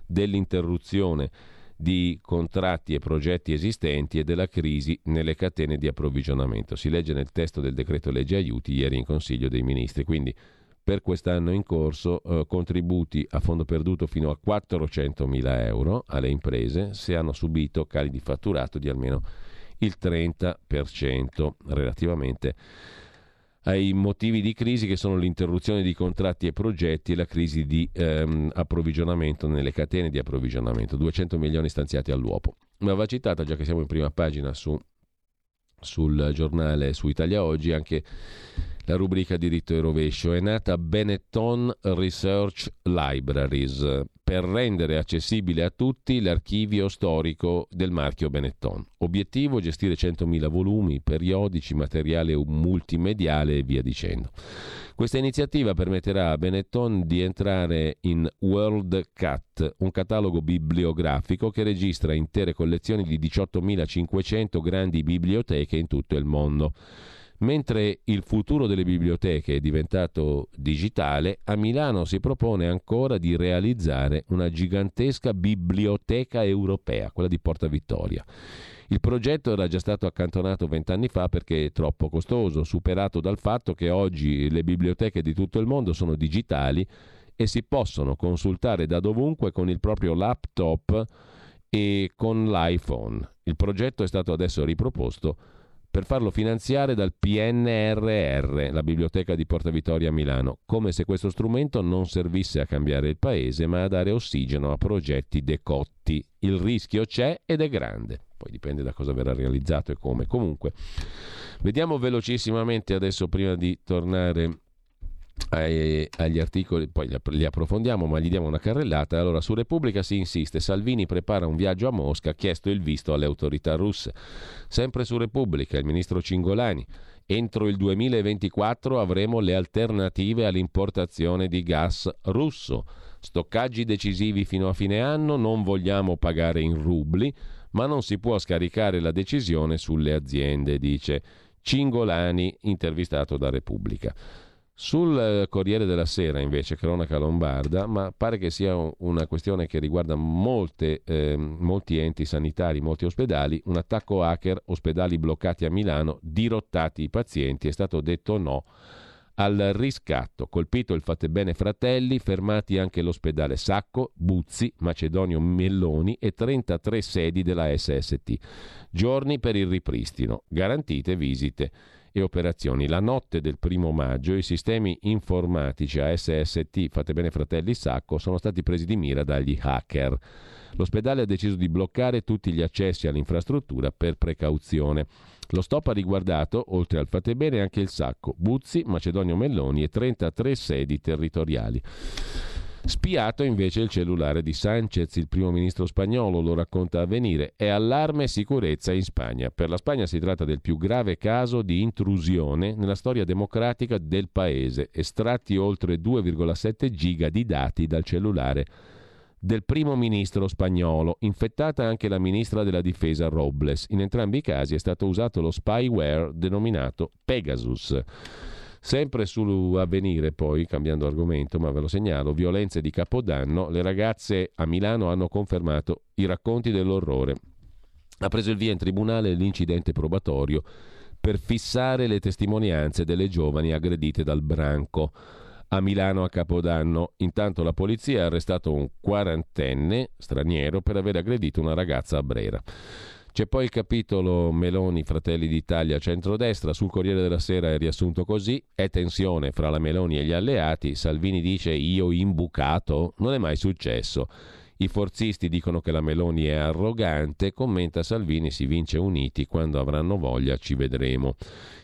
dell'interruzione di contratti e progetti esistenti e della crisi nelle catene di approvvigionamento. Si legge nel testo del decreto legge aiuti ieri in Consiglio dei Ministri. Quindi per quest'anno in corso eh, contributi a fondo perduto fino a 400 mila euro alle imprese se hanno subito cali di fatturato di almeno il 30% relativamente ai motivi di crisi che sono l'interruzione di contratti e progetti e la crisi di ehm, approvvigionamento nelle catene di approvvigionamento. 200 milioni stanziati all'uopo. Ma va citata, già che siamo in prima pagina su, sul giornale su Italia Oggi, anche la rubrica diritto e rovescio. È nata Benetton Research Libraries per rendere accessibile a tutti l'archivio storico del marchio Benetton. Obiettivo gestire 100.000 volumi, periodici, materiale multimediale e via dicendo. Questa iniziativa permetterà a Benetton di entrare in World Cat, un catalogo bibliografico che registra intere collezioni di 18.500 grandi biblioteche in tutto il mondo. Mentre il futuro delle biblioteche è diventato digitale, a Milano si propone ancora di realizzare una gigantesca biblioteca europea, quella di Porta Vittoria. Il progetto era già stato accantonato vent'anni fa perché è troppo costoso, superato dal fatto che oggi le biblioteche di tutto il mondo sono digitali e si possono consultare da dovunque con il proprio laptop e con l'iPhone. Il progetto è stato adesso riproposto per farlo finanziare dal PNRR, la biblioteca di Porta Vittoria a Milano, come se questo strumento non servisse a cambiare il paese, ma a dare ossigeno a progetti decotti. Il rischio c'è ed è grande. Poi dipende da cosa verrà realizzato e come. Comunque, vediamo velocissimamente adesso, prima di tornare ai, agli articoli, poi li approfondiamo, ma gli diamo una carrellata. Allora, su Repubblica si insiste, Salvini prepara un viaggio a Mosca, chiesto il visto alle autorità russe. Sempre su Repubblica, il ministro Cingolani, entro il 2024 avremo le alternative all'importazione di gas russo. Stoccaggi decisivi fino a fine anno, non vogliamo pagare in rubli, ma non si può scaricare la decisione sulle aziende, dice Cingolani, intervistato da Repubblica. Sul eh, Corriere della Sera, invece, cronaca lombarda, ma pare che sia una questione che riguarda molte, eh, molti enti sanitari, molti ospedali, un attacco hacker, ospedali bloccati a Milano, dirottati i pazienti, è stato detto no al riscatto. Colpito il Fattebene Fratelli, fermati anche l'ospedale Sacco, Buzzi, Macedonio Melloni e 33 sedi della SST. Giorni per il ripristino, garantite visite e operazioni. La notte del primo maggio i sistemi informatici a SST, fate bene fratelli Sacco, sono stati presi di mira dagli hacker. L'ospedale ha deciso di bloccare tutti gli accessi all'infrastruttura per precauzione. Lo stop ha riguardato, oltre al fate bene, anche il Sacco, Buzzi, Macedonio Melloni e 33 sedi territoriali. Spiato invece il cellulare di Sanchez, il primo ministro spagnolo, lo racconta Avvenire, è allarme e sicurezza in Spagna. Per la Spagna si tratta del più grave caso di intrusione nella storia democratica del paese, estratti oltre 2,7 giga di dati dal cellulare del primo ministro spagnolo, infettata anche la ministra della difesa Robles. In entrambi i casi è stato usato lo spyware denominato Pegasus. Sempre su Avvenire, poi, cambiando argomento, ma ve lo segnalo, violenze di Capodanno, le ragazze a Milano hanno confermato i racconti dell'orrore. Ha preso il via in tribunale l'incidente probatorio per fissare le testimonianze delle giovani aggredite dal branco a Milano a Capodanno. Intanto la polizia ha arrestato un quarantenne straniero per aver aggredito una ragazza a Brera. C'è poi il capitolo Meloni, Fratelli d'Italia, centrodestra. Sul Corriere della Sera è riassunto così. È tensione fra la Meloni e gli alleati. Salvini dice io imbucato. Non è mai successo. I forzisti dicono che la Meloni è arrogante, commenta Salvini si vince uniti, quando avranno voglia ci vedremo.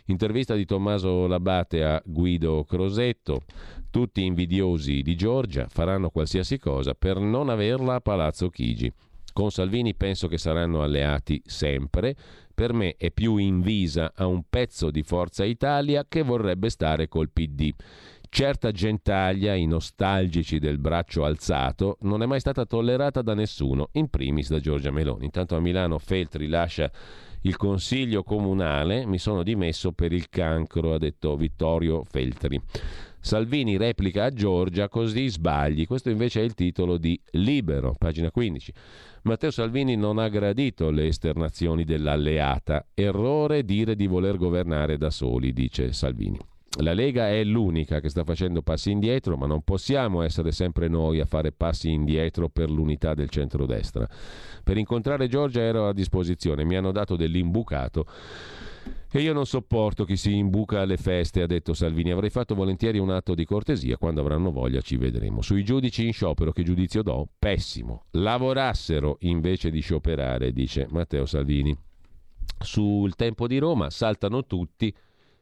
Intervista di Tommaso Labate a Guido Crosetto, tutti invidiosi di Giorgia faranno qualsiasi cosa per non averla a Palazzo Chigi. Con Salvini penso che saranno alleati sempre. Per me è più invisa a un pezzo di Forza Italia che vorrebbe stare col PD. Certa gentaglia, i nostalgici del braccio alzato, non è mai stata tollerata da nessuno, in primis da Giorgia Meloni. Intanto a Milano Feltri lascia il consiglio comunale, mi sono dimesso per il cancro, ha detto Vittorio Feltri. Salvini replica a Giorgia, così sbagli. Questo invece è il titolo di Libero, pagina 15. Matteo Salvini non ha gradito le esternazioni dell'alleata. Errore dire di voler governare da soli, dice Salvini. La Lega è l'unica che sta facendo passi indietro, ma non possiamo essere sempre noi a fare passi indietro per l'unità del centrodestra. Per incontrare Giorgia ero a disposizione, mi hanno dato dell'imbucato E io non sopporto chi si imbuca alle feste, ha detto Salvini. Avrei fatto volentieri un atto di cortesia, quando avranno voglia ci vedremo. Sui giudici in sciopero, che giudizio do? Pessimo. Lavorassero invece di scioperare, dice Matteo Salvini. Sul tempo di Roma saltano tutti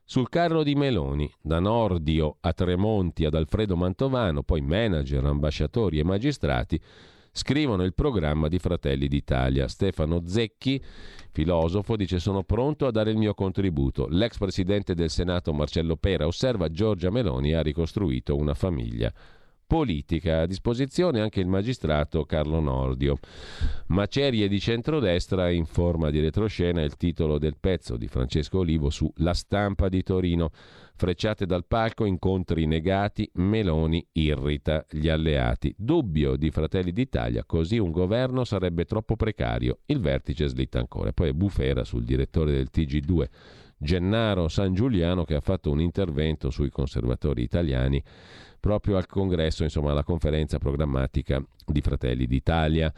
sul carro di Meloni, da Nordio a Tremonti ad Alfredo Mantovano, poi manager, ambasciatori e magistrati, scrivono il programma di Fratelli d'Italia. Stefano Zecchi, filosofo, dice sono pronto a dare il mio contributo. L'ex presidente del Senato Marcello Pera osserva Giorgia Meloni ha ricostruito una famiglia politica. A disposizione anche il magistrato Carlo Nordio. Macerie di centrodestra in forma di retroscena il titolo del pezzo di Francesco Olivo su La stampa di Torino. Frecciate dal palco, incontri negati, Meloni irrita gli alleati. Dubbio di Fratelli d'Italia, così un governo sarebbe troppo precario. Il vertice slitta ancora. Poi bufera sul direttore del TG2. Gennaro San Giuliano che ha fatto un intervento sui conservatori italiani proprio al congresso, insomma alla conferenza programmatica di Fratelli d'Italia.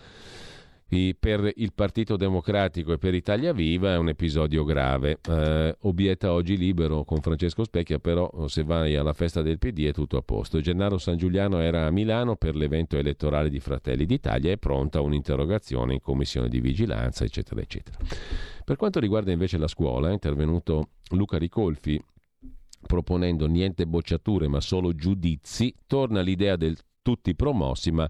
Per il Partito Democratico e per Italia Viva è un episodio grave. Eh, obietta oggi libero con Francesco Specchia, però se vai alla festa del PD è tutto a posto. Gennaro San Giuliano era a Milano per l'evento elettorale di Fratelli d'Italia e pronta un'interrogazione in commissione di vigilanza, eccetera, eccetera. Per quanto riguarda invece la scuola, è intervenuto Luca Ricolfi, proponendo niente bocciature ma solo giudizi, torna l'idea del tutti promossi, ma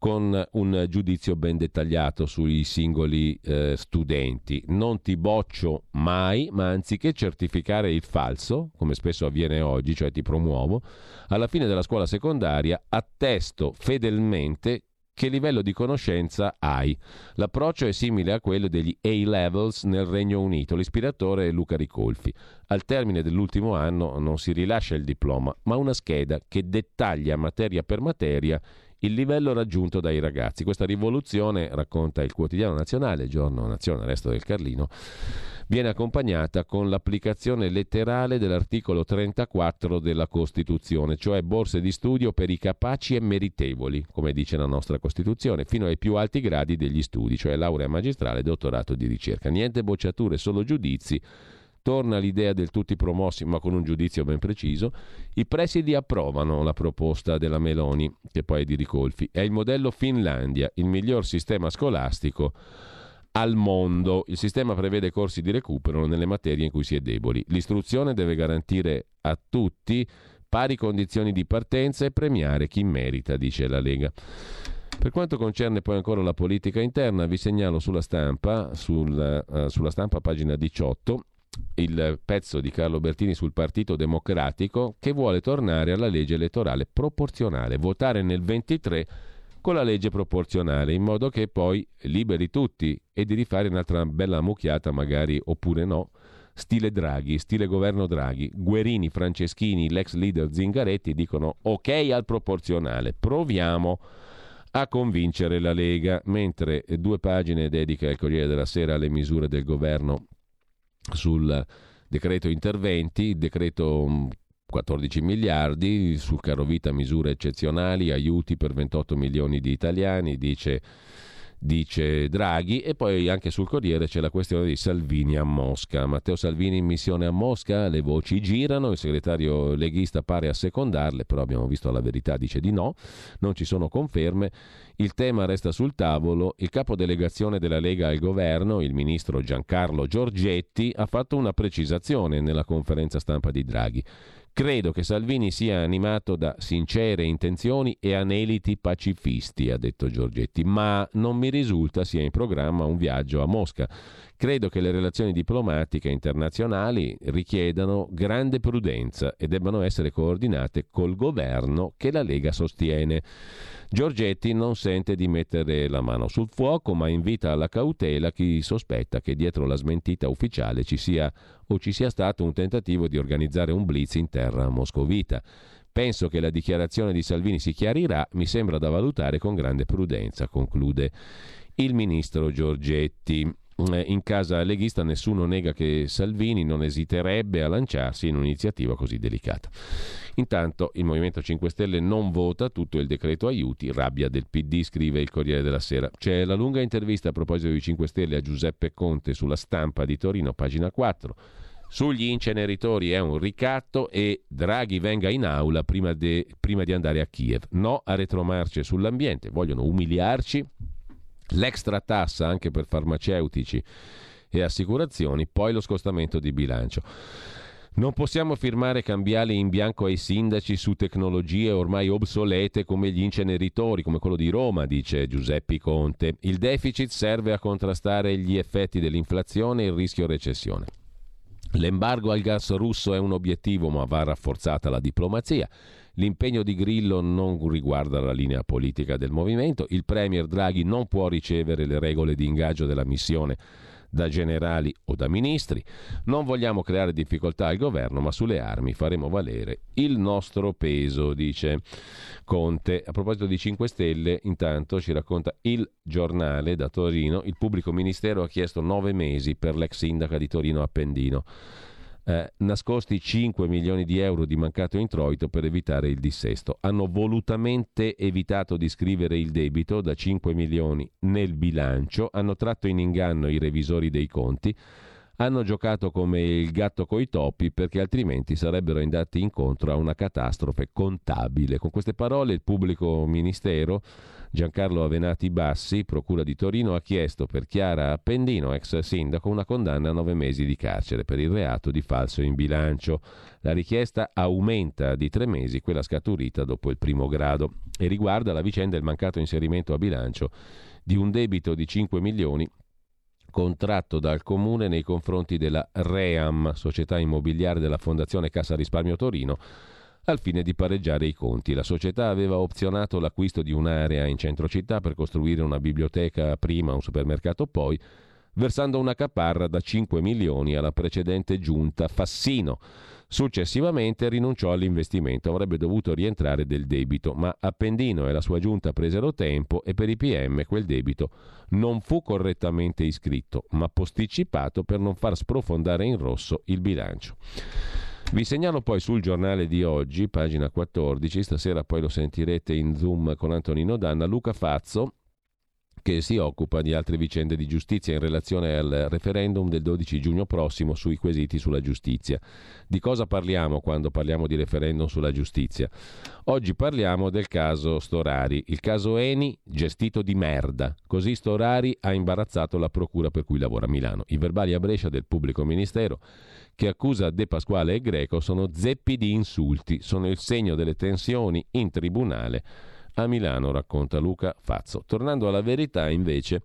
con un giudizio ben dettagliato sui singoli eh, studenti. Non ti boccio mai, ma anziché certificare il falso, come spesso avviene oggi, cioè ti promuovo, alla fine della scuola secondaria attesto fedelmente che livello di conoscenza hai. L'approccio è simile a quello degli A-Levels nel Regno Unito. L'ispiratore è Luca Ricolfi. Al termine dell'ultimo anno non si rilascia il diploma, ma una scheda che dettaglia materia per materia il livello raggiunto dai ragazzi. Questa rivoluzione, racconta il quotidiano nazionale, giorno Nazione, resto del Carlino, viene accompagnata con l'applicazione letterale dell'articolo 34 della Costituzione, cioè borse di studio per i capaci e meritevoli, come dice la nostra Costituzione, fino ai più alti gradi degli studi, cioè laurea magistrale e dottorato di ricerca. Niente bocciature, solo giudizi torna l'idea del tutti promossi, ma con un giudizio ben preciso, i presidi approvano la proposta della Meloni, che poi è di Ricolfi. È il modello Finlandia, il miglior sistema scolastico al mondo. Il sistema prevede corsi di recupero nelle materie in cui si è deboli. L'istruzione deve garantire a tutti pari condizioni di partenza e premiare chi merita, dice la Lega. Per quanto concerne poi ancora la politica interna, vi segnalo sulla stampa, sul, uh, sulla stampa pagina 18, il pezzo di Carlo Bertini sul Partito Democratico che vuole tornare alla legge elettorale proporzionale, votare nel 23 con la legge proporzionale, in modo che poi liberi tutti e di rifare un'altra bella mucchiata, magari oppure no, stile Draghi, stile governo Draghi. Guerini, Franceschini, l'ex leader Zingaretti dicono ok al proporzionale, proviamo a convincere la Lega, mentre due pagine dedica il Corriere della Sera alle misure del governo sul decreto interventi, decreto 14 miliardi, sul caro vita misure eccezionali, aiuti per 28 milioni di italiani, dice, dice, Draghi, e poi anche sul Corriere c'è la questione di Salvini a Mosca. Matteo Salvini in missione a Mosca, le voci girano, il segretario leghista pare assecondarle, però abbiamo visto la verità, dice di no, non ci sono conferme. Il tema resta sul tavolo. Il capo delegazione della Lega al governo, il ministro Giancarlo Giorgetti, ha fatto una precisazione nella conferenza stampa di Draghi. Credo che Salvini sia animato da sincere intenzioni e aneliti pacifisti, ha detto Giorgetti, ma non mi risulta sia in programma un viaggio a Mosca. Credo che le relazioni diplomatiche internazionali richiedano grande prudenza e debbano essere coordinate col governo che la Lega sostiene. Giorgetti non sente di mettere la mano sul fuoco, ma invita alla cautela chi sospetta che dietro la smentita ufficiale ci sia o ci sia stato un tentativo di organizzare un blitz in terra moscovita. Penso che la dichiarazione di Salvini si chiarirà, mi sembra da valutare con grande prudenza, conclude il ministro Giorgetti. Eh, in casa leghista nessuno nega che Salvini non esiterebbe a lanciarsi in un'iniziativa così delicata. Intanto il Movimento 5 Stelle non vota tutto il decreto aiuti, rabbia del PD, scrive il Corriere della Sera. C'è la lunga intervista a proposito di 5 Stelle a Giuseppe Conte sulla stampa di Torino, pagina 4. Sugli inceneritori è un ricatto e Draghi venga in aula prima, de, prima di andare a Kiev. No a retromarce sull'ambiente, vogliono umiliarci. L'extra tassa anche per farmaceutici e assicurazioni, poi lo scostamento di bilancio. Non possiamo firmare cambiali in bianco ai sindaci su tecnologie ormai obsolete come gli inceneritori, come quello di Roma, dice Giuseppe Conte. Il deficit serve a contrastare gli effetti dell'inflazione e il rischio recessione. L'embargo al gas russo è un obiettivo, ma va rafforzata la diplomazia. L'impegno di Grillo non riguarda la linea politica del movimento. Il Premier Draghi non può ricevere le regole di ingaggio della missione da generali o da ministri. Non vogliamo creare difficoltà al governo, ma sulle armi faremo valere il nostro peso, dice Conte. A proposito di 5 Stelle, intanto ci racconta il giornale da Torino, il pubblico ministero ha chiesto nove mesi per l'ex sindaca di Torino Appendino eh, nascosti 5 milioni di euro di mancato introito per evitare il dissesto. Hanno volutamente evitato di scrivere il debito da 5 milioni nel bilancio, hanno tratto in inganno i revisori dei conti, hanno giocato come il gatto coi topi perché altrimenti sarebbero andati incontro a una catastrofe contabile. Con queste parole il pubblico ministero Giancarlo Avenati Bassi, Procura di Torino, ha chiesto per Chiara Appendino, ex sindaco, una condanna a nove mesi di carcere per il reato di falso in bilancio. La richiesta aumenta di tre mesi quella scaturita dopo il primo grado e riguarda la vicenda del mancato inserimento a bilancio di un debito di 5 milioni contratto dal Comune nei confronti della REAM, società immobiliare della Fondazione Cassa Risparmio Torino, al fine di pareggiare i conti. La società aveva opzionato l'acquisto di un'area in centro città per costruire una biblioteca prima, un supermercato poi, versando una caparra da 5 milioni alla precedente giunta Fassino. Successivamente rinunciò all'investimento, avrebbe dovuto rientrare del debito, ma Appendino e la sua giunta presero tempo e per i PM quel debito non fu correttamente iscritto, ma posticipato per non far sprofondare in rosso il bilancio. Vi segnalo poi sul giornale di oggi, pagina 14, stasera poi lo sentirete in Zoom con Antonino Danna, Luca Fazzo, che si occupa di altre vicende di giustizia in relazione al referendum del 12 giugno prossimo sui quesiti sulla giustizia. Di cosa parliamo quando parliamo di referendum sulla giustizia? Oggi parliamo del caso Storari, il caso Eni gestito di merda. Così Storari ha imbarazzato la procura per cui lavora a Milano. I verbali a Brescia del pubblico ministero che accusa De Pasquale e Greco sono zeppi di insulti, sono il segno delle tensioni in tribunale a Milano, racconta Luca Fazzo. Tornando alla verità, invece,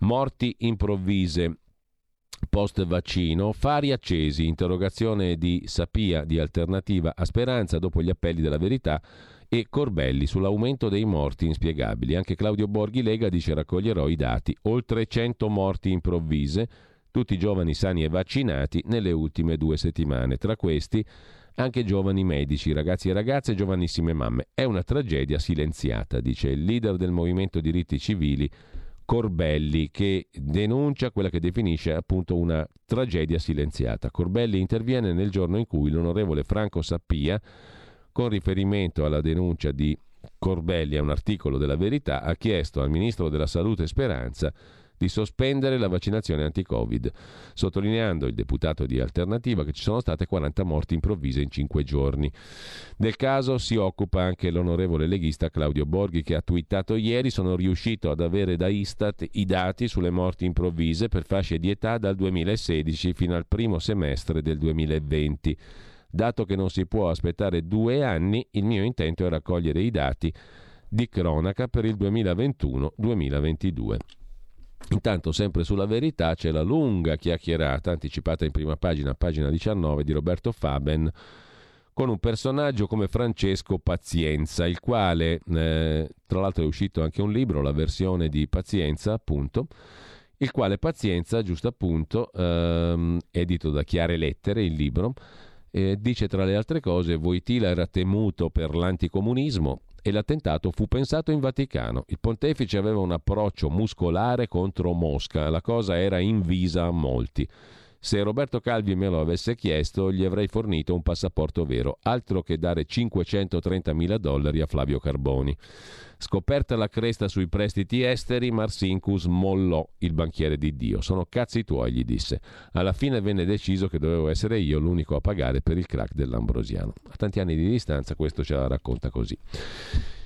morti improvvise post vaccino, fari accesi, interrogazione di Sapia di Alternativa a Speranza dopo gli appelli della verità e Corbelli sull'aumento dei morti inspiegabili. Anche Claudio Borghi Lega dice raccoglierò i dati, oltre 100 morti improvvise, tutti giovani sani e vaccinati nelle ultime due settimane. Tra questi anche giovani medici, ragazzi e ragazze, giovanissime mamme. È una tragedia silenziata, dice il leader del movimento diritti civili Corbelli, che denuncia quella che definisce appunto una tragedia silenziata. Corbelli interviene nel giorno in cui l'onorevole Franco Sappia, con riferimento alla denuncia di Corbelli a un articolo della Verità, ha chiesto al ministro della Salute Speranza di sospendere la vaccinazione anti-Covid, sottolineando il deputato di Alternativa che ci sono state 40 morti improvvise in 5 giorni. Del caso si occupa anche l'onorevole leghista Claudio Borghi che ha twittato ieri sono riuscito ad avere da Istat i dati sulle morti improvvise per fasce di età dal 2016 fino al primo semestre del 2020. Dato che non si può aspettare due anni, il mio intento è raccogliere i dati di cronaca per il 2021-2022. Intanto, sempre sulla verità, c'è la lunga chiacchierata anticipata in prima pagina, pagina 19, di Roberto Faben con un personaggio come Francesco Pazienza, il quale, eh, tra l'altro è uscito anche un libro, la versione di Pazienza, appunto, il quale Pazienza, giusto appunto, ehm, edito da Chiare Lettere, il libro, eh, dice tra le altre cose, Voitila era temuto per l'anticomunismo, e l'attentato fu pensato in Vaticano. Il pontefice aveva un approccio muscolare contro Mosca, la cosa era invisa a molti. Se Roberto Calvi me lo avesse chiesto, gli avrei fornito un passaporto vero, altro che dare 530 mila dollari a Flavio Carboni. Scoperta la cresta sui prestiti esteri, Marsincus mollò il banchiere di Dio. Sono cazzi tuoi, gli disse. Alla fine venne deciso che dovevo essere io l'unico a pagare per il crack dell'Ambrosiano. A tanti anni di distanza questo ce la racconta così.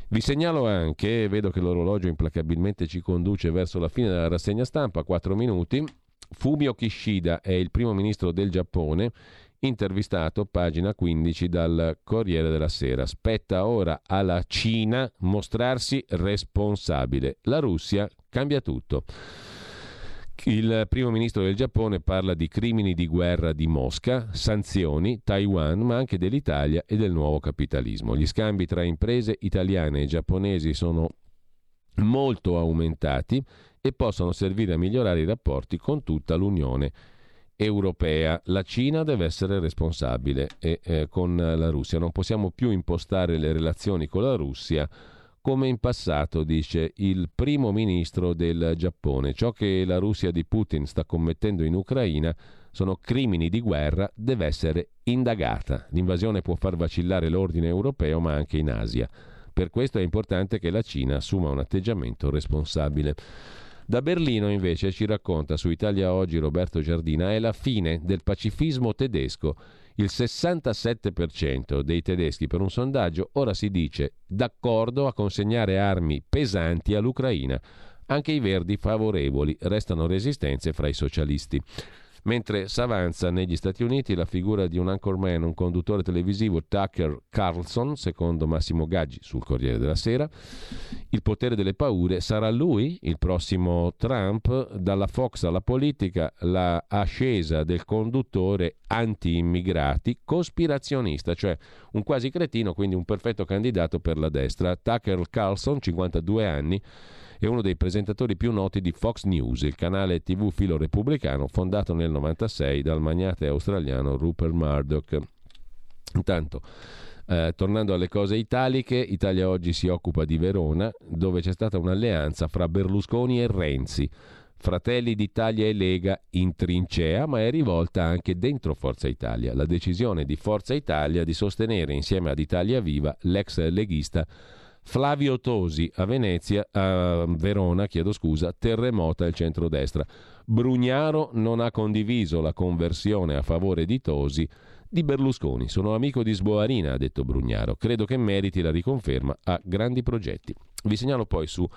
Vi segnalo anche, vedo che l'orologio implacabilmente ci conduce verso la fine della rassegna stampa, 4 minuti, Fumio Kishida è il primo ministro del Giappone, intervistato, pagina 15 dal Corriere della Sera. Spetta ora alla Cina mostrarsi responsabile. La Russia cambia tutto. Il primo ministro del Giappone parla di crimini di guerra di Mosca, sanzioni, Taiwan, ma anche dell'Italia e del nuovo capitalismo. Gli scambi tra imprese italiane e giapponesi sono molto aumentati e possono servire a migliorare i rapporti con tutta l'Unione europea. La Cina deve essere responsabile e eh, con la Russia non possiamo più impostare le relazioni con la Russia come in passato, dice il primo ministro del Giappone. Ciò che la Russia di Putin sta commettendo in Ucraina sono crimini di guerra, deve essere indagata. L'invasione può far vacillare l'ordine europeo, ma anche in Asia. Per questo è importante che la Cina assuma un atteggiamento responsabile. Da Berlino invece ci racconta su Italia Oggi Roberto Giardina è la fine del pacifismo tedesco. Il 67% dei tedeschi per un sondaggio ora si dice d'accordo a consegnare armi pesanti all'Ucraina. Anche i verdi favorevoli restano resistenze fra i socialisti mentre s'avanza negli Stati Uniti la figura di un anchorman, un conduttore televisivo Tucker Carlson, secondo Massimo Gaggi sul Corriere della Sera. Il potere delle paure sarà lui il prossimo Trump, dalla Fox alla politica, la ascesa del conduttore anti-immigrati cospirazionista, cioè un quasi cretino, quindi un perfetto candidato per la destra. Tucker Carlson, 52 anni, è uno dei presentatori più noti di Fox News, il canale TV filo repubblicano fondato nel 96 dal magnate australiano Rupert Murdoch. Intanto, eh, tornando alle cose italiche, Italia oggi si occupa di Verona, dove c'è stata un'alleanza fra Berlusconi e Renzi. Fratelli d'Italia e Lega in trincea, ma è rivolta anche dentro Forza Italia. La decisione di Forza Italia di sostenere insieme ad Italia Viva l'ex leghista Flavio Tosi a Venezia, a Verona, chiedo scusa, terremota il centrodestra. Brugnaro non ha condiviso la conversione a favore di Tosi di Berlusconi. Sono amico di Sboarina, ha detto Brugnaro. Credo che meriti la riconferma a grandi progetti. Vi segnalo poi su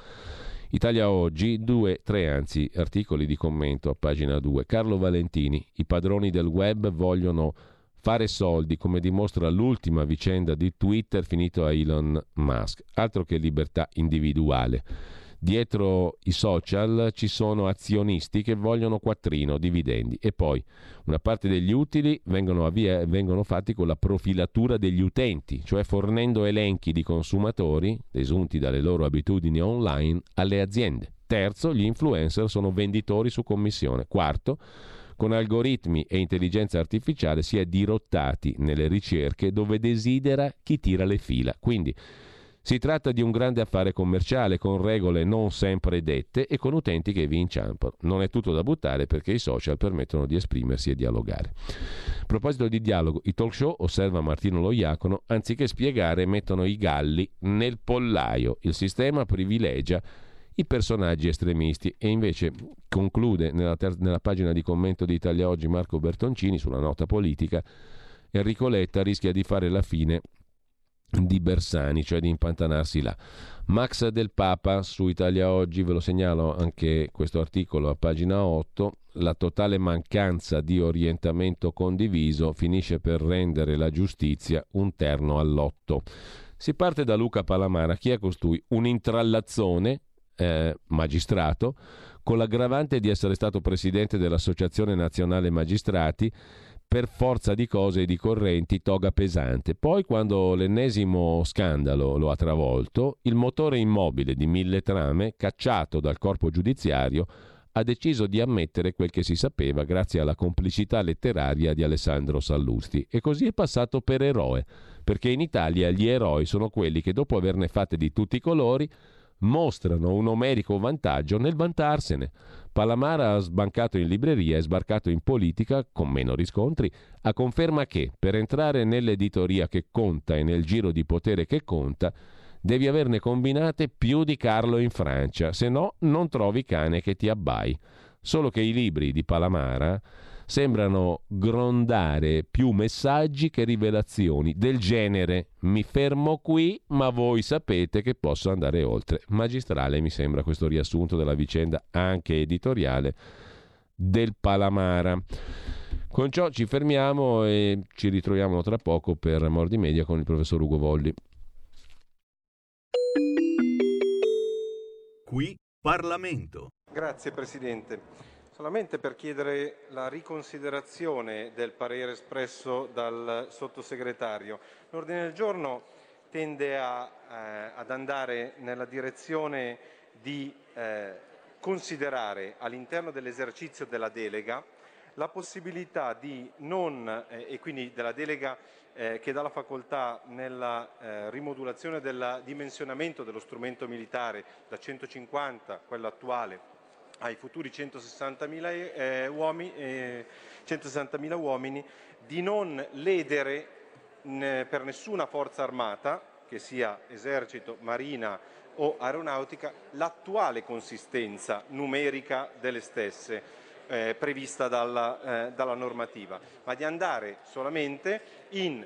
Italia Oggi due, tre anzi, articoli di commento a pagina 2. Carlo Valentini, i padroni del web vogliono fare soldi, come dimostra l'ultima vicenda di Twitter finito a Elon Musk. Altro che libertà individuale. Dietro i social ci sono azionisti che vogliono quattrino, dividendi e poi una parte degli utili vengono, avvia, vengono fatti con la profilatura degli utenti, cioè fornendo elenchi di consumatori, desunti dalle loro abitudini online, alle aziende. Terzo, gli influencer sono venditori su commissione. Quarto, con algoritmi e intelligenza artificiale si è dirottati nelle ricerche dove desidera chi tira le fila. Quindi si tratta di un grande affare commerciale con regole non sempre dette e con utenti che vi inciampano. Non è tutto da buttare perché i social permettono di esprimersi e dialogare. A proposito di dialogo, i talk show, osserva Martino Loiacono, anziché spiegare mettono i galli nel pollaio. Il sistema privilegia i personaggi estremisti e invece conclude nella, ter- nella pagina di commento di Italia Oggi Marco Bertoncini sulla nota politica Enrico Letta rischia di fare la fine di Bersani, cioè di impantanarsi là. Max del Papa su Italia Oggi, ve lo segnalo anche questo articolo a pagina 8, la totale mancanza di orientamento condiviso finisce per rendere la giustizia un terno all'otto. Si parte da Luca Palamara, chi è costui? Un intrallazzone eh, magistrato, con l'aggravante di essere stato presidente dell'Associazione Nazionale Magistrati, per forza di cose e di correnti toga pesante. Poi, quando l'ennesimo scandalo lo ha travolto, il motore immobile di mille trame, cacciato dal corpo giudiziario, ha deciso di ammettere quel che si sapeva grazie alla complicità letteraria di Alessandro Sallusti e così è passato per eroe, perché in Italia gli eroi sono quelli che dopo averne fatte di tutti i colori mostrano un omerico vantaggio nel vantarsene. Palamara ha sbancato in libreria e sbarcato in politica, con meno riscontri, a conferma che per entrare nell'editoria che conta e nel giro di potere che conta, devi averne combinate più di Carlo in Francia, se no non trovi cane che ti abbai. Solo che i libri di Palamara sembrano grondare più messaggi che rivelazioni del genere mi fermo qui ma voi sapete che posso andare oltre. Magistrale mi sembra questo riassunto della vicenda anche editoriale del Palamara. Con ciò ci fermiamo e ci ritroviamo tra poco per Mordi Media con il professor Ugo Volli.
Qui Parlamento.
Grazie Presidente. Solamente per chiedere la riconsiderazione del parere espresso dal sottosegretario. L'ordine del giorno tende a, eh, ad andare nella direzione di eh, considerare all'interno dell'esercizio della delega la possibilità di non, eh, e quindi della delega eh, che dà la facoltà nella eh, rimodulazione del dimensionamento dello strumento militare da 150, quello attuale, ai futuri 160.000 eh, uomini, eh, 160 uomini, di non ledere n- per nessuna forza armata, che sia esercito, marina o aeronautica, l'attuale consistenza numerica delle stesse. Eh, prevista dalla, eh, dalla normativa, ma di andare solamente in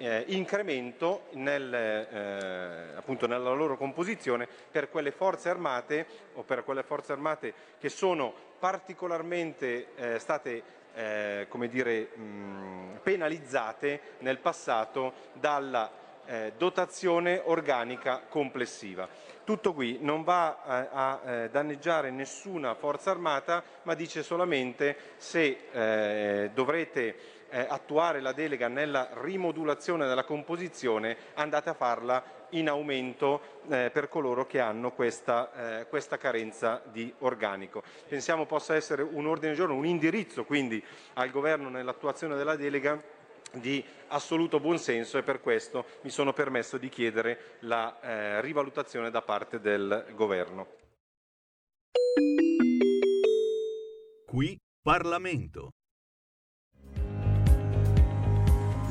eh, incremento nel, eh, appunto nella loro composizione per quelle forze armate o per quelle forze armate che sono particolarmente eh, state eh, come dire, mh, penalizzate nel passato dalla eh, dotazione organica complessiva. Tutto qui non va a, a eh, danneggiare nessuna forza armata, ma dice solamente se dovrete eh, attuare la delega nella rimodulazione della composizione, andate a farla in aumento eh, per coloro che hanno questa, eh, questa, carenza di organico. Pensiamo possa essere un ordine del giorno, un indirizzo quindi al Governo nell'attuazione della delega di assoluto buonsenso e per questo mi sono permesso di chiedere la eh, rivalutazione da parte del Governo.
Qui Parlamento.